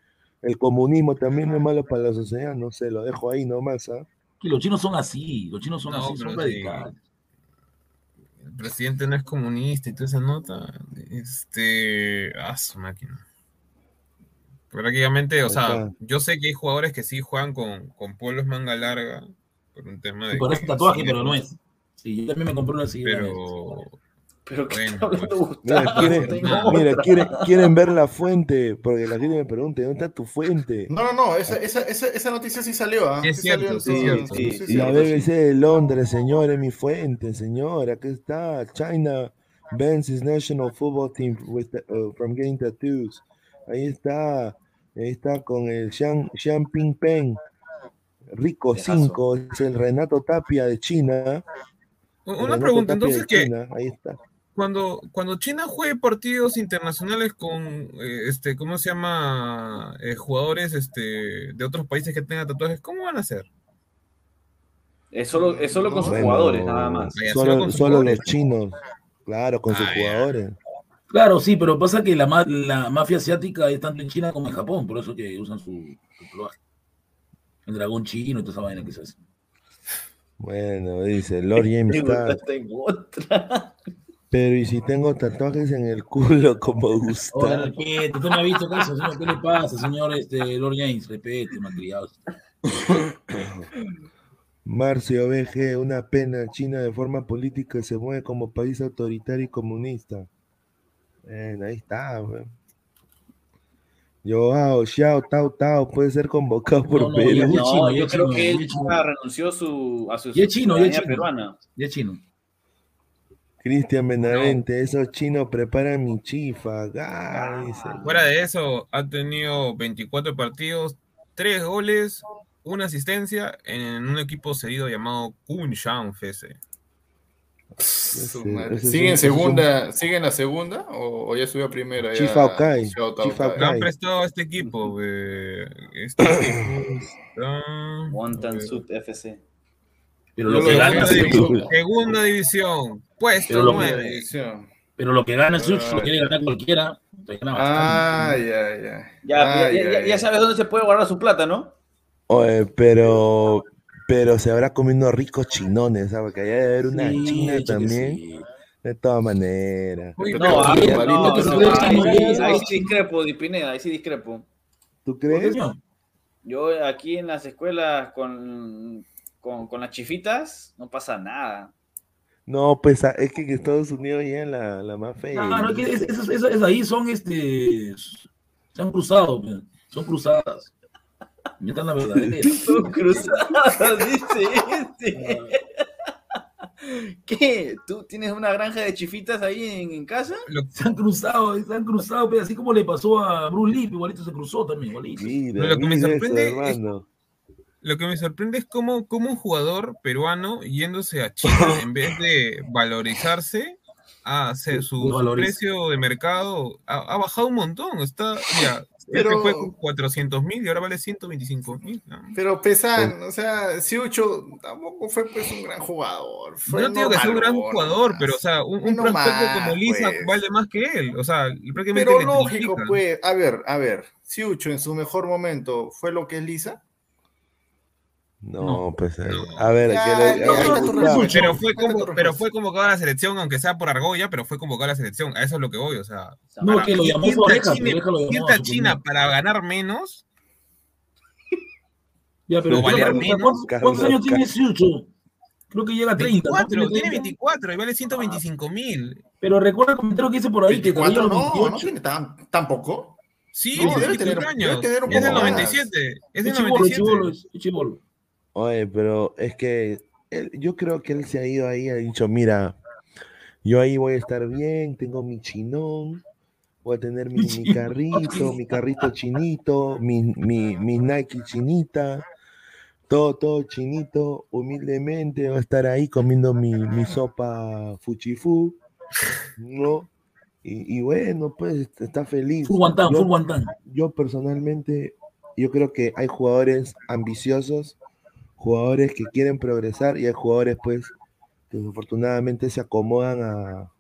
El comunismo también es malo para la sociedad, no sé, lo dejo ahí nomás, ¿ah? Que los chinos son así, los chinos son No, así, son sí. Presidente no es comunista y toda esa nota. Este. Ah, su máquina. Prácticamente, o sea, yo sé que hay jugadores que sí juegan con, con polos manga larga por un tema de. Por que ese tatuaje, sí, pero no es. Sí, yo también me compré una vez. Pero. Pero que Bueno, está hablando pues. Mira, Gustavo, quieren, tengo mira, otra. quieren, quieren ver la fuente, porque la gente me pregunta, ¿dónde está tu fuente? No, no, no, esa, esa, esa, esa noticia sí salió, ¿ah? Sí sí, sí, sí, sí, La. BBC de Londres, señor, es mi fuente, señor, aquí está. China bans national football team with the- uh, from getting tattoos. Ahí está, ahí está con el Xiang, Xiang Ping Peng. Rico Viejazo. 5, es el Renato Tapia de China. Una Renato pregunta, Tapia entonces, China, ahí está. Cuando, cuando China juegue partidos internacionales con, eh, este, ¿cómo se llama? Eh, jugadores este, de otros países que tengan tatuajes, ¿cómo van a hacer? Es solo, es solo con sus Bueno, jugadores, nada más. Solo Solo, sus los chinos, claro, con sus Ah, ya. jugadores. Claro, sí, pero pasa que la, ma- la mafia asiática es tanto en China como en Japón, por eso que usan su, su tatuaje. El dragón chino y toda esa vaina que se hace. Bueno, dice Lord James Tengo Pero y si tengo tatuajes en el culo como Ahora, Gustavo. repete, usted me ha visto eso, señor, ¿qué le pasa, señor este, Lord James? Repete, malcriado. Marcio BG, una pena. China de forma política se mueve como país autoritario y comunista. Ahí está, weón. Joao, Xiao, Tao, Tao, puede ser convocado por No, no, Perú. y No, chino, y yo creo chino, que y él renunció su, a su Y es chino, y es ciudadanía chino. peruana. Ya es chino. Cristian Benavente, esos chinos preparan mi chifa. Ah. Fuera de eso, ha tenido 24 partidos, 3 goles, una asistencia en un equipo cedido llamado Kunshan FC. Su Ese- madre. ese es ¿Sigue en es un- segunda? ¿Sigue en la segunda? ¿O, o ya subió a primera? Chifa Okai? Lo han prestado a este equipo. Este equipo está- Wonton Sud FC. Pero lo que gana, segunda. División, puesto Pero lo que- 9. División. pero lo que gana Sucho lo quiere ganar cualquiera. Te gana Ah, bastante. ya, ya. Ya, Ah, ya, ya- ya ya. sabes dónde se puede guardar su plata, ¿no? Oye, pero, pero se habrá comiendo ricos chinones, ¿sabes? Que allá debe haber una Sí, china también. sí. De todas maneras. Uy, No, a Sí, ver, Marito, no, ahí, sí discrepo, Di Pineda, ahí sí discrepo. ¿Tú ¿Por qué crees? Yo aquí en las escuelas con, con, con las chifitas no pasa nada. No, pues a- es que en Estados Unidos ya la, la más fea. No, no, es que es- esas- esas ahí son este. Se han cruzado, pe. son cruzadas. Ya están la verdadera. Son cruzadas, dice este. ¿Qué? ¿Tú tienes una granja de chifitas ahí en, en casa? Se han cruzado, se han cruzado, pe, así como le pasó a Bruce Lee, igualito se cruzó también, igualito. Mira, Lo que me mira eso, sorprende es-. Lo que me sorprende es cómo, cómo un jugador peruano yéndose a China en vez de valorizarse, a hacer su, su precio de mercado ha, ha bajado un montón. Está, ya, Pero- este fue con 400 mil y ahora vale 125 mil. Pero Pesan, o sea, Siucho tampoco fue pues un gran jugador. Fue No digo que sea un gran jugador, nomás. pero o sea, un, un no prospecto más, como Lisa pues. vale más que él. O sea, prácticamente Pero lógico, pues. A ver, a ver. Siucho en su mejor momento fue lo que es Lisa. No, pues a- No. a ver, Ya, que le- no, a- no, no, Gustavo, no, Pero fue, como, pero convocado a la selección, aunque sea por Argolla, pero fue convocado a la selección. A eso es lo que voy, o sea. No, para- que lo llamó ¿quién su está oreja, China- lo llamó a China para ganar menos? Ya, pero No valer ¿cuántos- menos, ¿cuántos, años tiene Siucho? Creo que llega a 30. ¿no? 24, tiene 30. 24 y vale 125 mil. Pero recuerda el comentario que hice por ahí, que 24 todavía no, no 28. tiene tan, tampoco. Sí, No, debe tener- 24 debe años. tener un es del poco más. 97. Es Es del chibolo, 97. Oye, pero es que él- yo creo que él se ha ido ahí, ha dicho, mira, yo ahí voy a estar bien, tengo mi chinón, voy a tener mi, carrito, mi carrito chinito, mi, mi, mi Nike chinita, todo, todo chinito, humildemente voy a estar ahí comiendo mi, mi sopa fuchifú, ¿no? Y, y bueno, pues está feliz. Full guantán, Yo- full guantán. yo personalmente, yo creo que hay jugadores ambiciosos, jugadores que quieren progresar y hay jugadores pues que desafortunadamente se acomodan a,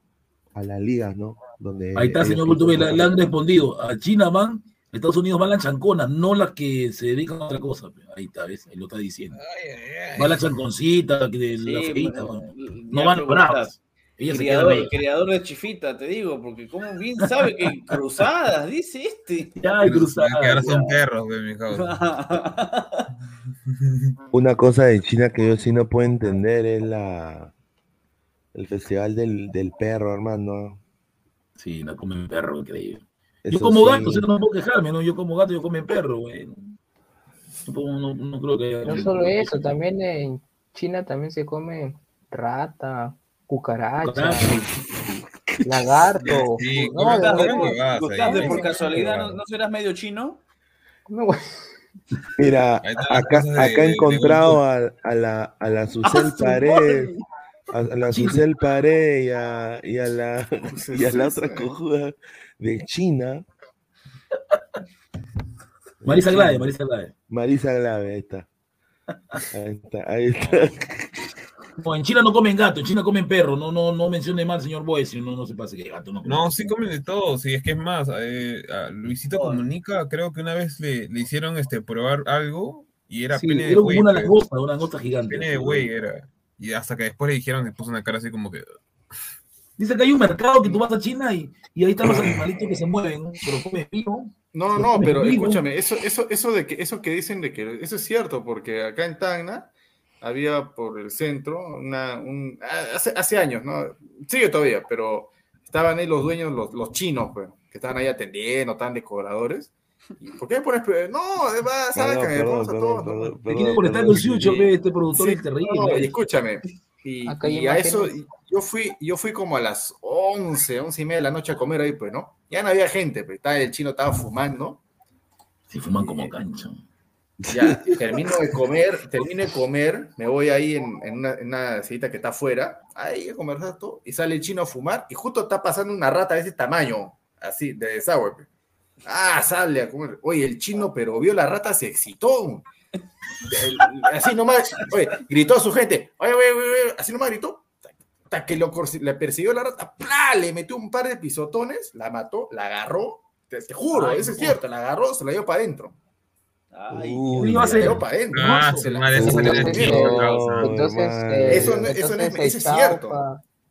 a las ligas, ¿no? Donde Ahí está, señor Cultura, le, le han respondido. A China van, a Estados Unidos van las chanconas, no las que se dedican a otra cosa. Ahí está, ¿ves? Ahí lo está diciendo. Va la chanconcita, que de la feita, bueno, ya No van preguntas. bravas. Brava. criador de chifita, te digo, porque como bien sabe que cruzadas, dice este. Ya, hay Que cruzada. ahora son perros, de mi. Una cosa de China que yo sí no puedo entender es la el festival del, del perro, hermano. Sí, no comen perro, increíble. Yo como sí. gato, o sea, no puedo quejarme, ¿no? Yo como gato, yo como perro, güey. No, puedo- no- no creo que haya- No solo eso, también en China también se come rata, cucaracha, lagarto. Sí, No, por casualidad, ¿no. ¿no serás medio chino? Mira, acá, acá he encontrado a, a la, a la Susel su Pared, a, a la Susel Pared y a, y a la, y a la otra cojuda de China. Marisa Glade, Marisa Glade. Marisa Glave, ahí está. Ahí está, ahí está. No, en China no comen gato, en China comen perro. No, no, no mencione mal, señor Boy, si no, no se pase que gato no come. No, sí comen de todo, sí, es que es más, eh, a Luisito Comunica, creo que una vez le, le hicieron este probar algo y era Sí, pene de era como güey, una langosta, una langosta gigante. Pene de güey era. Y hasta que después le dijeron, le puso una cara así como que. Dice que hay un mercado que tú vas a China y, y ahí están los animalitos que se mueven, pero comes vivo. No, no, Pero escúchame, eso, eso, eso de que, eso que dicen de que, eso es cierto, porque acá en Tacna había por el centro una, un, ah, hace, hace años, ¿no? Sigue todavía, pero estaban ahí los dueños, los, los chinos, pues, que estaban ahí atendiendo, estaban decoradores. ¿Y ¿Por qué me pones? No, va, Perdón, sácame, perdón, vamos a todos. Te molestar perdón, el Sucho, sí. este productor Sí, es terrible. no, y escúchame. Y, y a eso, imágenes. yo fui, yo fui como a las 11, 11 y media de la noche a comer ahí, pues, ¿no? Ya no había gente, pues, estaba, el chino estaba fumando. Si fuman como cancho. Ya, termino de comer, termino de comer, me voy ahí en, en una, en una cita que está afuera, ahí a conversar todo, y sale el chino a fumar, y justo está pasando una rata de ese tamaño, así, de desagüe. Ah, sale a comer. Oye, el chino, pero vio la rata, se excitó. Así nomás, oye, gritó a su gente, oye, oye, oye, oye, así nomás gritó, hasta que lo, le persiguió la rata, ¡plá! le metió un par de pisotones, la mató, la agarró, te, te juro, Ay, eso es cierto, la agarró, se la dio para adentro. Ay, Uy, ¿Qué iba a Se la hacer? dio para. Ah, causa. Entonces, eh, Eso no- eso no es- eso es cierto.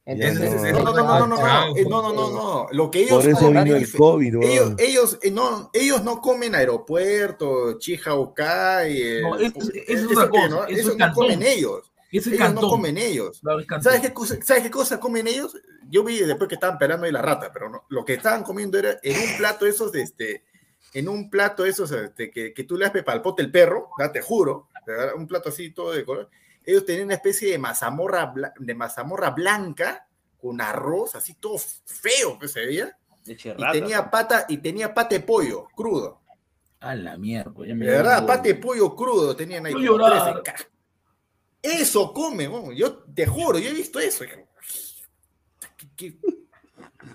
entonces no. No, no, no, no, no, no, eh, no, no, no, no. Lo que ellos Por eso vino es el COVID, ellos, ellos, eh, no, ellos no comen aeropuerto, Chihaucay, eh, No, es- es- es eso otra que cosa, no, eso es no comen ellos. Es Ellos cantón. no comen ellos. Es. ¿Sabes qué, cosa, ¿Sabes qué cosa comen ellos? Yo vi después que estaban pelando ahí la rata, pero no, lo que estaban comiendo era en un plato esos de este, en un plato esos este, que, que tú le das para el pote el perro, ya te juro, un plato así todo de color. Ellos tenían una especie de mazamorra, de mazamorra blanca con arroz, así todo feo que se veía, y tenía pata y tenía pate de pollo crudo. A la mierda. ya me De verdad, pate de pollo crudo tenían ahí. Voy a como llorar. 13 ca- Eso come, yo te juro, yo he visto eso. ¿Qué- qué?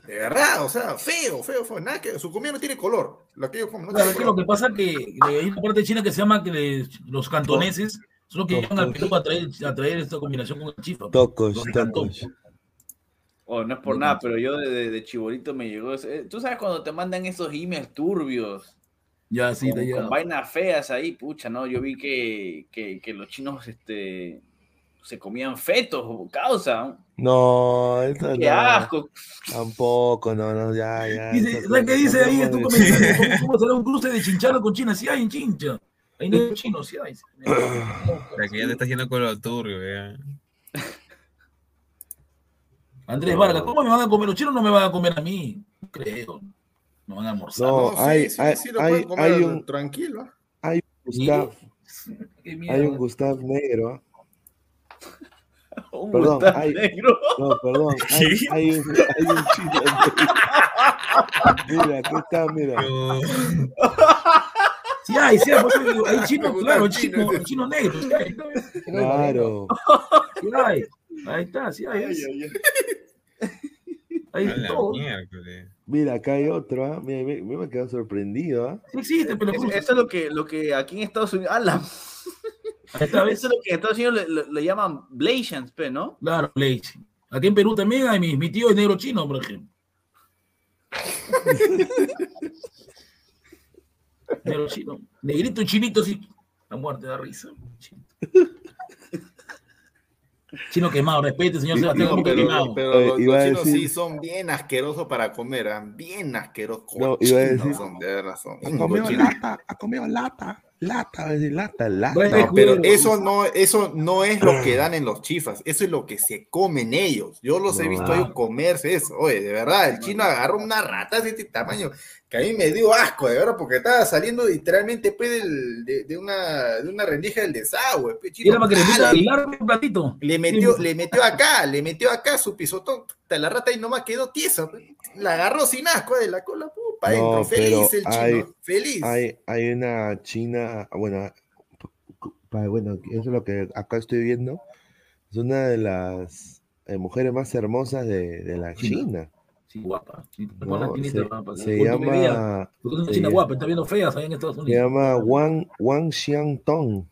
De verdad, o sea, feo, feo, feo. Nada que su comida no tiene color. Lo que ellos comen no Claro, tiene es que lo color. que pasa es que eh, hay una parte de China que se llama que le- los cantoneses son los que llegan al Perú a traer, a traer esta combinación con el chifa. Tocos, Los cantón. tocos. Oh, no es por nada, pero yo de, de, chibolito me llegó. ese- eh, Tú sabes cuando te mandan esos emails turbios, Ya, sí, te con, llega. con vainas feas ahí, pucha, ¿no? Yo vi que, que, que los chinos este, se comían fetos, causa. No, eso ¡Qué no. asco! Tampoco, no, no, ya, ya. Dice, eso ¿sabes qué dice ahí? Esto de- comentario, ¿Cómo, ¿Cómo será un cruce de chinchano con China? Sí hay en Chincha. Ahí no hay chino, sí hay. Sea, que ya te está haciendo con lo turbio, ya. Andrés Vargas, ¿cómo me van a comer? Los chinos no me van a comer a mí. No creo. No van a almorzar. No, sí, hay, sí, hay, sí lo hay, pueden comer hay un, tranquilo. hay un Gustav, hay un Gustav negro. Un Perdón, hay- negro. No, perdón, hay, hay un, hay un chino. Mira, aquí está, mira. Pero- Sí hay, sí hay. Hay Me chino, claro, chino, chino negro. Sí hay, Claro. sí hay. Ahí está, sí hay. Ahí miércoles. Mira, acá hay otro, ¿ah? Mira, me, me he quedado sorprendido, ¿ah? Sí existe, pero Eso, eso es lo que, lo que aquí en Estados Unidos. ¡Ala! Eso es lo que en Estados Unidos le, le- le llaman Blasians, pe, ¿no? Claro, Blaze. Aquí en Perú también hay mi, mi tío es negro chino, por ejemplo. negro chino. Negrito y chinito, sí. La muerte da risa. Chino, Chino quemado, respete, señor Sebastián, pero, quemado. pero Oye, los, chinos decir- sí son bien asquerosos para comer, ¿ah? bien asquerosos. No, iba a cochinos decir- son, de verdad, son Ha comido lata, ha comido lata, lata, lata, lata. Bueno, No, pero eso no, eso no es lo que dan en los chifas, eso es lo que se comen ellos. Yo los he No. visto ellos comerse eso. Oye, de verdad, el chino agarró una rata de este tamaño que a mí me dio asco, de verdad, porque estaba saliendo literalmente pues, del- de, de una, de una rendija del desagüe. pues, chino, Era para que le un platito. Le metió, le metió acá, le metió acá su pisotón. Puta, La rata ahí nomás quedó tiesa. pues. La agarró sin asco de la cola, para No. Feliz pero el chino, hay- feliz. Hay, hay una china, bueno, bueno, eso es lo que acá estoy viendo. Es una de las eh, mujeres más hermosas de, de la China. China. Sí, guapa. Se, guapa. llama, Porque es una se china llama- guapa, está viendo feas ahí en Estados se Unidos. llama Wang, Wang Xiangtong.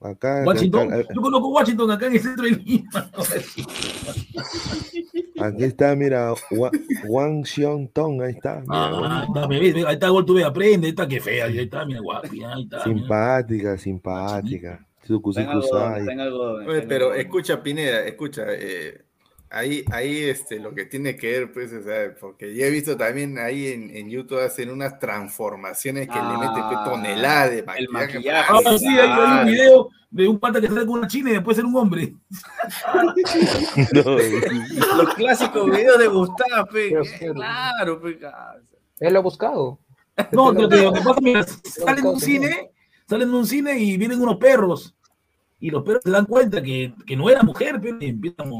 Acá, acá, Washington. acá- Yo conozco Washington acá en el centro de Lima. aquí está, mira, Wa- Wang Xiangtong, ahí está. mira, Ah, ahí está, ahí está, gol, tú ves, aprende, ahí está, qué fea, ahí está, mira, guapi, ahí está. mira. simpática, simpática. Suku, Está en suku, algodón, sai. está en algodón, está Oye, en pero escucha, Pineda, escucha. eh, ahí, ahí este, lo que tiene que ver, pues, o sea, porque yo he visto también ahí en, en YouTube hacen unas transformaciones que le meten pues, Ah, toneladas de el maquillaje. maquillaje. para Ah, sí, hay, hay un video de un pata que sale con una china y después ser un hombre. No, Los clásicos videos de Gustavo, pe. Sí, Claro, pe. ah, Él lo ha buscado. No, lo que, que salen de un cine, salen de un cine y vienen unos perros. Y los perros se dan cuenta que, que no era mujer, pero empiezan,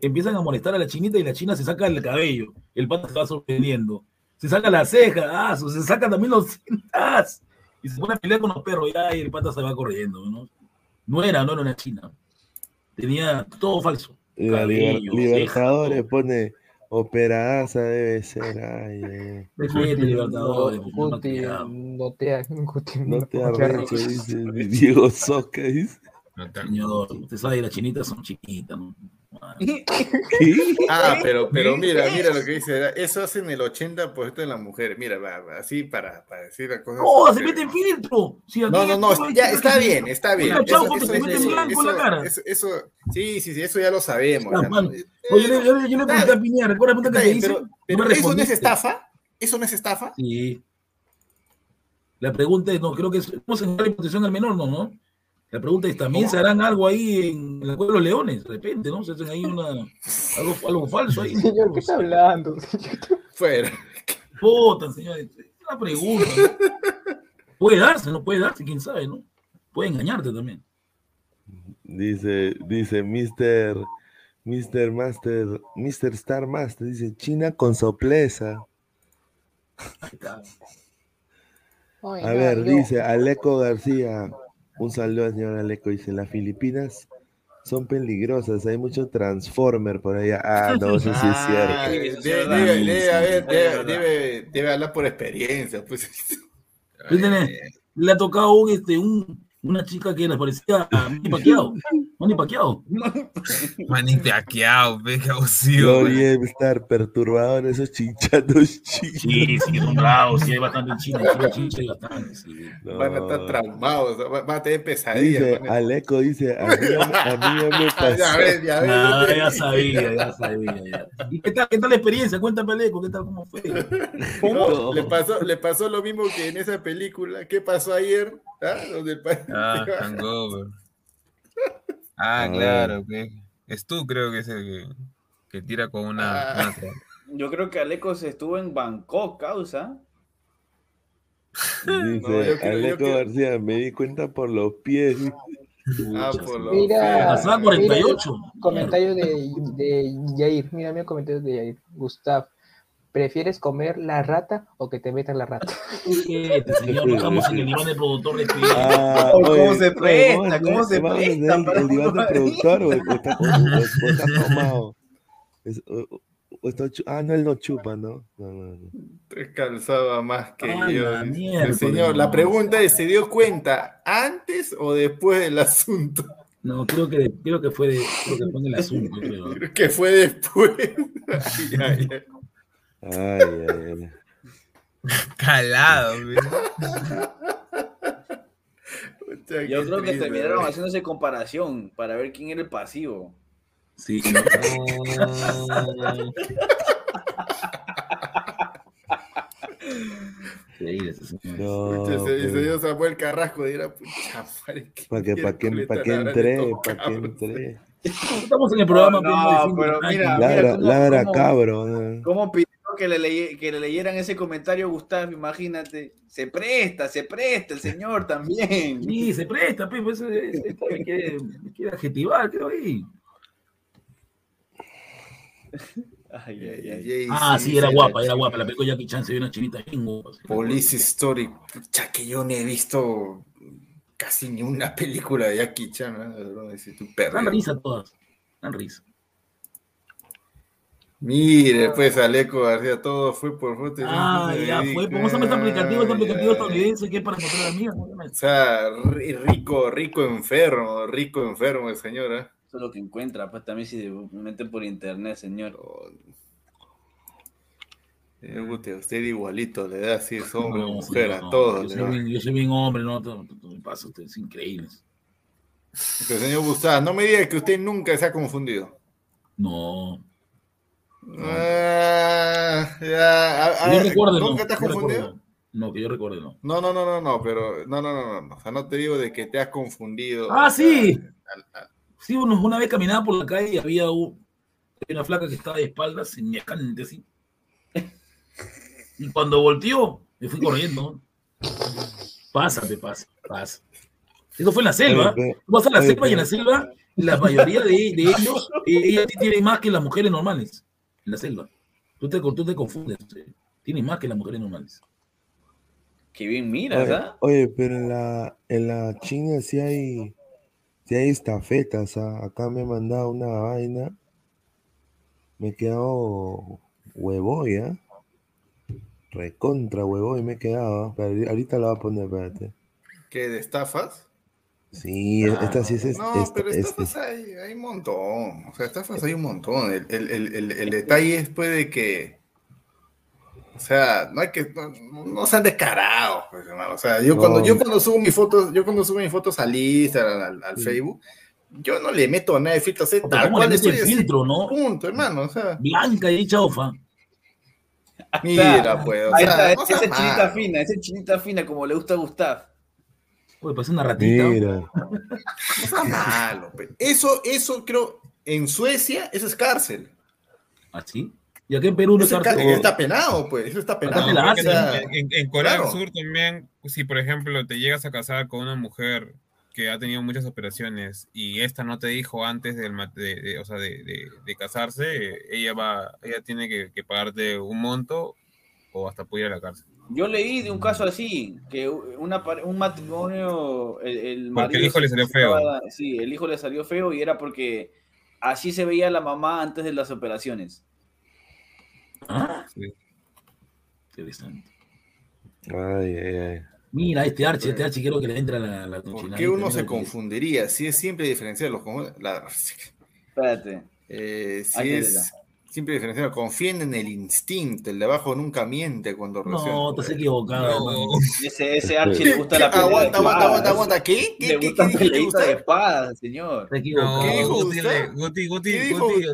empiezan a molestar a la chinita y la china se saca el cabello. El pata se va sorprendiendo. Se saca la ceja, ah, se saca también los cintas. Y se pone a pelear con los perros ya, y el pata se va corriendo. ¿no? No era, no era una china. Tenía todo falso. La liber- Cabello, Libertadores ceja, pone Opera Asa debe ser. Ay, Libertadores. no no te Guti, No te no arrecho, dice Diego Soca. Dice. No te- sabe, las chinitas son chiquitas. ¿no? Ah, pero, pero mira, mira lo que dice. Eso hacen el 80% de las mujeres. Mira, va, va, así para, para decir las cosas. ¡No, se mete en filtro! Si No, no, no, ya está bien, está bien. Eso- se la sí, sí, sí, eso ya lo sabemos. Ah. ¿no? Oye, yo, yo- yo le pregunté a Piñera, ¿recuerdas la pregunta que te hice? pero, pero ¿eso no es estafa? ¿Eso no es estafa? Sí. La pregunta es, no, creo que es, estamos en grave protección al menor, ¿no? ¿no? La pregunta es, ¿también se harán algo ahí en la Cueva de los Leones? De repente, ¿no? Se hacen ahí una, algo, algo falso ahí. Señor, ¿qué está hablando? Fuera. Puta, señor, es una pregunta. ¿no? Puede darse, no puede darse, quién sabe, ¿no? Puede engañarte también. Dice, dice Mr. Mr. Master, Mr. Star Master, dice China con sopleza. Ahí está. Ay, A ver, dice Aleco García. Un saludo al señor Aleco. Dice, las Filipinas son peligrosas. Hay mucho Transformer por allá. Ah, no, eso sí es cierto. debe, hablar por experiencia. Pues. Le ha tocado un, este, un, una chica que le parecía a Manny Pacquiao. Manny Pacquiao. Manny Pacquiao, ve, qué abusivo, Lo güey. debe estar perturbado en esos chinchados chinos. Sí, sí, son bravos, sí, hay bastante en China. En China hay bastante, sí. No. Van a estar traumados, va- van a tener pesadillas. Dice, a- Aleco dice, a mí, a mí ya me pasó. Ya ves, ya ves. Ah, ya sabía, ya sabía. Ya. ¿Y qué tal, qué tal la experiencia? Cuéntame, Aleco, ¿qué tal, cómo fue? No, le, pasó, le pasó lo mismo que en esa película. ¿Qué pasó ayer? ¿Ah? Donde el Ah, Hangover. Ah, claro, que es tú, creo que es el que, que tira con una. Ah. una- Yo creo que Alecos estuvo en Bangkok, causa. Dice, No, yo creo- yo Aleco creo- García, me di cuenta por los pies. Ah, por Mira, Pasaba mira 48. el comentario de, de Yair. Mira, mira el comentario de Yair. Gustav, ¿prefieres comer la rata o que te metan la rata? Este señor, estamos en el diván del productor de Ah, ¿Cómo oye, se presta? ¿Cómo hacer- se vamos a hacer presta el- diván del jugar? productor o, o está, o- o- o está tomado. Es- o- o está ah, no, él no chupa, ¿no? No, no, no. Te calzaba más que Ah, yo. la miércoles, El señor, la pregunta es: ¿se dio cuenta antes o después del asunto? No, creo que, creo que fue, de, creo que fue en el asunto, creo. Creo que fue después. Ay, ay, ay. Ay, ay. Calado, Yo creo que terminaron haciéndose comparación para ver quién era el pasivo. Sí, ¿no? No, ese- ese pues, señor Samuel Carrasco dirá: Pucha, madre, ¿qué ¿Para entré? tocado, ¿Para qué cabrón? entré? Estamos en el programa. No, no, pero mira, cómo- cómo- cabro. eh. ¿Cómo pidió que le, leye- que le leyeran ese comentario, Gustavo? Imagínate. Se presta, se presta el señor también. Sí, se presta, pues, pues, ese- ese me quiere, me quiere adjetivar, creo ahí. Ay, ay, ay. Jay, Ah, sí, era guapa, era guapa. La película Jackie Chan se ve una chinita bien guapa. sí. Police Story. Pucha, que yo no he visto casi ni una película de Jackie Chan. ¿no? Perro. Dan risa todas. Dan risa. Mire, pues Aleco García, todo fue por foto. Ah, ya fue. ¿Cómo se llama este aplicativo? Este aplicativo estadounidense que es para encontrar amigas. ¿cómo se llama? O sea, ri- rico, rico enfermo, rico enfermo el señor, ¿eh? Eso es lo que encuentra, pues también si se mete por internet, señor. Señor Guti, a usted igualito le da así, es hombre o No, mujer, señor, a no. todos. Yo soy, bien, yo soy bien hombre, no, todo, todo me pasa, usted es increíble. Pero, señor Gustavo, no me diga que usted nunca se ha confundido. No, Ya, a- yo a- recuerde, no. ¿Nunca te has que yo confundido? recuerde, no. No, que yo recuerde, no. No, no, no, no, no, pero no, no, no, no, no. O sea, no te digo de que te has confundido. Ah, sí. al- al- Sí, uno- una vez caminaba por la calle y había un- una flaca que estaba de espaldas, semejante así. Y cuando volteó, me fui corriendo. Pásate, pasa, pasa. Eso fue en la selva. Tú vas a la selva y en la selva, la mayoría de, de ellos, eh, ellas tienen más que las mujeres normales. En la selva. Tú te, tú te confundes. eh. Tienen más que las mujeres normales. Qué bien miras, Oye, ¿ah? oye, pero en la, en la China sí hay, sí hay estafetas. ¿ah? Acá me han mandado una vaina. Me he quedado huevoy, ¿ah? Recontra huevoy me he quedado. ¿ah? Pero ahori- ahorita la voy a poner, espérate. ¿Qué, de estafas? Sí, esta sí es, es- No, esta- pero es- estafas hay, hay un montón. O sea, estafas hay un montón. El, el- el- el- el detalle es pues de que. O sea, no hay que. No, no sean descarados, pues, hermano. O sea, yo cuando, yo cuando subo mis fotos, yo cuando subo mis fotos al Instagram, al, al Sí. Facebook, yo no le meto nada de filtros, sé tal ¿cómo le cual estoy el así, filtro, no? Punto, hermano. O sea, Blanca y chaufa. mira, pues. O Ahí está, no esa chinita fina, esa es chinita fina, como le gusta a Gustav. Oye, parece una ratita. Mira. Sea malo. pues. Eso, eso creo, en Suecia, eso es cárcel. ¿Así? Y aquí en Perú no es cárcel. está penado, pues. Eso está penado. En, en- en Corea claro. del Sur también, si por ejemplo te llegas a casar con una mujer que ha tenido muchas operaciones y esta no te dijo antes del, de, de- o sea, de, de- de casarse, ella va, ella tiene que, que pagarte un monto o hasta puede ir a la cárcel. Yo leí de un caso así, que una, un matrimonio, el, el Porque el hijo le se- salió feo. sí, el hijo le salió feo y era porque así se veía la mamá antes de las operaciones. Ah, Sí. interesante. Ay, ay, ay. Mira, este Archie, este Archie quiero que le entre a la, la ¿Por qué uno se confundiría? Si es siempre diferenciar los la- Espérate. eh, si es siempre diferenciar, confíen en el instinto, el de abajo nunca miente cuando No, recién. te has equivocado. Ese, ese Archie le gusta la pelea Aguanta, aguanta, aguanta, aguanta. ¿Qué? ¿Qué, Le qué, gusta qué de espadas, señor. Has equivocado. No, ¿Qué dijo Guti, le- Guti, Guti,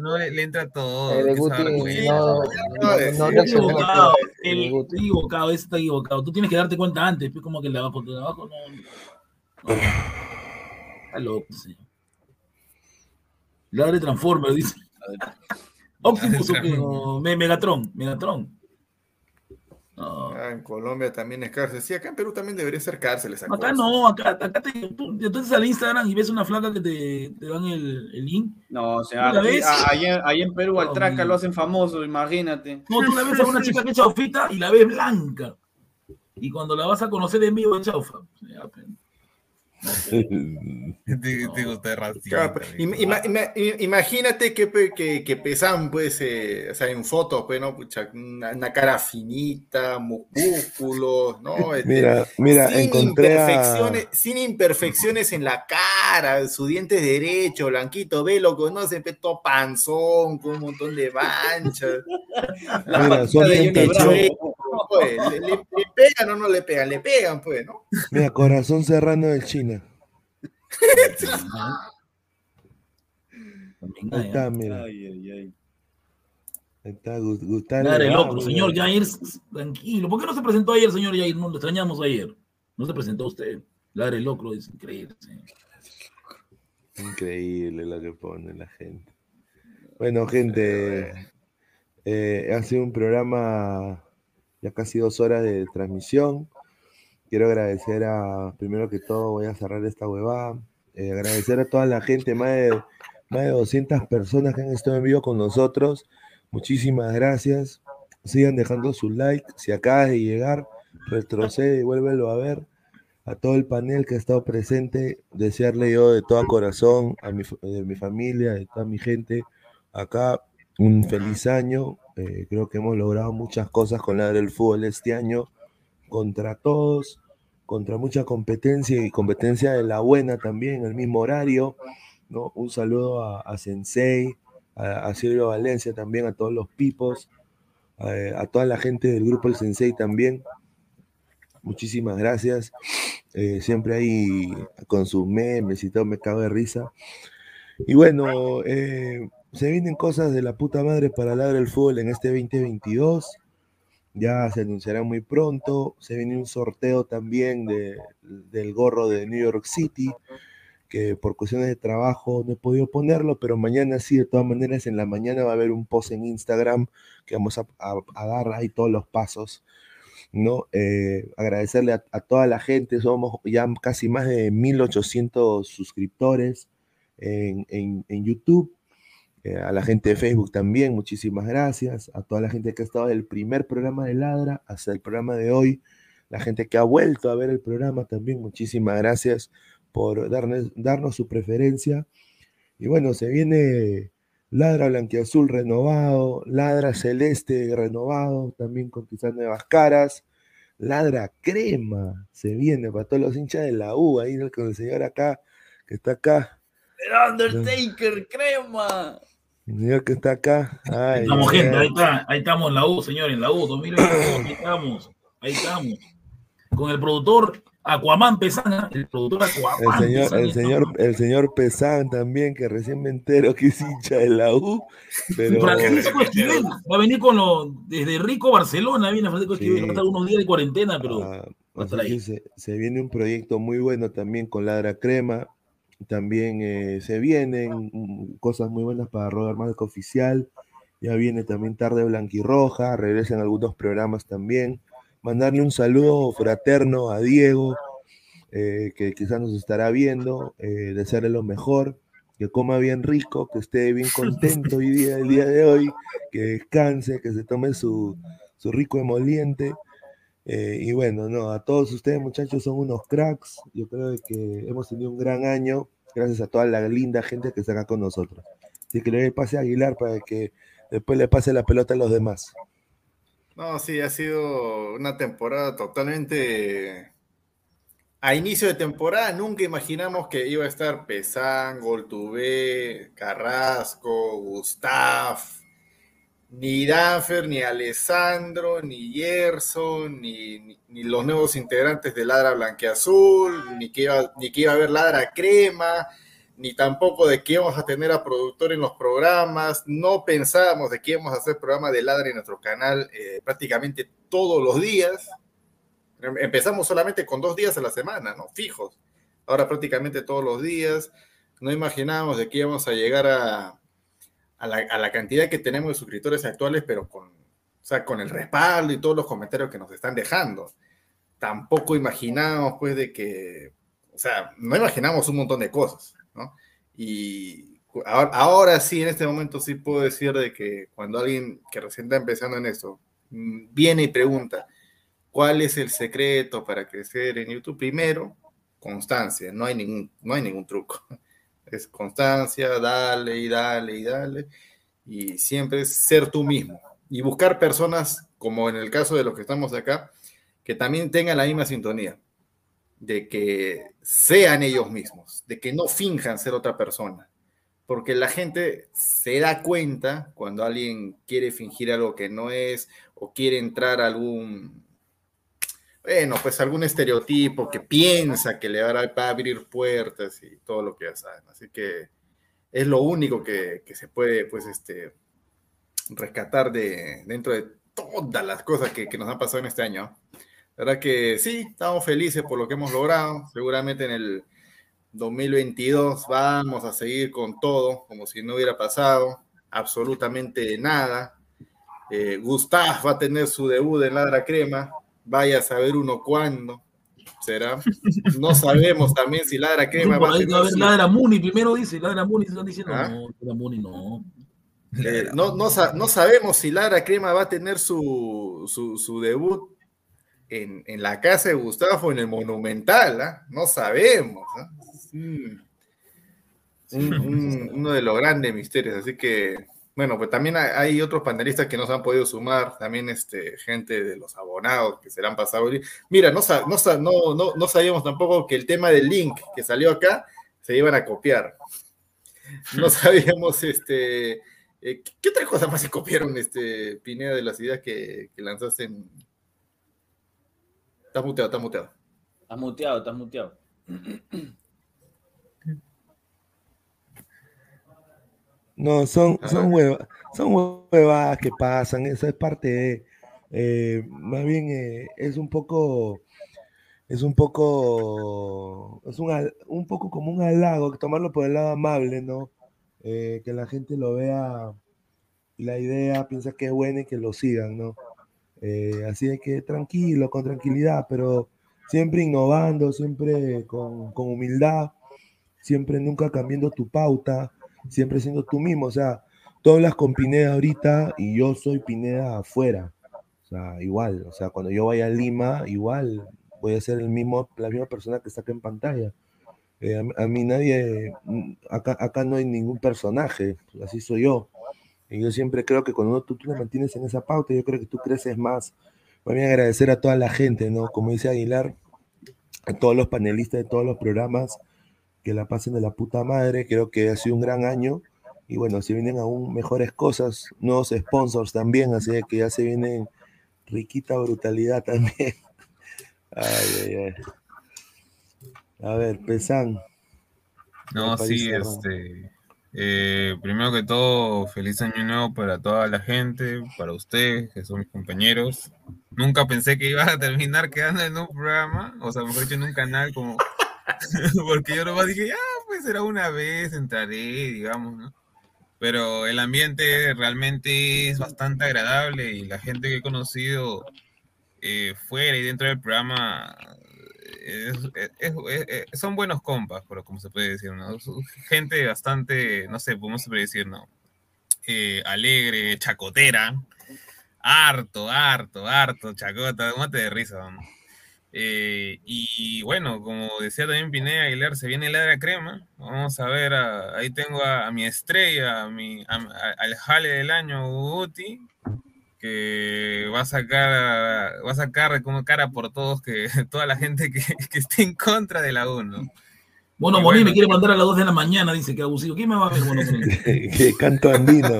no le, le entra todo. Eh, de que Guti, no, no, no, no Está equivocado, el- Guti. está equivocado, ese está equivocado. Tú tienes que darte cuenta antes, pues como que el de abajo, el de abajo no. no. Está loco, señor. Ladre Transformer, dice. Optimus o qué, o Me- Megatron, Megatron. No. Ah, en Colombia también es cárcel. Sí, acá en Perú también debería ser cárcel esa Acá cosa. no, acá, acá te, tú, entras al Instagram y ves una flaca que te, te dan el, el link. No, o sea, ¿Una aquí- vez? a- allá, allá en Perú al No, traca lo hacen famoso, imagínate. No, tú la ves a una chica que es chaufita y la ves blanca. Y cuando la vas a conocer en vivo chaufa. Racista. Claro, pues, im- ima- ima- imagínate que, que, que pesan, pues, eh, o sea, en fotos, pues, ¿no? Pucha, una, una cara finita, músculos, ¿no? Este, Mira, mira, sin encontré a... imperfecciones, sin imperfecciones en la cara, su diente derecho, blanquito, ve loco, no se ve todo panzón, con un montón de manchas. Mira, de Johnny 38. Bravo. Pues, le, le- le pegan o no le pegan, le pegan, pues, ¿no? Mira, corazón serrano del China. Ahí está, mira. Ay, ay, ay. Ahí está, Gu- Gustavo. Leao, loco, mira. señor Jair, tranquilo. ¿Por qué no se presentó ayer, señor Jair? No lo extrañamos ayer. No se presentó usted. Ladre loco, es increíble. señor. Increíble lo que pone la gente. Bueno, gente, eh, ha sido un programa ya casi dos horas de transmisión. Quiero agradecer a, primero que todo, voy a cerrar esta huevada. eh, agradecer a toda la gente, más de, más de 200 personas que han estado en vivo con nosotros. Muchísimas gracias. Sigan dejando su like. Si acabas de llegar, retrocede y vuélvelo a ver a todo el panel que ha estado presente, desearle yo de todo corazón a mi, de mi familia, de toda mi gente acá, un feliz año. Eh, creo que hemos logrado muchas cosas con la del fútbol este año, contra todos, contra mucha competencia y competencia de la buena también, el mismo horario. ¿no? Un saludo a, Sensei, a, a Silvio Valencia también, a todos los pipos, a, a toda la gente del grupo El Sensei también. Muchísimas gracias. Eh, siempre ahí con sus memes y todo, me cago de risa. Y bueno, eh, se vienen cosas de la puta madre para hablar del fútbol en este 2022. ya se anunciará muy pronto. Se viene un sorteo también de, del gorro de New York City, que por cuestiones de trabajo no he podido ponerlo, pero mañana sí, de todas maneras, en la mañana va a haber un post en Instagram que vamos a, dar ahí todos los pasos. ¿no? Eh, agradecerle a, toda la gente, somos ya casi más de 1800 suscriptores en- en YouTube, eh, a la gente de Facebook también, muchísimas gracias, a toda la gente que ha estado del primer programa de Ladra hasta el programa de hoy, la gente que ha vuelto a ver el programa también, muchísimas gracias por darnos, darnos su preferencia. Y bueno, se viene Ladra Blanquiazul renovado, Ladra Celeste renovado, también con quizás nuevas caras. Ladra Crema se viene para todos los hinchas de la U, ahí con el señor acá, que está acá, El Undertaker, crema. El señor que está acá. Ay, Estamos, gente, ahí está, ahí estamos en la U, señor, en la U, 2022, ahí estamos, ahí estamos. Con el productor Aquaman Pesana, el productor El Aquaman señor, Pesana, el señor, el señor Pesán también, que recién me entero que es hincha de la U, pero Francisco Esquivel va a venir con lo, desde Rico Barcelona, viene Francisco Esquivel, Sí. va a estar unos días de cuarentena, pero Ah, va a así estar ahí. que se, se viene un proyecto muy bueno también con Ladra Crema. También eh, se vienen mm, cosas muy buenas para Robert Marco Oficial. Ya viene también Tarde Blanquirroja, regresan algunos programas también. Mandarle un saludo fraterno a Diego, eh, que quizás nos estará viendo, eh, desearle lo mejor, que coma bien rico, que esté bien contento hoy día, el día de hoy, que descanse, que se tome su, su rico emoliente. Eh, y bueno, no, a todos ustedes muchachos son unos cracks. Yo creo que hemos tenido un gran año gracias a toda la linda gente que está acá con nosotros. Así que le pase a Aguilar para que después le pase la pelota a los demás. No, sí, ha sido una temporada totalmente... A inicio de temporada nunca imaginamos que iba a estar Pesán, Goltubé, Carrasco, Gustav, ni Danfer, ni Alessandro, ni Gerson, ni, los nuevos integrantes de Ladra Blanqueazul, ni que, iba, ni a haber Ladra Crema, ni tampoco de que íbamos a tener a productor en los programas. No pensábamos de que íbamos a hacer programa de Ladra en nuestro canal eh, prácticamente todos los días. Em- Empezamos solamente con dos días a la semana, ¿no? Fijos. Ahora prácticamente todos los días. No imaginábamos de que íbamos a llegar a, a la, cantidad que tenemos de suscriptores actuales, pero con, o sea, con el respaldo y todos los comentarios que nos están dejando. Tampoco imaginábamos, pues, de que, o sea, no imaginamos un montón de cosas, ¿no? Y ahora, ahora sí, en este momento sí puedo decir de que cuando alguien que recién está empezando en esto mm, viene y pregunta, ¿cuál es el secreto para crecer en YouTube? Primero, constancia, no hay ningún, no hay ningún truco. Es constancia, dale y dale y dale. Y siempre es ser tú mismo. Y buscar personas, como en el caso de los que estamos acá, que también tengan la misma sintonía. De que sean ellos mismos, de que no finjan ser otra persona. Porque la gente se da cuenta cuando alguien quiere fingir algo que no es o quiere entrar a algún, bueno, pues algún estereotipo que piensa que le va a, abrir puertas y todo lo que ya saben. Así que es lo único que, que se puede, pues, este, rescatar de dentro de todas las cosas que, que nos han pasado en este año. La verdad que sí, estamos felices por lo que hemos logrado. Seguramente en el 2022 vamos a seguir con todo, como si no hubiera pasado absolutamente nada. Eh, Gustav va a tener su debut en Ladra Crema. Vaya a saber uno cuándo será. No sabemos también si Ladra Crema va a a su- Ladra Muni, primero dice, Ladra Muni, se están diciendo, ¿Ah? no, Ladra Muni no. Eh, no, no, no sabemos si Lara Crema va a tener su, su, su debut en, en la casa de Gustavo en el Monumental, ¿ah? No sabemos. ¿ah? Mm. Un- un- uno de los grandes misterios. Así que, bueno, pues también hay, otros panelistas que nos han podido sumar, también este, gente de los abonados que se la han pasado. Mira, no, sa- no, sa- no, no, no sabíamos tampoco que el tema del link que salió acá se iban a copiar. No sabíamos este eh, ¿qué, otras cosas más se copiaron, este, Pineda, de las ideas que, que lanzaste en... Estás muteado, estás muteado. Estás muteado, estás muteado. No, son, son, hueva- son huevadas que pasan, eso es parte de... Eh, más bien eh, es un poco, es un poco, es un, un poco como un halago, tomarlo por el lado amable, ¿no? Eh, que la gente lo vea, la idea, piensa que es buena y que lo sigan, ¿no? Así de que tranquilo, con tranquilidad, pero siempre innovando, siempre con, con humildad, siempre nunca cambiando tu pauta, siempre siendo tú mismo. O sea, tú hablas con Pineda ahorita y yo soy Pineda afuera. O sea, igual, o sea, cuando yo vaya a Lima, igual voy a ser el mismo, la misma persona que acá en pantalla. Eh, a, a mí nadie, mm, acá, acá no hay ningún personaje, así soy yo. Y yo siempre creo que cuando tú, tú te mantienes en esa pauta, yo creo que tú creces más. Voy a agradecer a toda la gente, ¿no? Como dice Aguilar, a todos los panelistas de todos los programas, que la pasen de la puta madre. Creo que ha sido un gran año. Y bueno, se vienen aún mejores cosas, nuevos sponsors también, así que ya se viene riquita brutalidad también. Ay, ay, ay. A ver, Pesan. No, sí, este. eh, primero que todo, feliz año nuevo para toda la gente, para ustedes, que son mis compañeros. Nunca pensé que iba a terminar quedando en un programa, o sea, mejor dicho, en un canal como. Porque yo nomás dije, ah, pues será una vez, entraré, digamos, ¿no? Pero el ambiente realmente es bastante agradable y la gente que he conocido eh, fuera y dentro del programa es- es- es- son buenos compas, pero como se puede decir, ¿no? Gente bastante, no sé, ¿cómo se puede decir, no? Eh, alegre, chacotera, harto, harto, harto, chacota, mate de risa, ¿no? Eh, y bueno, como decía también Pineda Aguilar, se viene la de crema. Vamos a ver, a- ahí tengo a, a mi estrella, a mi, a- a- al jale del año, Guti, que va a sacar, va a sacar como cara por todos, que toda la gente que, que esté en contra de la 1. Bueno, Moni me quiere mandar a las 2 de la mañana, dice que abusivo. ¿Quién me va a ver? Que canto andino.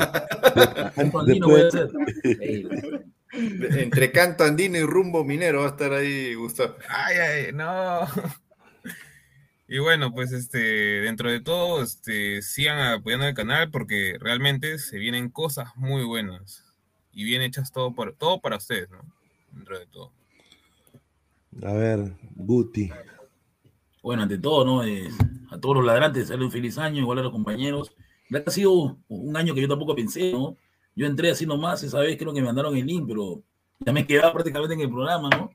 Canto andino voy a hacer. Entre canto andino y rumbo minero va a estar ahí Gustavo. Ay, ay, no. Y bueno, pues este, dentro de todo, este, sigan apoyando el canal porque realmente se vienen cosas muy buenas y bien hechas todo por, todo para ustedes, ¿no? Dentro de todo. A ver, Guti. Bueno, ante todo, ¿no? Eh, a todos los ladrantes, darle un feliz año, igual a los compañeros. Ha sido un año que yo tampoco pensé, ¿no? Yo entré así nomás, esa vez creo que me mandaron el link, pero ya me quedaba prácticamente en el programa, ¿no?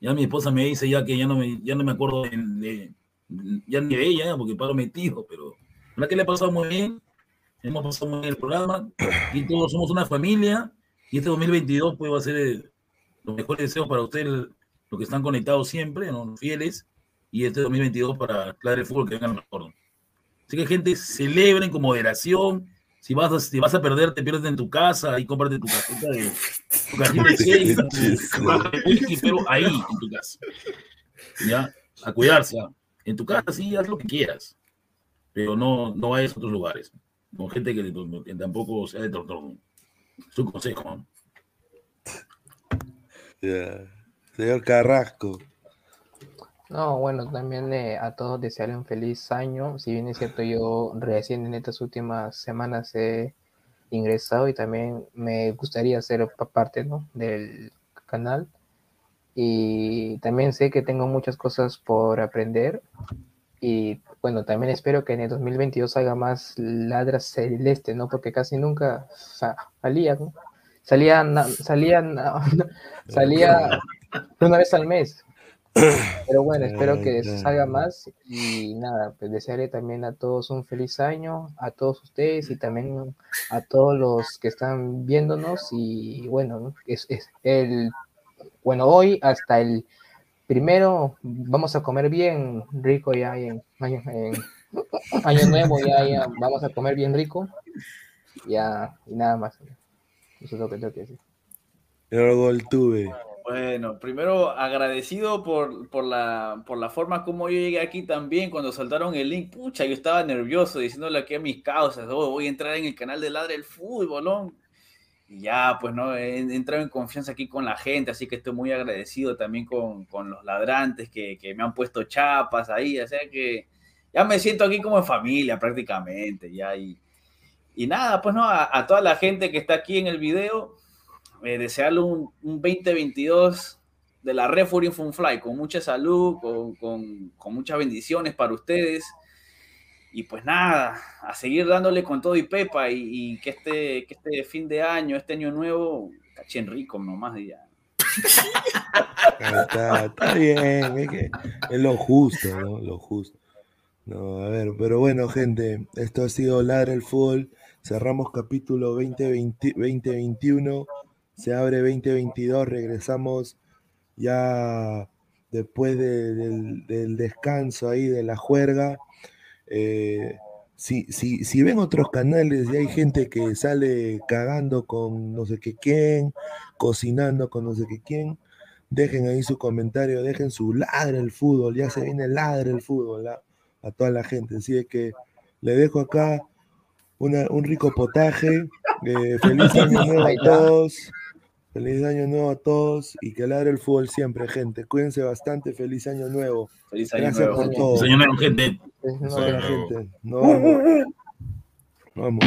Ya mi esposa me dice ya que ya no me, ya no me acuerdo de, de- ya ni de ella, porque paro metido, pero la que le ha pasado muy bien, hemos pasado muy bien el programa, y todos somos una familia, y este 2022 pues va a ser los mejores deseos para ustedes, los que están conectados siempre, ¿no? Fieles, y este 2022 para Claro Fútbol que vengan mejor. Así que gente, celebren con moderación. Si vas, a, si vas a perder, te pierdes en tu casa, ahí cómprate tu cajita de tu cajita de seis, tu, pero ahí, en tu casa. Ya, a cuidarse. ¿ah? En tu casa sí, haz lo que quieras, pero no, no vayas a otros lugares. Con gente que, que tampoco sea de trastorno. Es un consejo. ¿no? Ya. Señor Carrasco. No, bueno, también eh, a todos desearle un feliz año. Si bien es cierto, yo recién en estas últimas semanas he ingresado y también me gustaría ser pa- parte, ¿no? del canal. Y también sé que tengo muchas cosas por aprender. Y bueno, también espero que en el 2022 salga más Ladra Celeste, ¿no? Porque casi nunca sa- salía, ¿no? Salía, na- salía, na- salía una vez al mes. Pero bueno, espero que Ya, ya. salga más y nada, pues desearé también a todos un feliz año, a todos ustedes y también a todos los que están viéndonos y bueno, ¿no? es, es el, bueno, hoy hasta el primero vamos a comer bien rico ya en año, en año nuevo, ya, ya vamos a comer bien rico, ya, y nada más. Eso es lo que tengo que decir. Goltube. Bueno, primero agradecido por, por, la, por la forma como yo llegué aquí también cuando saltaron el link. Pucha, yo estaba nervioso diciéndole aquí a mis causas, oh, voy a entrar en el canal de Ladre el Fútbol, ¿no? Y ya, pues, ¿no? He he entrado en confianza aquí con la gente, así que estoy muy agradecido también con, con los ladrantes que, que me han puesto chapas ahí, o sea que ya me siento aquí como en familia prácticamente, ya, y, y nada, pues, ¿no? A, a toda la gente que está aquí en el video, eh, un, un 2022 de la Refuring Funfly con mucha salud, con, con- muchas bendiciones para ustedes. Y pues nada, a seguir dándole con todo y pepa y, que, este, que este fin de año, este año nuevo, cachen rico nomás ya. Está, está bien, es, que es lo justo, ¿no? Lo justo. No, a ver, pero bueno, gente, esto ha sido Ladra el Fútbol. Cerramos capítulo 2020 2021. Se abre 2022. Regresamos ya después de- del, del descanso ahí de la juerga. Eh, si, si, si ven otros canales y hay gente que sale cagando con no sé qué quién, cocinando con no sé qué quién, dejen ahí su comentario, dejen su ladre el fútbol, ya se viene ladre el fútbol ¿ah? a toda la gente. Así es que le dejo acá una- un rico potaje. eh, feliz año nuevo a todos. Feliz año nuevo a todos y que ladre el fútbol siempre, gente. Cuídense bastante. Feliz año nuevo. Feliz año Gracias nuevo. por todo. Señor nuevo, gente. Nuevo. gente. Nos vamos. Nos vamos.